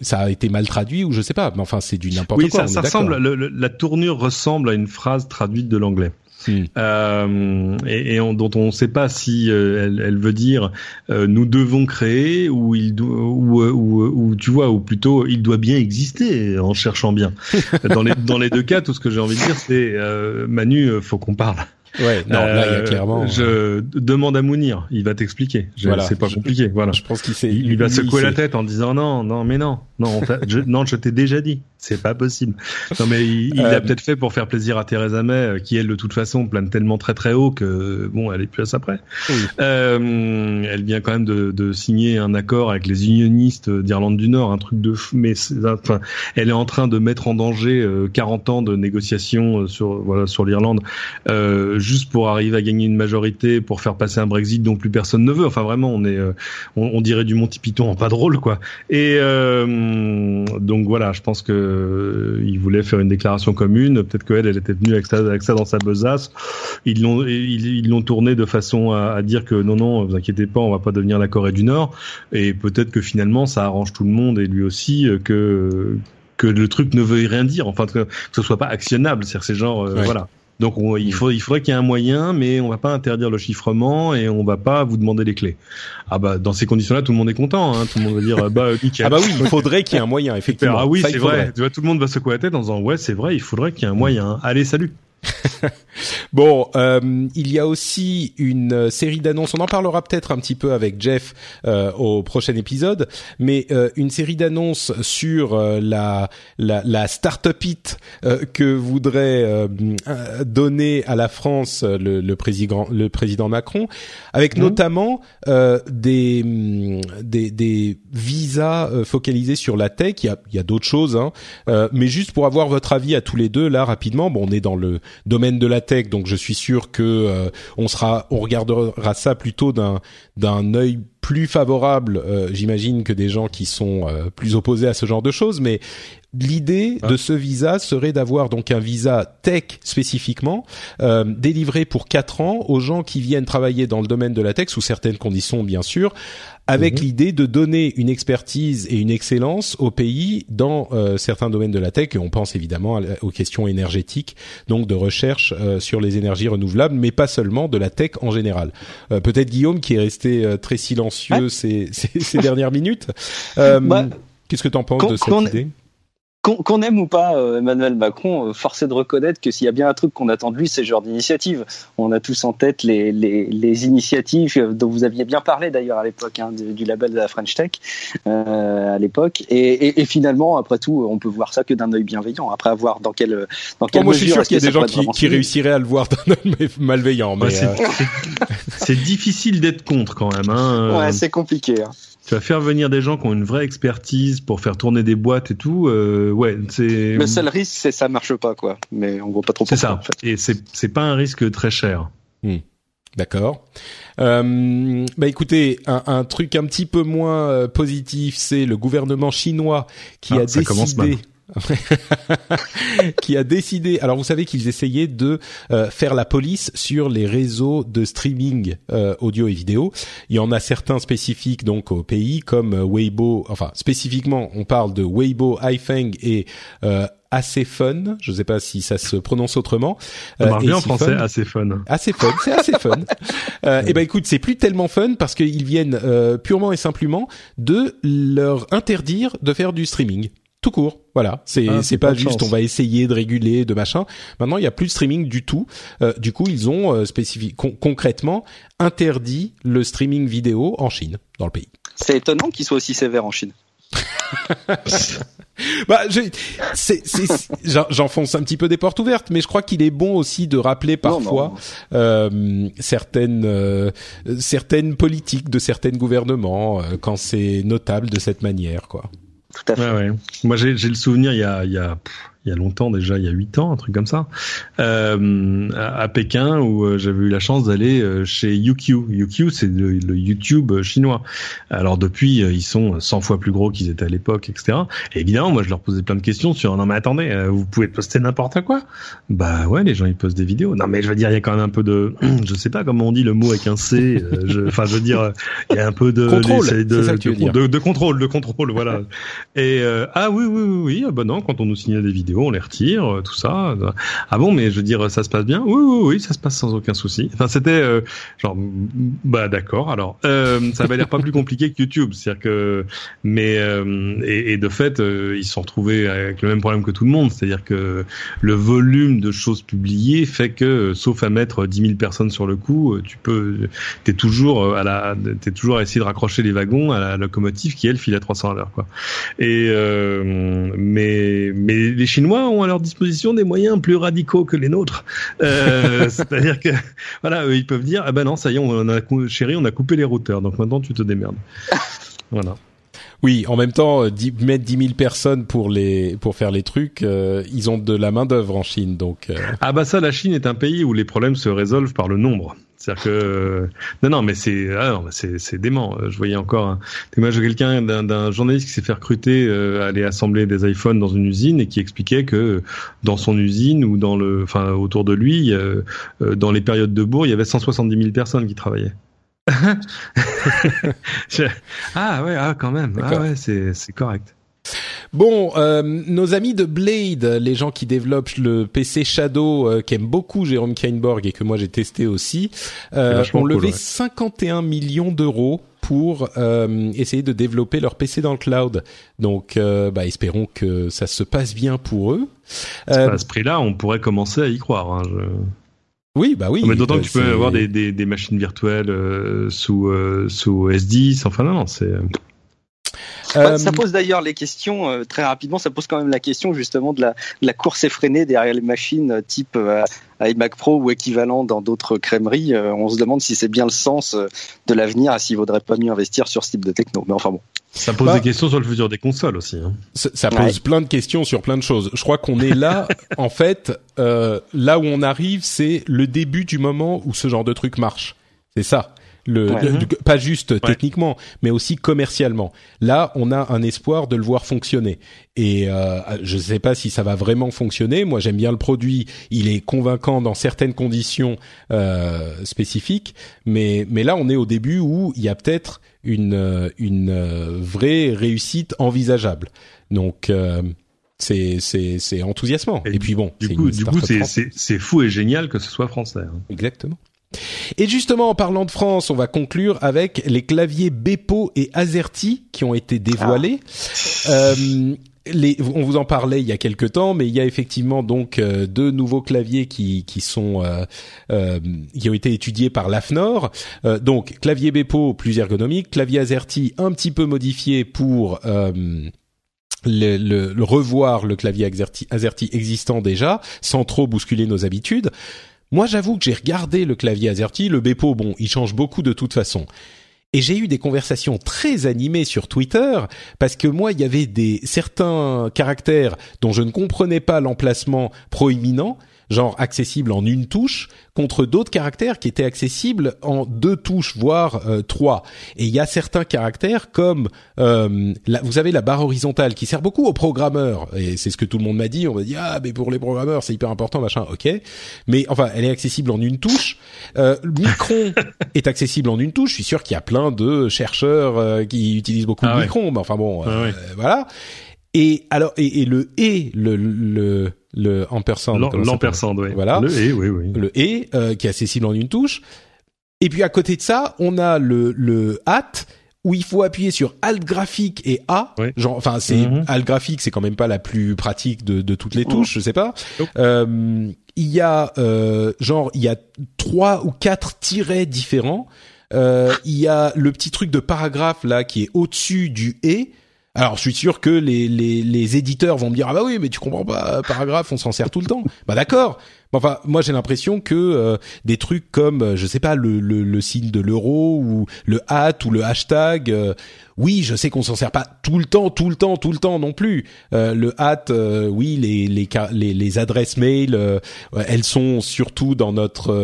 ça a été mal traduit ou je sais pas, mais enfin c'est du n'importe
quoi.
Oui,
ça, ressemble. la tournure ressemble à une phrase traduite de l'anglais. Hmm. Euh, et, dont on ne sait pas si euh, elle, veut dire euh, nous devons créer ou il ou, ou, ou, tu vois ou plutôt il doit bien exister en cherchant bien. [laughs] dans les dans les deux cas, tout ce que j'ai envie de dire c'est Manu, faut qu'on parle.
Ouais, non, là, il y a euh, clairement.
Je euh, demande à Mounir, il va t'expliquer. Voilà. C'est pas compliqué, voilà.
Je pense qu'il
il, il, va secouer la tête en disant non, non, mais non, non, je, non, je t'ai déjà dit, c'est pas possible. Non, mais il, il euh... peut-être fait pour faire plaisir à Theresa May, qui elle de toute façon plane tellement très très haut que bon, elle est plus à sa près. Oui. Euh, elle vient quand même de, de, signer un accord avec les unionistes d'Irlande du Nord, un truc de fou. Mais enfin, elle est en train de mettre en danger 40 ans de négociations sur voilà sur l'Irlande. Euh, juste pour arriver à gagner une majorité, pour faire passer un Brexit dont plus personne ne veut. Enfin, vraiment, on est, euh, on, dirait du Monty Python en pas drôle, quoi. Et euh, donc voilà, je pense que euh, il voulait faire une déclaration commune. Peut-être qu'elle, elle était venue avec ça, avec ça dans sa besace. Ils l'ont, ils l'ont tourné de façon à, dire que non, non, vous inquiétez pas, on va pas devenir la Corée du Nord. Et peut-être que finalement, ça arrange tout le monde et lui aussi que que le truc ne veuille rien dire, enfin que, que ce soit pas actionnable, c'est-à-dire c'est genre voilà. Donc il, faut, il faudrait qu'il y ait un moyen, mais on va pas interdire le chiffrement et on va pas vous demander les clés. Ah bah dans ces conditions-là, tout le monde est content. Hein. Tout le monde va dire bah nickel.
Ah bah oui, il faudrait qu'il y ait un moyen, effectivement. [laughs]
Ah oui, c'est vrai. Tu vois, tout le monde va secouer la tête en disant ouais, c'est vrai, il faudrait qu'il y ait un moyen. Allez, salut. [laughs]
bon, euh, il y a aussi une série d'annonces. On en parlera peut-être un petit peu avec Jeff euh, au prochain épisode, mais euh, une série d'annonces sur euh, la, la, la start-up it euh, que voudrait euh, donner à la France le, le, président le président Macron, avec mmh. notamment des, des, des visas focalisés sur la tech. Il y a, il y a d'autres choses, hein, mais juste pour avoir votre avis à tous les deux là rapidement. Bon, on est dans le domaine de la tech, donc je suis sûr que euh, on sera, on regardera ça plutôt d'un d'un œil plus favorable, euh, j'imagine, que des gens qui sont euh, plus opposés à ce genre de choses. Mais l'idée ah. de ce visa serait d'avoir donc un visa tech spécifiquement délivré pour quatre ans aux gens qui viennent travailler dans le domaine de la tech sous certaines conditions, bien sûr, avec
Mhm.
l'idée de donner une expertise et une excellence au pays dans euh, certains domaines de la tech. Et on pense évidemment aux questions énergétiques, donc de recherche euh, sur les énergies renouvelables, mais pas seulement de la tech en général. Euh, Peut-être Guillaume qui est resté euh, très silencieux ces, [laughs] ces, ces dernières minutes. Euh, Qu'est-ce que tu en penses de cette idée?
Qu'on qu'on aime ou pas euh, Emmanuel Macron, euh, force est de reconnaître que s'il y a bien un truc qu'on attend de lui, c'est ce genre d'initiative. On a tous en tête les, les, les initiatives dont vous aviez bien parlé d'ailleurs à l'époque, hein, du, du label de la French Tech euh, à l'époque. Et, et, et finalement, après tout, on peut voir ça que d'un œil bienveillant. Après avoir dans quelle dans
Bon,
quelle
Moi, je suis sûr qu'il y a des gens qui, qui réussiraient à le voir d'un œil malveillant. Mais
Ouais, c'est,
euh,
c'est- [laughs] c'est difficile d'être contre quand même. Hein.
Ouais, c'est compliqué. hein.
Tu vas faire venir des gens qui ont une vraie expertise pour faire tourner des boîtes et tout. Euh, ouais, c'est.
Le seul risque, c'est ça marche pas, quoi. Mais on voit pas trop
C'est ça.
en fait.
Et c'est c'est pas un risque très cher.
D'accord. Euh, bah écoutez, un, un truc un petit peu moins euh, positif, c'est le gouvernement chinois qui
Ah,
a
ça commence
décidé. [laughs] qui a décidé. Alors vous savez qu'ils essayaient de euh, faire la police sur les réseaux de streaming euh, audio et vidéo. Il y en a certains spécifiques donc au pays comme euh, Weibo. Enfin spécifiquement, on parle de Weibo, iFeng et euh, assez fun. Je ne sais pas si ça se prononce autrement.
Ça
Euh,
marche
et
bien en français, assez fun.
assez fun, c'est assez fun. [laughs] Euh, et ben écoute, c'est plus tellement fun parce qu'ils viennent euh, purement et simplement de leur interdire de faire du streaming. Tout court, voilà. C'est
Ah,
c'est pas juste
chance.
on va essayer de réguler, de machin. Maintenant, il y a plus de streaming du tout. Euh, du coup, ils ont euh, spécifi- con- concrètement interdit le streaming vidéo en Chine, dans le pays.
C'est étonnant qu'il soit aussi sévère en Chine. [laughs]
Bah, j'enfonce un petit peu des portes ouvertes, mais je crois qu'il est bon aussi de rappeler
Non,
parfois
non.
euh, certaines euh, certaines politiques de certains gouvernements euh, quand c'est notable de cette manière, quoi.
Tout à fait.
Ouais, ouais. Moi, j'ai le souvenir, il y a, il y a, pff, il y a longtemps déjà, il y a huit ans, un truc comme ça, euh, à, Pékin, où euh, j'avais eu la chance d'aller euh, chez UQ. UQ, c'est le, le YouTube chinois. Alors depuis, euh, ils sont 100 fois plus gros qu'ils étaient à l'époque, etc. Et évidemment, moi, je leur posais plein de questions sur, non mais attendez, euh, vous pouvez poster n'importe quoi Bah ouais, les gens, ils postent des vidéos. Non mais je veux dire, il y a quand même un peu de, [clears throat] je sais pas comment on dit le mot avec un C. euh, je- Enfin, je veux dire, il y a un peu de
Contrôle,
de,
c'est ça que tu veux
de,
dire.
de- de contrôle, de contrôle, voilà. Et euh, ah oui, oui, oui, oui. Ah bah non, quand on nous signale des vidéos, on les retire, euh, tout ça. Ah bon, mais je veux dire, ça se passe bien? Oui, oui, oui, ça se passe sans aucun souci. Enfin, c'était euh, genre, bah d'accord. Alors, euh, ça avait l'air pas plus compliqué que YouTube, c'est-à-dire que, mais euh, et, et de fait, euh, ils se sont retrouvés avec le même problème que tout le monde, c'est-à-dire que le volume de choses publiées fait que, euh, sauf à mettre 10 000 personnes sur le coup, tu peux, t'es toujours à la, t'es toujours à essayer de raccrocher les wagons à la locomotive qui elle file à 300 à l'heure, quoi. Et mais mais les Chinois ont à leur disposition des moyens plus radicaux que les nôtres. Euh, [laughs] C'est-à-dire que voilà, eux, ils peuvent dire ah ben non, ça y est, on a chérie, on a coupé les routeurs, donc maintenant tu te démerdes. Voilà.
Oui, en même temps, euh, mettre 10 000 personnes pour les pour faire les trucs, euh, ils ont de la main d'œuvre en Chine, donc. euh,
Ah bah ça, la Chine est un pays où les problèmes se résolvent par le nombre. C'est-à-dire que non non mais c'est ah c'est dément. Euh, Je voyais encore un témoignage de quelqu'un d'un journaliste qui s'est fait recruter euh, à aller assembler des iPhones dans une usine et qui expliquait que dans son usine ou dans le enfin autour de lui euh, euh, dans les périodes de bourg il y avait 170 000 personnes qui travaillaient. Je- ah ouais ah quand même ah ouais c'est c'est correct.
Bon, euh, nos amis de Blade, les gens qui développent le PC Shadow, euh, qu'aime beaucoup Jérôme Kainborg et que moi j'ai testé aussi, euh, ont levé
cool, ouais.
51 millions d'euros pour euh, essayer de développer leur PC dans le cloud. Donc, euh, bah, espérons que ça se passe bien pour eux. Euh,
à ce prix-là, on pourrait commencer à y croire. Hein, je...
oui, bah oui.
Non, mais d'autant
euh,
que tu peux avoir des, des, des machines virtuelles euh, sous euh, sous S10. Enfin non, non c'est
Euh,
Ça pose d'ailleurs les questions euh, très rapidement. Ça pose quand même la question justement de la, de la course effrénée derrière les machines euh, type euh, iMac Pro ou équivalent dans d'autres crèmeries. Euh, on se demande si c'est bien le sens euh, de l'avenir et s'il vaudrait pas mieux investir sur ce type de techno. Mais enfin bon.
Ça pose
Bah-
des questions sur le futur des consoles aussi. Hein.
ça, ça pose
Ouais.
plein de questions sur plein de choses. Je crois qu'on est là, [laughs] en fait, euh, là où on arrive, c'est le début du moment où ce genre de truc marche. C'est ça. Le,
Ouais.
le- le- pas juste techniquement, mais aussi commercialement. Là, on a un espoir de le voir fonctionner. Et euh, je ne sais pas si ça va vraiment fonctionner. Moi, j'aime bien le produit. Il est convaincant dans certaines conditions euh, spécifiques. Mais, mais là, on est au début où il y a peut-être une une vraie réussite envisageable. Donc c'est c'est c'est enthousiasmant. Et, puis bon,
du coup, du coup, c'est c'est fou et génial que ce soit français. Hein.
Exactement. Et justement, en parlant de France, on va conclure avec les claviers Bepo et Azerty qui ont été dévoilés. Ah. Euh, on vous en parlait il y a quelques temps, mais il y a effectivement donc euh, deux nouveaux claviers qui, qui sont euh, euh qui ont été étudiés par l'AFNOR. Euh, donc clavier Bepo plus ergonomique, clavier Azerty un petit peu modifié pour revoir le clavier Azerty, existant déjà, sans trop bousculer nos habitudes. Moi, j'avoue que j'ai regardé le clavier AZERTY, le Bepo, bon, il change beaucoup de toute façon. Et j'ai eu des conversations très animées sur Twitter parce que moi, il y avait des certains caractères dont je ne comprenais pas l'emplacement proéminent genre accessible en une touche, contre d'autres caractères qui étaient accessibles en deux touches, voire euh, trois. Et il y a certains caractères comme, euh, vous avez la barre horizontale qui sert beaucoup aux programmeurs, et c'est ce que tout le monde m'a dit. On m'a dit ah mais pour les programmeurs c'est hyper important machin. Ok, mais enfin elle est accessible en une touche. Euh, Micron [laughs] est accessible en une touche. Je suis sûr qu'il y a plein de chercheurs euh, qui utilisent beaucoup ah Micron, mais enfin bon, ah voilà. Et alors et, et le et le, le le ampersand.
L'ampersand, oui.
Voilà.
Le et, oui, oui.
Le et euh, qui est accessible en une touche. Et puis à côté de ça, on a le le at où il faut appuyer sur Alt graphique et A. Genre, enfin, c'est mm-hmm. Alt graphique, c'est quand même pas la plus pratique de, de toutes les touches, je sais pas. Euh, il y a euh, genre, il y a trois ou quatre tirets différents. Euh, il y a le petit truc de paragraphe là qui est au-dessus du et alors, je suis sûr que les, les, éditeurs vont me dire ah bah oui, mais tu comprends pas, paragraphe, on s'en sert tout le temps. Bah d'accord. Enfin, moi j'ai l'impression que euh, des trucs comme, euh, je sais pas, le, le, le signe de l'euro ou le hat ou le hashtag, euh, oui, je sais qu'on s'en sert pas tout le temps, tout le temps, tout le temps non plus. le hat, oui, les, les, les, les adresses mail, elles sont surtout dans notre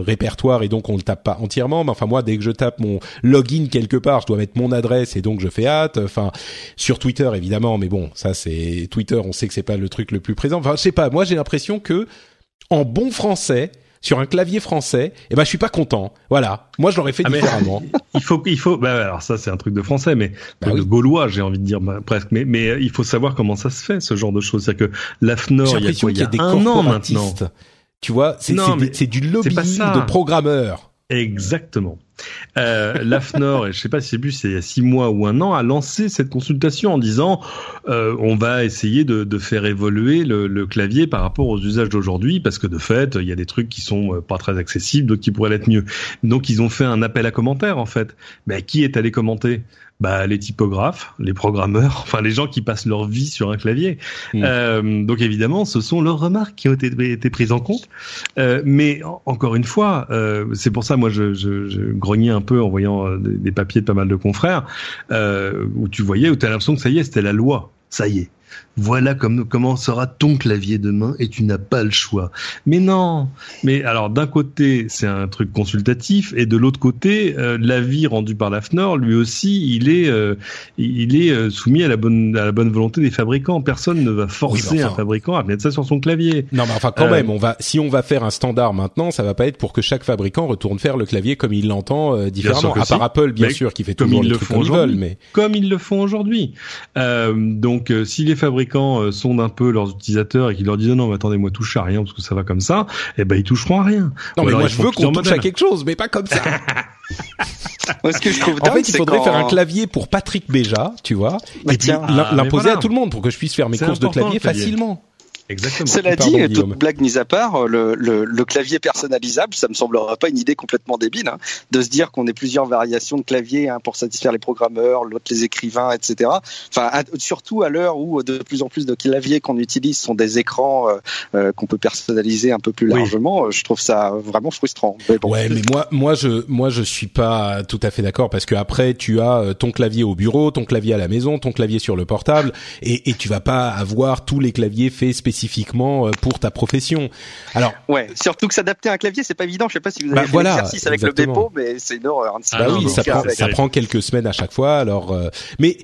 répertoire et donc on le tape pas entièrement. Mais enfin moi, dès que je tape mon login quelque part, je dois mettre mon adresse et donc je fais hat. Enfin, sur Twitter évidemment, mais bon, ça c'est Twitter, on sait que c'est pas le truc le plus présent. Enfin, je sais pas, moi j'ai l'impression que en bon français sur un clavier français, eh ben je suis pas content. Voilà, moi je l'aurais fait ah, différemment. [laughs]
il faut, il faut. Bah, alors ça c'est un truc de français, mais bah, de gaulois, j'ai envie de dire bah, presque. Mais, mais euh, il faut savoir comment ça se fait ce genre de choses. C'est-à-dire que l'AFNOR, il y a quoi Il y a, un an maintenant.
Tu vois, c'est du lobbying de programmeurs.
Exactement. Euh, L'AFNOR, je sais pas si c'est plus, c'est il y a six mois ou un an, a lancé cette consultation en disant euh, on va essayer de, de faire évoluer le, le, clavier par rapport aux usages d'aujourd'hui, parce que de fait, il y a des trucs qui sont euh, pas très accessibles, d'autres qui pourraient l'être mieux. Donc ils ont fait un appel à commentaires en fait. Mais qui est allé commenter? Bah, les typographes, les programmeurs, [laughs] enfin les gens qui passent leur vie sur un clavier. Mm. Euh, donc évidemment, ce sont leurs remarques qui ont été, été prises en compte. Euh, mais encore une fois, euh, c'est pour ça moi je, je, je, un peu en voyant euh, des, des, papiers de pas mal de confrères euh, où tu voyais où tu as l'impression que ça y est, c'était la loi. Ça y est, voilà comme, comment sera ton clavier demain et tu n'as pas le choix. Mais non. Mais alors d'un côté c'est un truc consultatif et de l'autre côté euh, l'avis rendu par la FNOR lui aussi il est euh, il est euh, soumis à la bonne à la bonne volonté des fabricants. Personne ne va forcer un fabricant à mettre ça sur son clavier.
Non mais enfin quand même on va si on va faire un standard maintenant ça va pas être pour que chaque fabricant retourne faire le clavier comme il l'entend différemment. À part Apple bien sûr qui fait toujours comme ils le font aujourd'hui. Mais
comme ils le font aujourd'hui. donc si les fabricants euh, sondent un peu leurs utilisateurs et qu'ils leur disent non mais attendez moi touche à rien parce que ça va comme ça, eh ben ils toucheront à rien.
Non mais moi je veux qu'on touche à quelque chose mais pas comme ça. [laughs]
ce que je trouve
en fait, il faudrait faire un clavier pour Patrick Béja, tu vois, bah, et ah, l'imposer à tout le monde pour que je puisse faire mes courses de clavier, facilement.
Exactement. Cela dit, toute blague mise à part, le, le, le, clavier personnalisable, ça me semblera pas une idée complètement débile, hein, de se dire qu'on ait plusieurs variations de clavier hein, pour satisfaire les programmeurs, l'autre les écrivains, etc. Enfin, surtout à l'heure où de plus en plus de claviers qu'on utilise sont des écrans euh, euh qu'on peut personnaliser un peu plus largement. Je trouve ça vraiment frustrant.
Mais bon. Ouais, mais moi, moi, je, moi, je suis pas tout à fait d'accord parce que après, tu as euh, ton clavier au bureau, ton clavier à la maison, ton clavier sur le portable, et, et tu vas pas avoir tous les claviers faits spécifiquement spécifiquement euh, pour ta profession. Alors
ouais, surtout que s'adapter à un clavier, c'est pas évident. Je sais pas si vous avez bah, fait l'exercice avec le dépôt, mais c'est une horreur.
Hein, bah oui, ça, prend, ça prend quelques semaines à chaque fois. Alors, euh, mais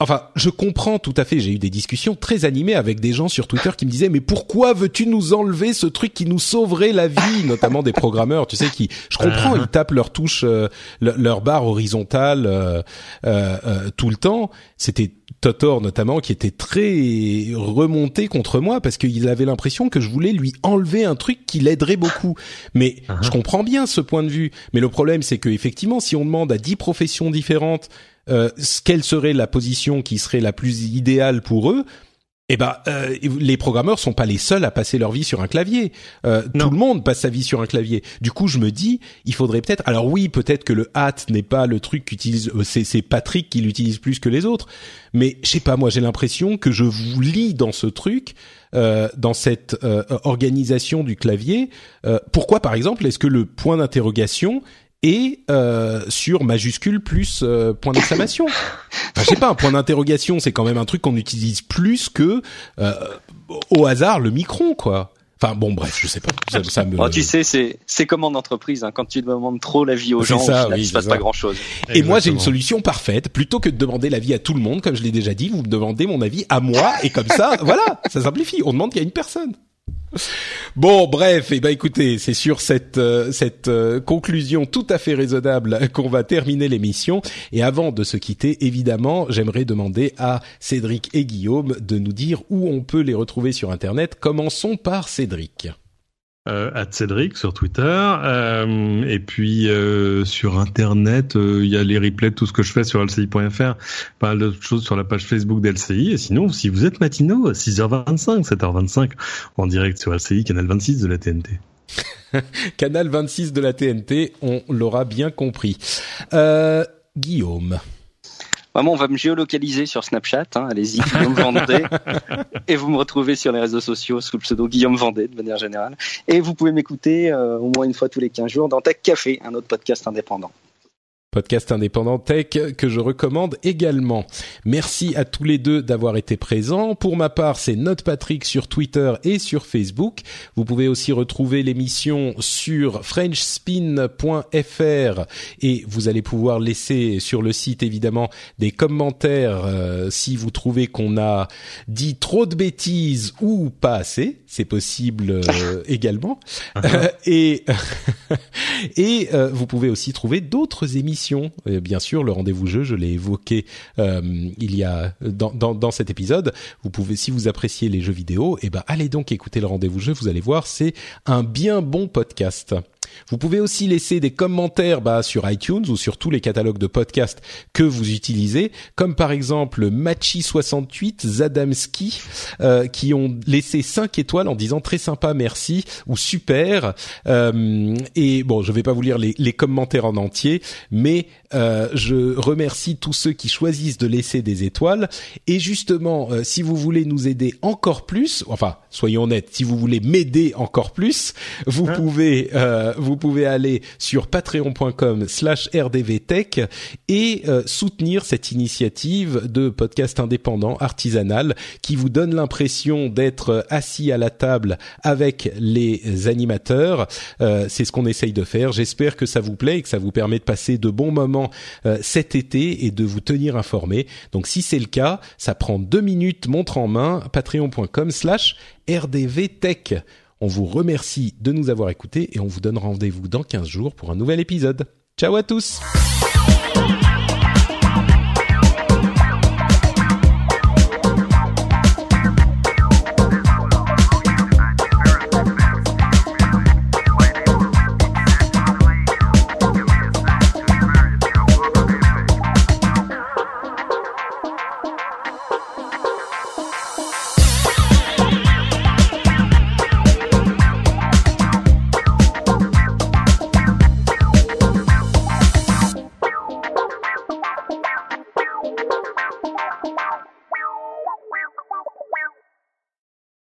enfin, je comprends tout à fait. J'ai eu des discussions très animées avec des gens sur Twitter qui me disaient mais pourquoi veux-tu nous enlever ce truc qui nous sauverait la vie, notamment des programmeurs, tu sais qui, je comprends, ils tapent leur touche, euh, leur barre horizontale euh, euh, tout le temps. C'était Totor notamment qui était très remonté contre moi parce qu'il avait l'impression que je voulais lui enlever un truc qui l'aiderait beaucoup. Mais uh-huh. je comprends bien ce point de vue. Mais le problème c'est que effectivement, si on demande à dix professions différentes euh, quelle serait la position qui serait la plus idéale pour eux eh ben, euh, les programmeurs sont pas les seuls à passer leur vie sur un clavier. Euh, tout le monde passe sa vie sur un clavier. Du coup, je me dis, il faudrait peut-être. Alors oui, peut-être que le hat n'est pas le truc qu'utilise. Euh, c'est Patrick qui l'utilise plus que les autres. Mais je sais pas, moi, j'ai l'impression que je vous lis dans ce truc, euh, dans cette organisation du clavier. pourquoi, par exemple, est-ce que le point d'interrogation et euh, sur majuscule plus euh, point d'exclamation. Enfin, je sais pas, un point d'interrogation, c'est quand même un truc qu'on utilise plus que euh, au hasard le micron, quoi. Enfin bon, bref, je sais pas. Ça, ça me...
oh, tu sais, c'est c'est comme en entreprise. Hein, quand tu demandes trop l'avis aux gens, ça, il se passe pas grand chose.
Et moi, j'ai une solution parfaite. Plutôt que de demander l'avis à tout le monde, comme je l'ai déjà dit, vous me demandez mon avis à moi, et comme ça, [laughs] voilà, ça simplifie. On demande qu'il y a une personne. Bon, bref, et eh ben écoutez, c'est sur cette euh, cette euh, conclusion tout à fait raisonnable [laughs] qu'on va terminer l'émission. Et avant de se quitter, évidemment, j'aimerais demander à Cédric et Guillaume de nous dire où on peut les retrouver sur Internet. Commençons par Cédric
euh, Cédric sur Twitter euh, et puis euh, sur internet euh, il y a les replays de tout ce que je fais sur lci.fr pas mal d'autres choses sur la page Facebook d'LCI et sinon si vous êtes matinaux 6h25 7h25 en direct sur LCI canal 26 de la TNT [laughs]
canal 26 de la TNT on l'aura bien compris. Guillaume
Vraiment, on va me géolocaliser sur Snapchat. Hein, Allez-y, Guillaume Vendée. [laughs] et vous me retrouvez sur les réseaux sociaux sous le pseudo Guillaume Vendée, de manière générale. Et vous pouvez m'écouter euh, au moins une fois tous les 15 jours dans Tech Café, un autre podcast indépendant
podcast indépendant tech que je recommande également. Merci à tous les deux d'avoir été présents. Pour ma part, c'est Note Patrick sur Twitter et sur Facebook. Vous pouvez aussi retrouver l'émission sur frenchspin.fr et vous allez pouvoir laisser sur le site évidemment des commentaires euh, si vous trouvez qu'on a dit trop de bêtises ou pas assez. C'est possible euh, [laughs] également. Uh-huh. et [laughs] et euh, vous pouvez aussi trouver d'autres émissions bien sûr, le rendez-vous jeu, je l'ai évoqué euh, il y a dans, cet épisode. Vous pouvez, si vous appréciez les jeux vidéo, eh ben allez donc écouter le rendez-vous jeu. Vous allez voir, c'est un bien bon podcast. Vous pouvez aussi laisser des commentaires bah, sur iTunes ou sur tous les catalogues de podcasts que vous utilisez, comme par exemple Machi68, Zadamski, euh, qui ont laissé 5 étoiles en disant très sympa, merci ou super. Euh, et bon, je vais pas vous lire les, les commentaires en entier, mais euh, je remercie tous ceux qui choisissent de laisser des étoiles. Et justement, euh, si vous voulez nous aider encore plus, enfin, soyons honnêtes, si vous voulez m'aider encore plus, vous hein pouvez euh, vous pouvez aller sur patreon.com/slash rdvtech et soutenir cette initiative de podcast indépendant artisanal qui vous donne l'impression d'être assis à la table avec les animateurs. C'est ce qu'on essaye de faire. J'espère que ça vous plaît et que ça vous permet de passer de bons moments euh, cet été et de vous tenir informé. Donc si c'est le cas, ça prend deux minutes, montre en main, patreon.com slash rdvtech. On vous remercie de nous avoir écoutés et on vous donne rendez-vous dans 15 jours pour un nouvel épisode. Ciao à tous